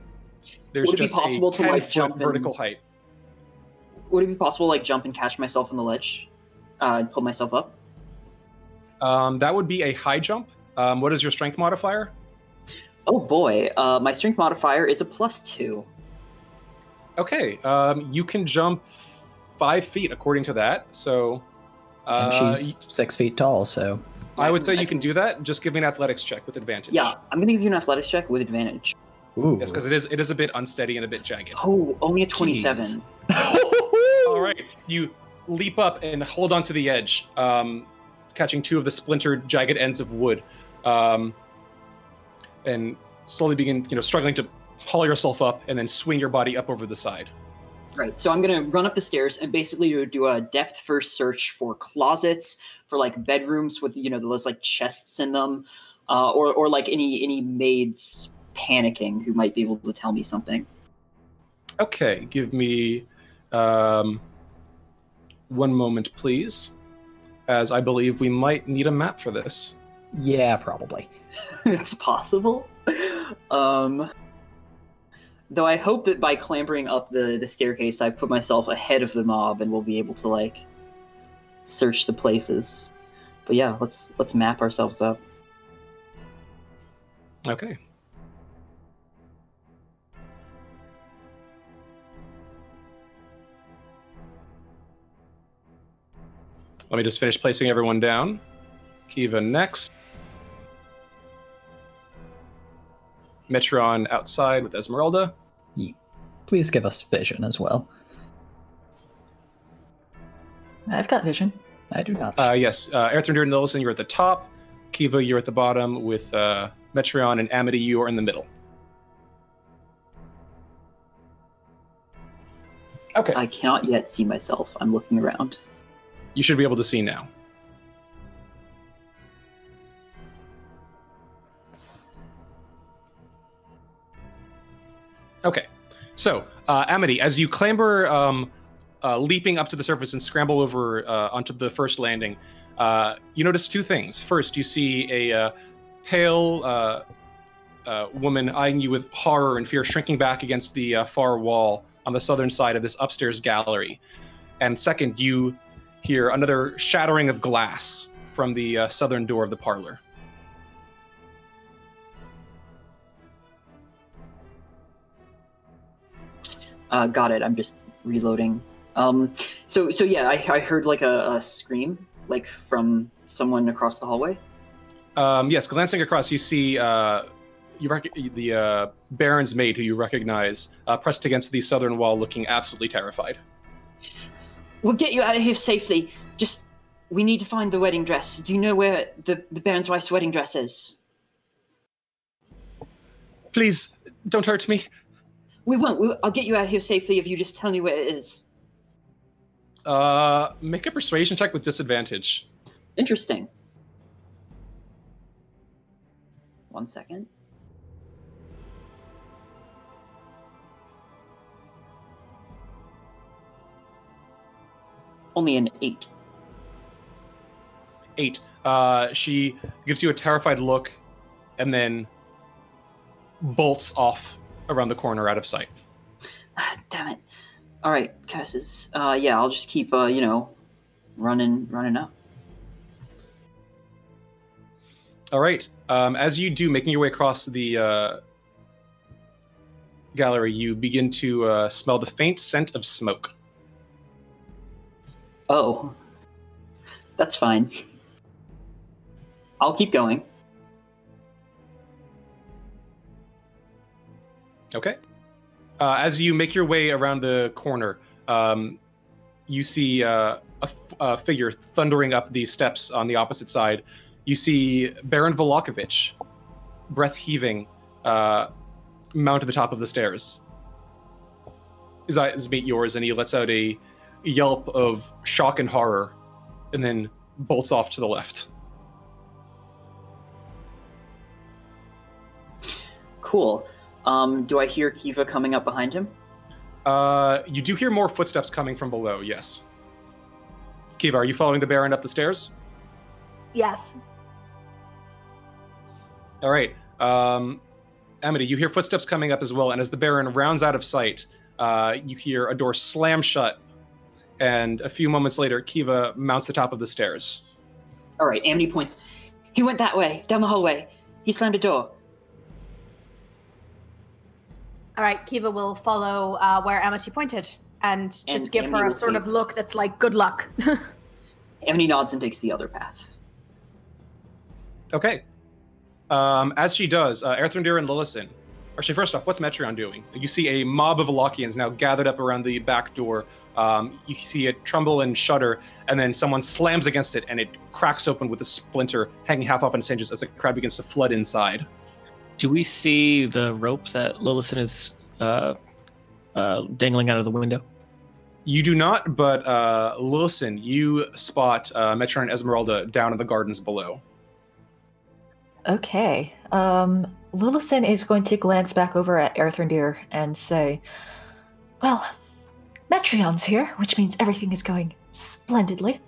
Speaker 2: There's
Speaker 12: Would it be possible
Speaker 2: a
Speaker 12: to, like,
Speaker 2: foot
Speaker 12: jump and-
Speaker 2: vertical height.
Speaker 12: Would it be possible to like jump and catch myself on the ledge uh, and pull myself up?
Speaker 2: Um, that would be a high jump. Um, what is your strength modifier?
Speaker 12: Oh boy, uh, my strength modifier is a plus two.
Speaker 2: Okay, um, you can jump five feet according to that. So,
Speaker 4: And
Speaker 2: uh,
Speaker 4: she's six feet tall, so
Speaker 2: I would say you can do that. Just give me an athletics check with advantage.
Speaker 12: Yeah, I'm going to give you an athletics check with advantage.
Speaker 4: Ooh.
Speaker 2: Yes, because it is it is a bit unsteady and a bit jagged.
Speaker 12: Oh, only a 27.
Speaker 2: All right, you leap up and hold onto the edge, um, catching two of the splintered, jagged ends of wood, um, and slowly begin, you know, struggling to haul yourself up and then swing your body up over the side.
Speaker 12: Right. So I'm gonna run up the stairs and basically do- do a depth first search for closets, for like bedrooms with you know those like chests in them, uh, or or like any any maids panicking who might be able to tell me something.
Speaker 2: Okay, give me um, one moment, please, as I believe we might need a map for this.
Speaker 4: yeah, probably.
Speaker 12: it's possible. Um, though I hope that by clambering up the the staircase, I've put myself ahead of the mob and we'll be able to like search the places. But yeah, let's let's map ourselves up.
Speaker 2: Okay. Let me just finish placing everyone down. Kiva next. Metron outside with Esmeralda.
Speaker 4: Please give us vision as well.
Speaker 13: I've got vision.
Speaker 4: I do not.
Speaker 2: Uh, yes, uh, Erthrendir and Lillison, you're at the top. Kiva, you're at the bottom with uh, Metron and Amity, you are in the middle. Okay.
Speaker 12: I cannot yet see myself. I'm looking around.
Speaker 2: You should be able to see now. Okay, so uh, Amity, as you clamber, um, uh, leaping up to the surface and scramble over uh, onto the first landing, uh, you notice two things. First, you see a uh, pale uh, woman eyeing you with horror and fear, shrinking back against the far wall on the southern side of this upstairs gallery. And second, you hear another shattering of glass from the uh, southern door of the parlor.
Speaker 12: Uh, got it. I'm just reloading. Um, so so yeah, I, I heard like a, a scream, like from someone across the hallway.
Speaker 2: Um, yes, glancing across, you see uh, you rec- the uh, Baron's maid, who you recognize, uh, pressed against the southern wall, looking absolutely terrified.
Speaker 12: We'll get you out of here safely. Just we need to find the wedding dress. Do you know where the the Baron's wife's wedding dress is?
Speaker 2: Please don't hurt me.
Speaker 12: We won't. We, I'll get you out of here safely if you just tell me where it is.
Speaker 2: Uh, make a persuasion check with disadvantage.
Speaker 12: Interesting. One second. Only an eight.
Speaker 2: Eight. Uh, she gives you a terrified look, and then bolts off around the corner out of sight.
Speaker 12: Damn it. All right, curses. Uh, yeah, I'll just keep, uh, you know, running, running up.
Speaker 2: All right. Um, as you do, making your way across the uh, gallery, you begin to uh, smell the faint scent of smoke.
Speaker 12: Oh, that's fine. I'll keep going.
Speaker 2: Okay. Uh, as you make your way around the corner, um, you see uh, a, f- a figure thundering up the steps on the opposite side. You see Baron Vallakovich, breath heaving, uh, mount at the top of the stairs. His eyes meet yours, and he lets out a yelp of shock and horror, and then bolts off to the left.
Speaker 12: Cool. Um, do I hear Kiva coming up behind him?
Speaker 2: Uh, you do hear more footsteps coming from below. Yes. Kiva, are you following the Baron up the stairs?
Speaker 11: Yes.
Speaker 2: All right. Um, Amity, you hear footsteps coming up as well, and as the Baron rounds out of sight, uh, you hear a door slam shut, and a few moments later, Kiva mounts the top of the stairs.
Speaker 12: All right, Amity points. He went that way, down the hallway. He slammed a door.
Speaker 11: All right, Kiva will follow uh, where Amity pointed and just
Speaker 12: And
Speaker 11: give
Speaker 12: Amity
Speaker 11: her a sort of look that's like, good luck.
Speaker 12: Amity nods and takes the other path.
Speaker 2: Okay. Um, as she does, uh, Erthrendir and Lillison. Actually, first off, what's Metreon doing? You see a mob of Vallakians now gathered up around the back door. Um, you see it tremble and shudder, and then someone slams against it, and it cracks open with a splinter hanging half off on its hinges as the crowd begins to flood inside.
Speaker 3: Do we see the rope that Lillison is uh, uh, dangling out of the window?
Speaker 2: You do not, but uh, Lillison, you spot uh, Metreon and Esmeralda down in the gardens below.
Speaker 13: Okay. Um, Lillison is going to glance back over at Erthrendir and say,
Speaker 9: Well, Metreon's here, which means everything is going splendidly.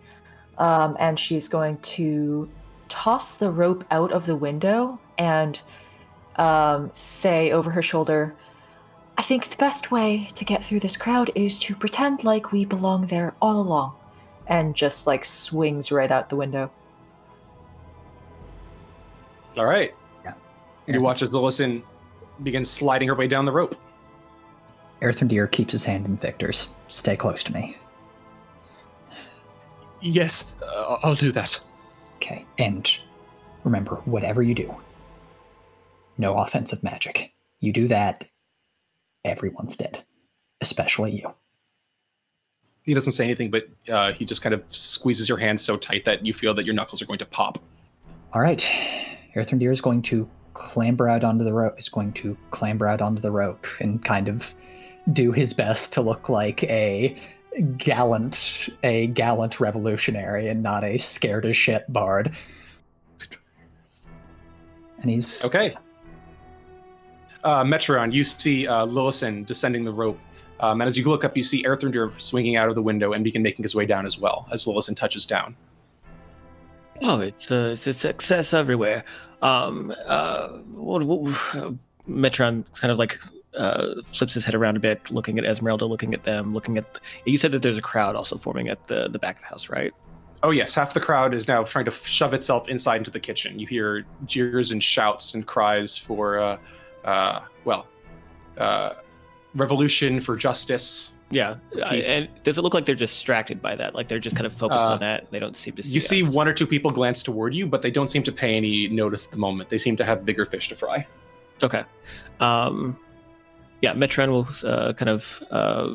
Speaker 13: um, and she's going to toss the rope out of the window and um, say over her shoulder,
Speaker 9: I think the best way to get through this crowd is to pretend like we belong there all along.
Speaker 13: and just like swings right out the window.
Speaker 2: All right.
Speaker 4: Yeah.
Speaker 2: You watch as Lillison begins sliding her way down the rope.
Speaker 4: Erthrendir keeps his hand in Victor's. Stay close to me.
Speaker 2: Yes, uh, I'll do that.
Speaker 4: Okay. And remember, whatever you do, no offensive magic. You do that, everyone's dead, especially you.
Speaker 2: He doesn't say anything, but uh, he just kind of squeezes your hand so tight that you feel that your knuckles are going to pop.
Speaker 4: All right. Erthrendir is going to clamber out onto the rope. Is going to clamber out onto the rope and kind of do his best to look like a gallant, a gallant revolutionary, and not a scared as shit bard. And he's
Speaker 2: Okay. Uh, Metron, you see uh, Lillison descending the rope. Um, and as you look up, you see Erthrendir swinging out of the window and begin making his way down as well as Lillison touches down.
Speaker 3: Oh, it's a, it's a success everywhere. Um, uh, what, what, uh, Metron kind of like uh, flips his head around a bit, looking at Esmeralda, looking at them, looking at. You said that there's a crowd also forming at the the back of the house, right?
Speaker 2: Oh, yes, half the crowd is now trying to shove itself inside into the kitchen. You hear jeers and shouts and cries for, uh, uh, well, uh, revolution for justice.
Speaker 3: Yeah, I- and does it look like they're distracted by that? Like they're just kind of focused
Speaker 2: Uh,
Speaker 3: on that. They don't seem to see.
Speaker 2: You see
Speaker 3: us?
Speaker 2: one or two people glance toward you, but they don't seem to pay any notice at the moment. They seem to have bigger fish to fry.
Speaker 3: Okay. Um, yeah, Metron will uh, kind of uh,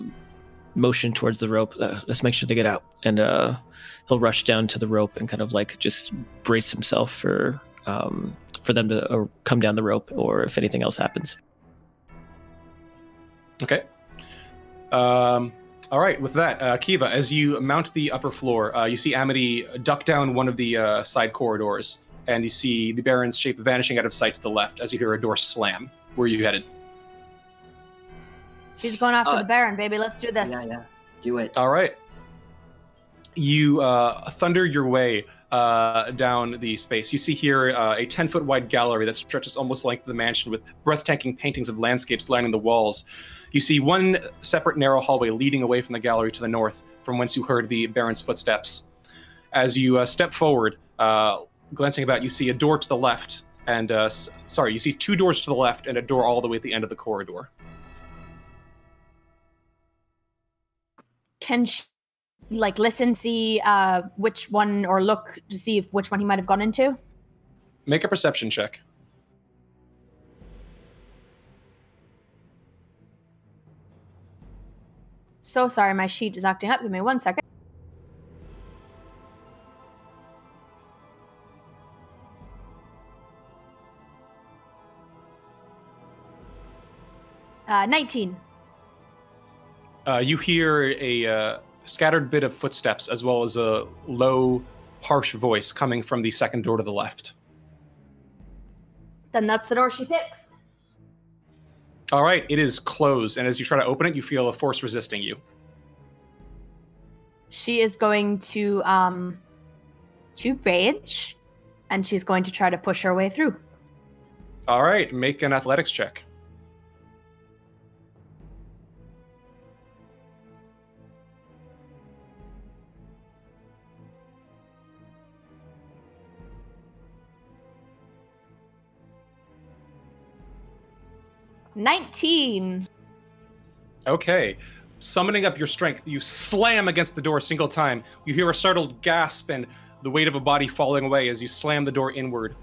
Speaker 3: motion towards the rope. Uh, let's make sure they get out, and uh, he'll rush down to the rope and kind of like just brace himself for um, for them to uh, come down the rope, or if anything else happens.
Speaker 2: Okay. Um, all right. With that, uh, Kiva, as you mount the upper floor, uh, you see Amity duck down one of the uh, side corridors, and you see the Baron's shape vanishing out of sight to the left as you hear a door slam. Where are you headed?
Speaker 11: She's going after
Speaker 12: Uh,
Speaker 11: the Baron, baby. Let's do this.
Speaker 12: Yeah, yeah. Do it.
Speaker 2: All right. You uh, thunder your way uh, down the space. You see here uh, a 10 foot wide gallery that stretches almost like the mansion with breathtaking paintings of landscapes lining the walls. You see one separate narrow hallway leading away from the gallery to the north, from whence you heard the Baron's footsteps. As you uh, step forward, uh, glancing about, you see a door to the left, and uh, s- sorry, you see two doors to the left and a door all the way at the end of the corridor.
Speaker 11: Can she, like, listen, see uh, which one, or look to see if, which one he might have gone into?
Speaker 2: Make a perception check.
Speaker 11: So sorry, my sheet is acting up. Give me one second. Uh, 19.
Speaker 2: Uh, you hear a uh, scattered bit of footsteps as well as a low, harsh voice coming from the second door to the left.
Speaker 11: Then that's the door she picks.
Speaker 2: All right, it is closed, and as you try to open it, you feel a force resisting you.
Speaker 11: She is going to um to rage, and she's going to try to push her way through.
Speaker 2: All right, make an athletics check.
Speaker 11: Nineteen.
Speaker 2: Okay. Summoning up your strength, you slam against the door a single time. You hear a startled gasp and the weight of a body falling away as you slam the door inward.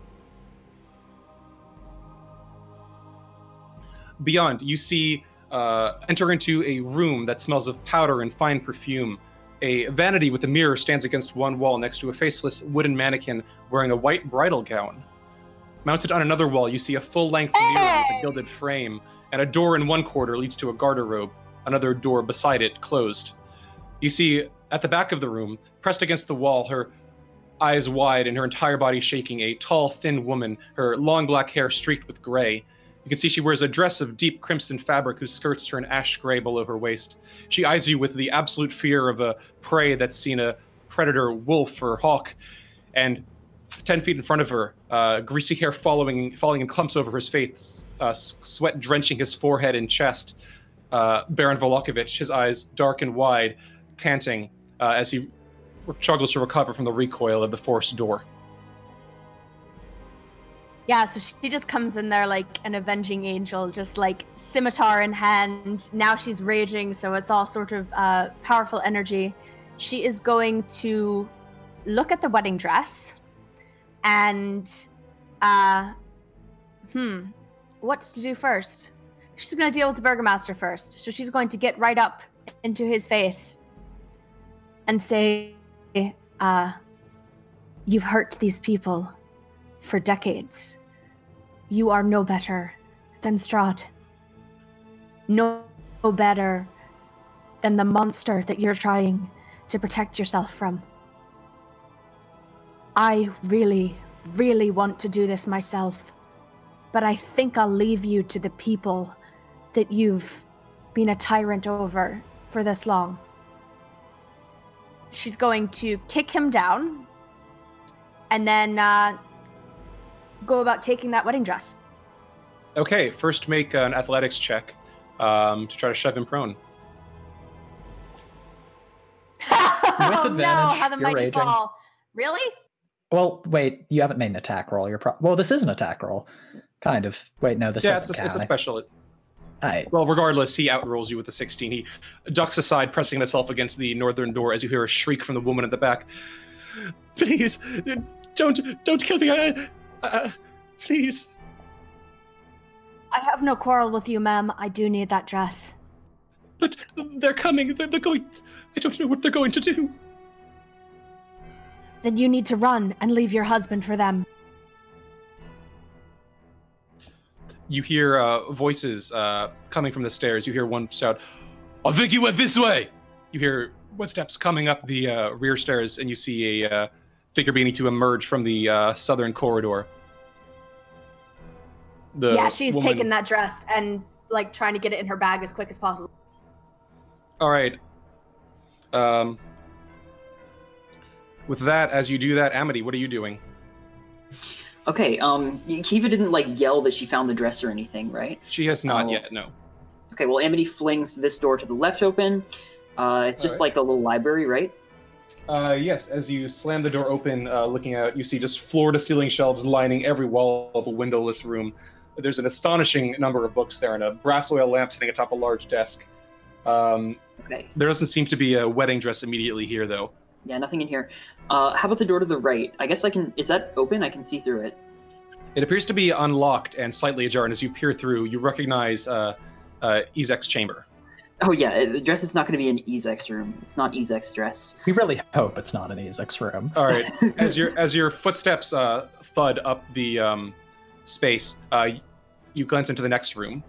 Speaker 2: Beyond, you see uh, enter into a room that smells of powder and fine perfume. A vanity with a mirror stands against one wall next to a faceless wooden mannequin wearing a white bridal gown. Mounted on another wall, you see a full length mirror with a gilded frame, and a door in one corner leads to a garderobe, another door beside it closed. You see, at the back of the room, pressed against the wall, her eyes wide and her entire body shaking, a tall, thin woman, her long black hair streaked with gray. You can see she wears a dress of deep crimson fabric whose skirts turn ash gray below her waist. She eyes you with the absolute fear of a prey that's seen a predator, wolf, or hawk, and 10 feet in front of her, uh, greasy hair following, falling in clumps over his face, uh, sweat drenching his forehead and chest. Uh, Baron Vallakovich, his eyes dark and wide, panting uh, as he struggles to recover from the recoil of the forced door.
Speaker 11: Yeah, so she just comes in there like an avenging angel, just like scimitar in hand. Now she's raging, so it's all sort of uh, powerful energy. She is going to look at the wedding dress and, uh, hmm, what to do first? She's going to deal with the burgomaster first. So she's going to get right up into his face and say, uh, You've hurt these people for decades. You are no better than Strahd. No better than the monster that you're trying to protect yourself from. I really, really want to do this myself, but I think I'll leave you to the people that you've been a tyrant over for this long. She's going to kick him down and then uh, go about taking that wedding dress.
Speaker 2: Okay, first make an athletics check um, to try to shove him prone.
Speaker 11: oh no,
Speaker 4: advantage,
Speaker 11: how the
Speaker 4: you're
Speaker 11: mighty
Speaker 4: raging.
Speaker 11: fall. Really?
Speaker 4: Well, wait, you haven't made an attack roll. You're pro- well. This is an attack roll, kind of. Wait, no, this
Speaker 2: yeah, it's
Speaker 4: doesn't
Speaker 2: a, it's a special.
Speaker 4: I,
Speaker 2: Well, regardless, he outrolls you with a 16. He ducks aside, pressing himself against the northern door as you hear a shriek from the woman at the back. Please, don't, don't kill me. I, uh, please.
Speaker 11: I have no quarrel with you, ma'am. I do need that dress.
Speaker 2: But they're coming. They're, they're going. I don't know what they're going to do.
Speaker 11: Then you need to run and leave your husband for them.
Speaker 2: You hear uh, voices uh, coming from the stairs. You hear one shout, I think he went this way. You hear footsteps coming up the uh, rear stairs, and you see a uh, figure beginning to emerge from the uh, southern corridor. The
Speaker 11: yeah, she's
Speaker 2: woman-
Speaker 11: taking that dress and like trying to get it in her bag as quick as possible.
Speaker 2: All right. Um, with that, as you do that, Amity, what are you doing?
Speaker 12: Okay, um, Kiva didn't like yell that she found the dress or anything, right?
Speaker 2: She has not
Speaker 12: Oh.
Speaker 2: yet. No.
Speaker 12: Okay, well, Amity flings this door to the left open. Uh, it's just
Speaker 2: Alright.
Speaker 12: like a little library, right?
Speaker 2: Uh, yes, as you slam the door open, uh, looking out, you see just floor to ceiling shelves lining every wall of a windowless room. There's an astonishing number of books there and a brass oil lamp sitting atop a large desk. Um,
Speaker 12: Okay.
Speaker 2: there doesn't seem to be a wedding dress immediately here, though.
Speaker 12: Yeah, nothing in here. Uh, how about the door to the right? I guess I can. Is that open? I can see through it.
Speaker 2: It appears to be unlocked and slightly ajar, and as you peer through, you recognize uh, uh, Izek's chamber.
Speaker 12: Oh yeah, the dress is not going to be in Izek's room. It's not Izek's dress.
Speaker 4: We really hope it's not in Izek's room.
Speaker 2: All right. as your as your footsteps uh, thud up the um, space, uh, you glance into the next room,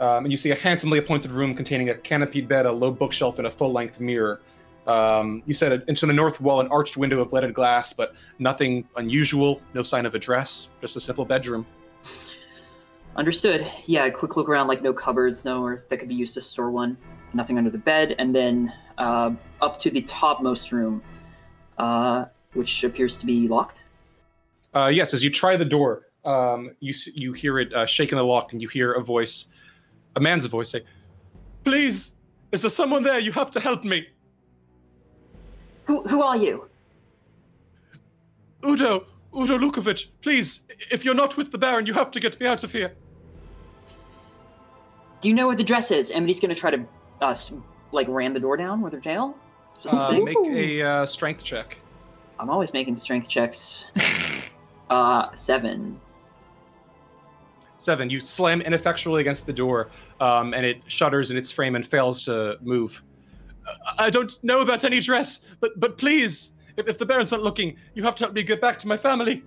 Speaker 2: um, and you see a handsomely appointed room containing a canopied bed, a low bookshelf, and a full-length mirror. Um, you said into the north wall an arched window of leaded glass, but nothing unusual. No sign of a dress. Just a simple bedroom.
Speaker 12: Understood. Yeah, a quick look around, like no cupboards, nowhere that could be used to store one. Nothing under the bed, and then uh, up to the topmost room, uh, which appears to be locked.
Speaker 2: Uh, yes, as you try the door, um, you you hear it uh, shake in the lock, and you hear a voice, a man's voice, say, "Please, is there someone there? You have to help me."
Speaker 12: Who who are you?
Speaker 2: Udo, Udo Lukovich, please, if you're not with the Baron, you have to get me out of here.
Speaker 12: Do you know where the dress is? Amity's going to try to uh, like ram the door down with her tail. Is that the
Speaker 2: Uh, make a uh, strength check.
Speaker 12: I'm always making strength checks. uh, seven.
Speaker 2: Seven. You slam ineffectually against the door, um, and it shudders in its frame and fails to move. I I don't know about any dress, but but please, if, if the Baron's not looking, you have to help me get back to my family.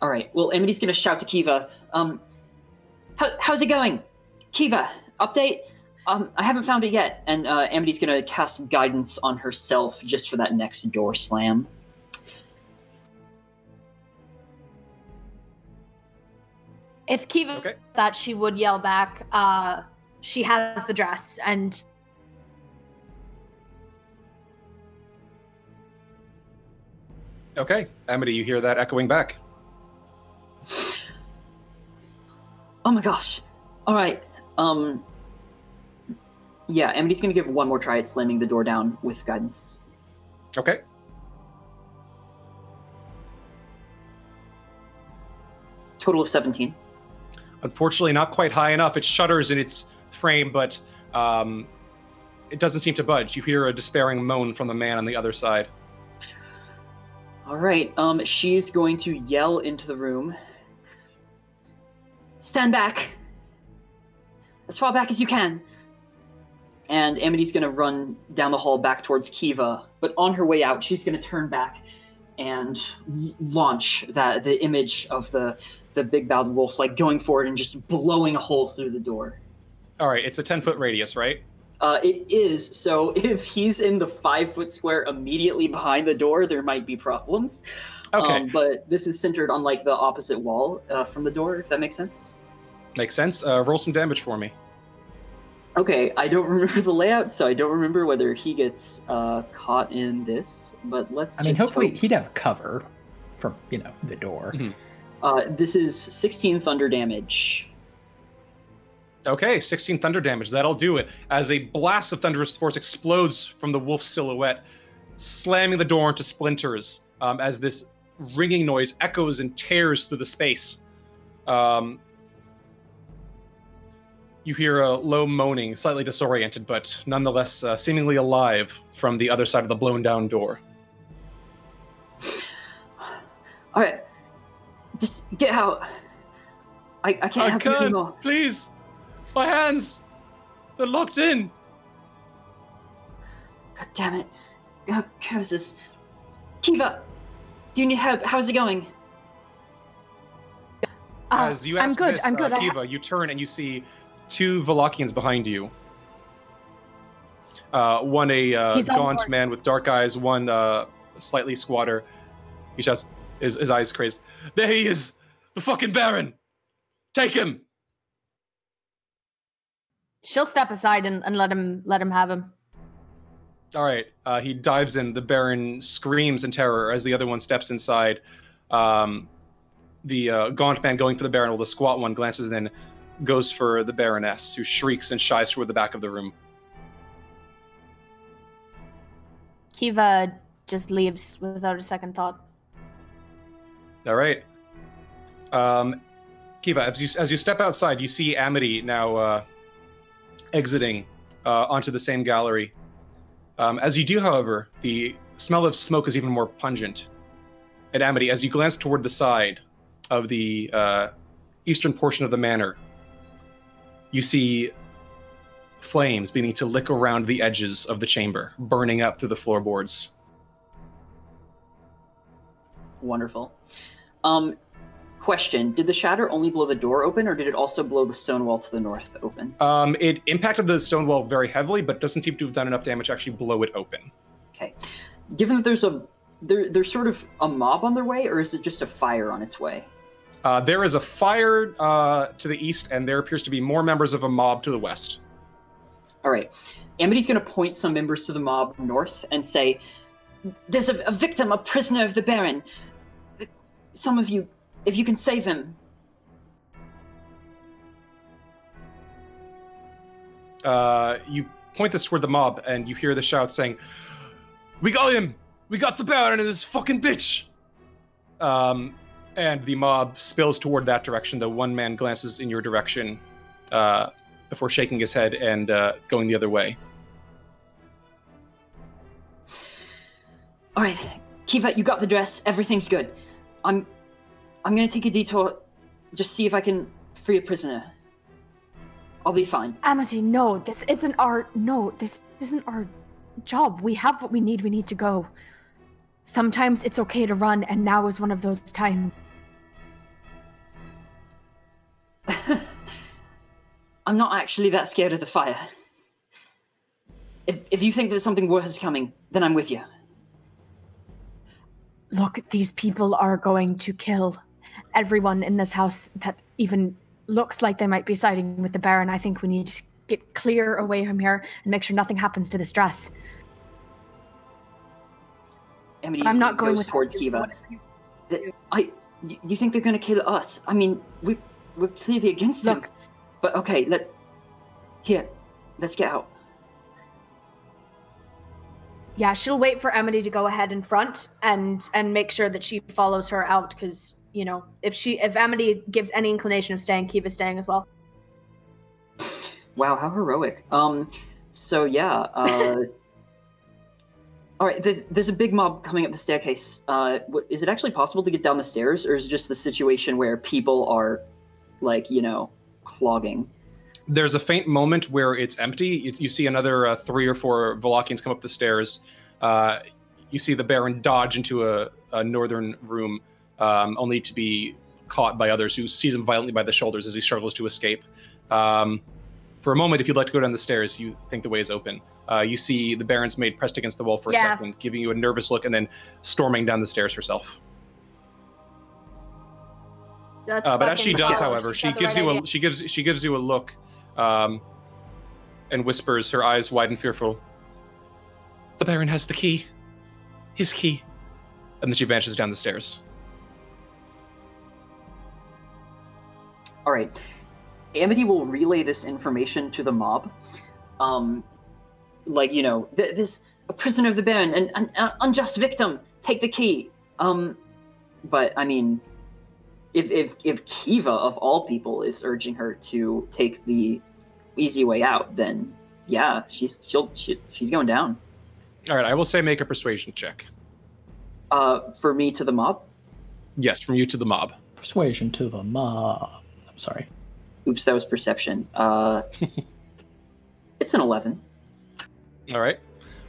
Speaker 12: All right. Well, Amity's going to shout to Kiva. Um, how, how's it going, Kiva? Update. Um, I haven't found it yet, and uh, Amity's going to cast guidance on herself just for that next door slam.
Speaker 11: If Kiva thought she would yell back, uh, she has the dress and
Speaker 2: Okay, Amity, you hear that echoing back.
Speaker 12: Oh my gosh. All right. Um. Yeah, Amity's going to give one more try at slamming the door down with guidance.
Speaker 2: Okay.
Speaker 12: Total of 17.
Speaker 2: Unfortunately, not quite high enough. It shudders and its frame, but um, it doesn't seem to budge. You hear a despairing moan from the man on the other side.
Speaker 12: All right. Um, she's going to yell into the room. Stand back. As far back as you can. And Amity's going to run down the hall back towards Kiva, but on her way out, she's going to turn back and launch that the image of the the big bowed wolf, like going forward and just blowing a hole through the door.
Speaker 2: All right, it's a 10 foot radius, right?
Speaker 12: Uh, it is. So if he's in the five foot square immediately behind the door, there might be problems.
Speaker 2: Okay.
Speaker 12: Um, but this is centered on like the opposite wall uh, from the door, if that makes sense.
Speaker 2: Makes sense. Uh, roll some damage for me.
Speaker 12: Okay, I don't remember the layout, so I don't remember whether he gets uh, caught in this. But let's.
Speaker 4: I mean, hopefully
Speaker 12: hope-
Speaker 4: he'd have cover from you know the door.
Speaker 12: Uh, this is 16 thunder damage.
Speaker 2: Okay, 16 thunder damage. That'll do it. As a blast of thunderous force explodes from the wolf silhouette, slamming the door into splinters um, as this ringing noise echoes and tears through the space. Um, you hear a low moaning, slightly disoriented, but nonetheless uh, seemingly alive from the other side of the blown down door.
Speaker 12: All right, just get out. I, I can't
Speaker 2: I
Speaker 12: help you
Speaker 2: can't.
Speaker 12: anymore.
Speaker 2: Please, my hands, they're locked in.
Speaker 12: God damn it. Uh, curses. Kiva, do you need help? How's it going?
Speaker 2: As you ask
Speaker 11: I'm good,
Speaker 2: this,
Speaker 11: I'm good,
Speaker 2: Uh,
Speaker 11: I ha-
Speaker 2: Kiva, you turn and you see two Vallakians behind you. Uh, one a uh,
Speaker 11: He's on
Speaker 2: gaunt
Speaker 11: board.
Speaker 2: man with dark eyes, one uh, slightly squatter. He just his, his eyes crazed. There he is, the fucking Baron. Take him.
Speaker 11: She'll step aside and, and let him let him have him.
Speaker 2: All right. Uh, he dives in. The Baron screams in terror as the other one steps inside. Um, the uh, gaunt man going for the Baron, while the squat one glances and then goes for the Baroness, who shrieks and shies toward the back of the room.
Speaker 11: Kiva just leaves without a second thought.
Speaker 2: All right. Um, Kiva, as you as you step outside, you see Amity now uh, exiting uh, onto the same gallery. Um, as you do, however, the smell of smoke is even more pungent. And Amity, as you glance toward the side of the uh, eastern portion of the manor, you see flames beginning to lick around the edges of the chamber, burning up through the floorboards.
Speaker 12: Wonderful. Um, question: Did the shatter only blow the door open, or did it also blow the stone wall to the north open?
Speaker 2: Um, it impacted the stone wall very heavily, but doesn't seem to have done enough damage to actually blow it open.
Speaker 12: Okay. Given that there's a there, there's sort of a mob on their way, or is it just a fire on its way?
Speaker 2: Uh, there is a fire uh, to the east, and there appears to be more members of a mob to the west.
Speaker 12: All right. Amity's going to point some members to the mob north and say, "There's a, a victim, a prisoner of the Baron. Some of you, if you can save him."
Speaker 2: Uh, you point this toward the mob, and you hear the shout saying, "We got him! We got the Baron and this fucking bitch!" Um, and the mob spills toward that direction. The one man glances in your direction uh, before shaking his head and uh, going the other way.
Speaker 12: All right, Kiva, you got the dress. Everything's good. I'm, I'm gonna take a detour, just see if I can free a prisoner. I'll be fine.
Speaker 11: Amity, no, this isn't our no, this isn't our job. We have what we need. We need to go. Sometimes it's okay to run, and now is one of those times.
Speaker 12: I'm not actually that scared of the fire. If if you think that something worse is coming, then I'm with you.
Speaker 11: Look, these people are going to kill everyone in this house that even looks like they might be siding with the Baron. I think we need to get clear away from here and make sure nothing happens to this dress.
Speaker 12: Amity
Speaker 11: I'm not going with
Speaker 12: towards Kiva. Th- I, you think they're gonna kill us? I mean, we we're clearly against them. But okay, let's. Here, let's get out.
Speaker 11: Yeah, she'll wait for Amity to go ahead in front and and make sure that she follows her out because you know if she if Amity gives any inclination of staying, Kiva's staying as well.
Speaker 12: Wow, how heroic. Um, so yeah. Uh, all right, th- there's a big mob coming up the staircase. Uh, what, is it actually possible to get down the stairs, or is it just the situation where people are, like, you know, clogging?
Speaker 2: There's a faint moment where it's empty. You, you see another uh, three or four Vallakians come up the stairs. Uh, you see the Baron dodge into a, a northern room, um, only to be caught by others who seize him violently by the shoulders as he struggles to escape. Um, for a moment, if you'd like to go down the stairs, you think the way is open. Uh, you see the Baron's maid pressed against the wall for a second, giving you a nervous look, and then storming down the stairs herself.
Speaker 11: That's
Speaker 2: Uh, but as she does, however,
Speaker 11: She's
Speaker 2: she gives
Speaker 11: right
Speaker 2: you a she gives she gives you a look, um, and whispers, her eyes wide and fearful. The Baron has the key, his key, and then she vanishes down the stairs.
Speaker 12: All right. Amity will relay this information to the mob. Um, like, you know, th- this a prisoner of the Baron, an, an, an unjust victim. Take the key. Um, but I mean, if if if Kiva of all people is urging her to take the easy way out, then yeah, she's she'll she, she's going down.
Speaker 2: All right, I will say make a persuasion check.
Speaker 12: Uh, for me to the mob.
Speaker 2: Yes, from you to the mob.
Speaker 4: Persuasion to the mob. I'm sorry.
Speaker 12: Oops, that was perception. Uh, it's an eleven.
Speaker 2: All right.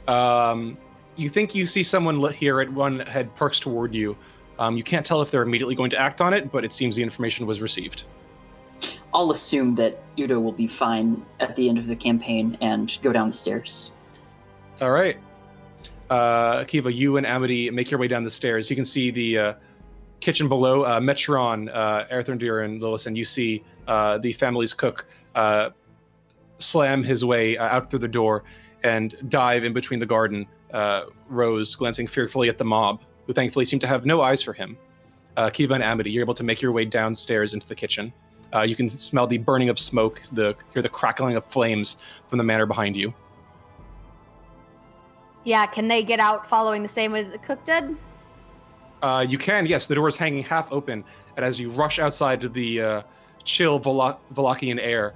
Speaker 2: Um, you think you see someone here at one head perks toward you. Um, you can't tell if they're immediately going to act on it, but it seems the information was received.
Speaker 12: I'll assume that Udo will be fine at the end of the campaign and go down the stairs.
Speaker 2: All right. Uh, Kiva, you and Amity make your way down the stairs. You can see the uh, kitchen below. Uh, Metron, uh, Erthrendir, and Lillison, you see uh, the family's cook uh, slam his way uh, out through the door and dive in between the garden uh, rows, glancing fearfully at the mob, who thankfully seem to have no eyes for him. Uh, Kiva and Amity, you're able to make your way downstairs into the kitchen. You can smell the burning of smoke, the hear the crackling of flames from the manor behind you.
Speaker 11: Yeah, can they get out following the same way that the cook did?
Speaker 2: Uh, you can, yes. The door is hanging half open, and as you rush outside to the uh, chill Vol- Vallakian air,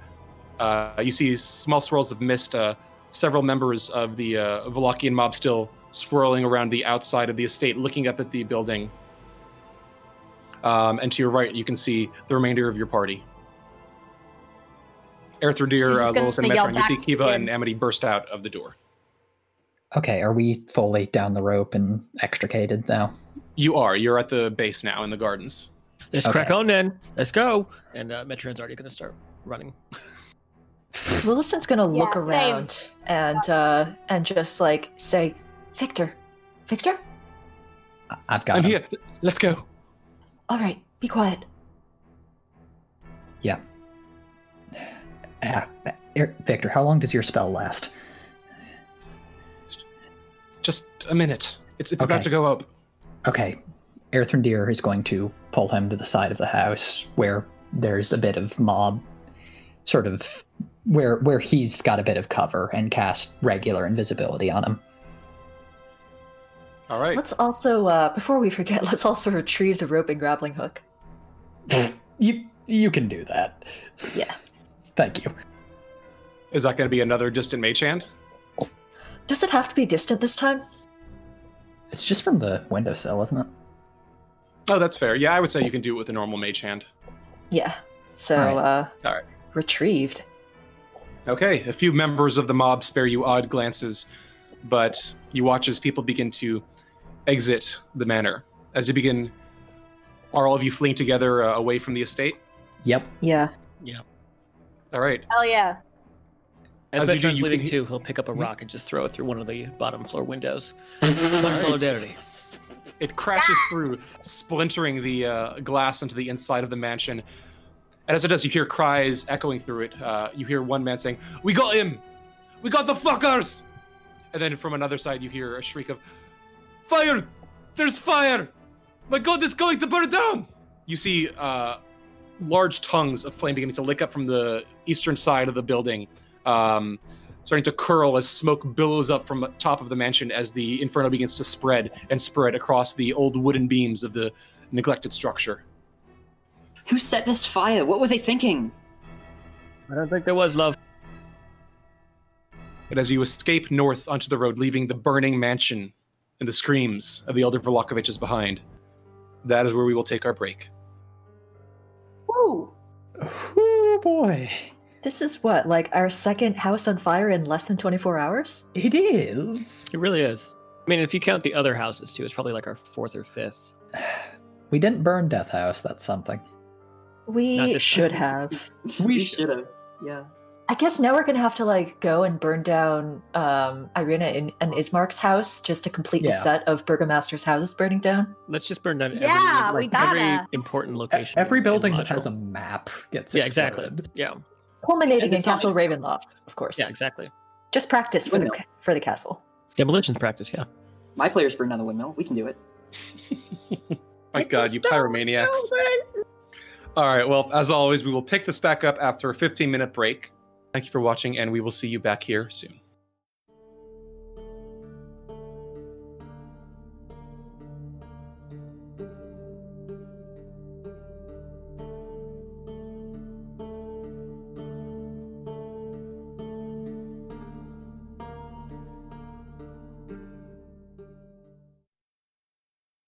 Speaker 2: uh, you see small swirls of mist. Uh, several members of the uh, Vallakian mob still swirling around the outside of the estate, looking up at the building. Um, and to your right, you can see the remainder of your party.
Speaker 11: She's Erthrendir,
Speaker 2: uh,
Speaker 11: gonna
Speaker 2: Lois, and Metron. You see Kiva and. Amity burst out of the door.
Speaker 4: Okay, are we fully down the rope and extricated now?
Speaker 2: You are. You're at the base now in the gardens.
Speaker 3: Let's
Speaker 4: Okay.
Speaker 3: crack on then. Let's go. And uh, Metron's already going to start running.
Speaker 9: Lillison's gonna look
Speaker 11: Yeah, same.
Speaker 9: around and uh and just like say, Victor, Victor,
Speaker 4: I- I've got
Speaker 2: I'm
Speaker 4: him.
Speaker 2: here. Let's go.
Speaker 9: all right, be quiet.
Speaker 4: Yeah. Ah, Er- Victor, how long does your spell last?
Speaker 2: Just a minute. It's it's about to go up.
Speaker 4: Okay, Erthrendir is going to pull him to the side of the house where there's a bit of mob, sort of where where he's got a bit of cover and cast regular invisibility on him.
Speaker 2: All right.
Speaker 9: Let's also, uh, before we forget, let's also retrieve the rope and grappling hook.
Speaker 4: You you can do that.
Speaker 9: Yeah.
Speaker 4: Thank you.
Speaker 2: Is that going to be another distant mage hand?
Speaker 9: Does it have to be distant this time?
Speaker 4: It's just from the windowsill, isn't it?
Speaker 2: Oh, that's fair. Yeah, I would say you can do it with a normal mage hand.
Speaker 9: Yeah. So,
Speaker 4: All right.
Speaker 9: uh,
Speaker 2: All right.
Speaker 9: retrieved.
Speaker 2: Okay, a few members of the mob spare you odd glances, but you watch as people begin to exit the manor. As you begin, are all of you fleeing together uh, away from the estate?
Speaker 4: Yep.
Speaker 9: Yeah. Yeah.
Speaker 2: All right.
Speaker 11: Hell yeah.
Speaker 3: As,
Speaker 2: As you do, you
Speaker 3: leaving too, he'll pick up a
Speaker 2: Hmm?
Speaker 3: rock and just throw it through one of the bottom floor windows. Solidarity.
Speaker 2: It crashes through, splintering the uh, glass into the inside of the mansion. And as it does, you hear cries echoing through it. Uh, you hear one man saying, We got him! We got the fuckers! And then from another side, you hear a shriek of, Fire! There's fire! My god, it's going to burn down! You see uh, large tongues of flame beginning to lick up from the eastern side of the building, um, starting to curl as smoke billows up from the top of the mansion as the inferno begins to spread and spread across the old wooden beams of the neglected structure.
Speaker 12: Who set this fire? What were they thinking?
Speaker 3: I don't think there was love.
Speaker 2: And as you escape north onto the road, leaving the burning mansion and the screams of the elder Vallakoviches behind, that is where we will take our break.
Speaker 9: Woo!
Speaker 4: Oh boy.
Speaker 9: This is what, like our second house on fire in less than 24 hours?
Speaker 4: It is.
Speaker 3: It really is. I mean, if you count the other houses too, it's probably like our fourth or fifth.
Speaker 4: We didn't burn Death House, that's something.
Speaker 9: We should
Speaker 3: time.
Speaker 9: have.
Speaker 12: We should have. Yeah.
Speaker 9: I guess now we're gonna have to like go and burn down um Ireena and, and Ismark's house just to complete the set of Burgomaster's houses burning down.
Speaker 3: Let's just burn down
Speaker 11: Yeah,
Speaker 3: every,
Speaker 11: we
Speaker 3: like, every
Speaker 11: gotta.
Speaker 3: every
Speaker 4: important
Speaker 3: location.
Speaker 4: Every
Speaker 3: in- in
Speaker 4: building that has a map gets
Speaker 3: Yeah, exactly. Yeah.
Speaker 9: Culminating in
Speaker 12: it's not-
Speaker 9: Castle Ravenloft, of course.
Speaker 3: Yeah, exactly.
Speaker 9: Just practice for the
Speaker 12: Windmill.
Speaker 9: ca- for the castle.
Speaker 3: Demolitions practice, yeah.
Speaker 12: My players burn down the windmill. We can do it.
Speaker 2: My god, you pyromaniacs. All right, well, as always, we will pick this back up after a 15 minute break. Thank you for watching, and we will see you back here soon.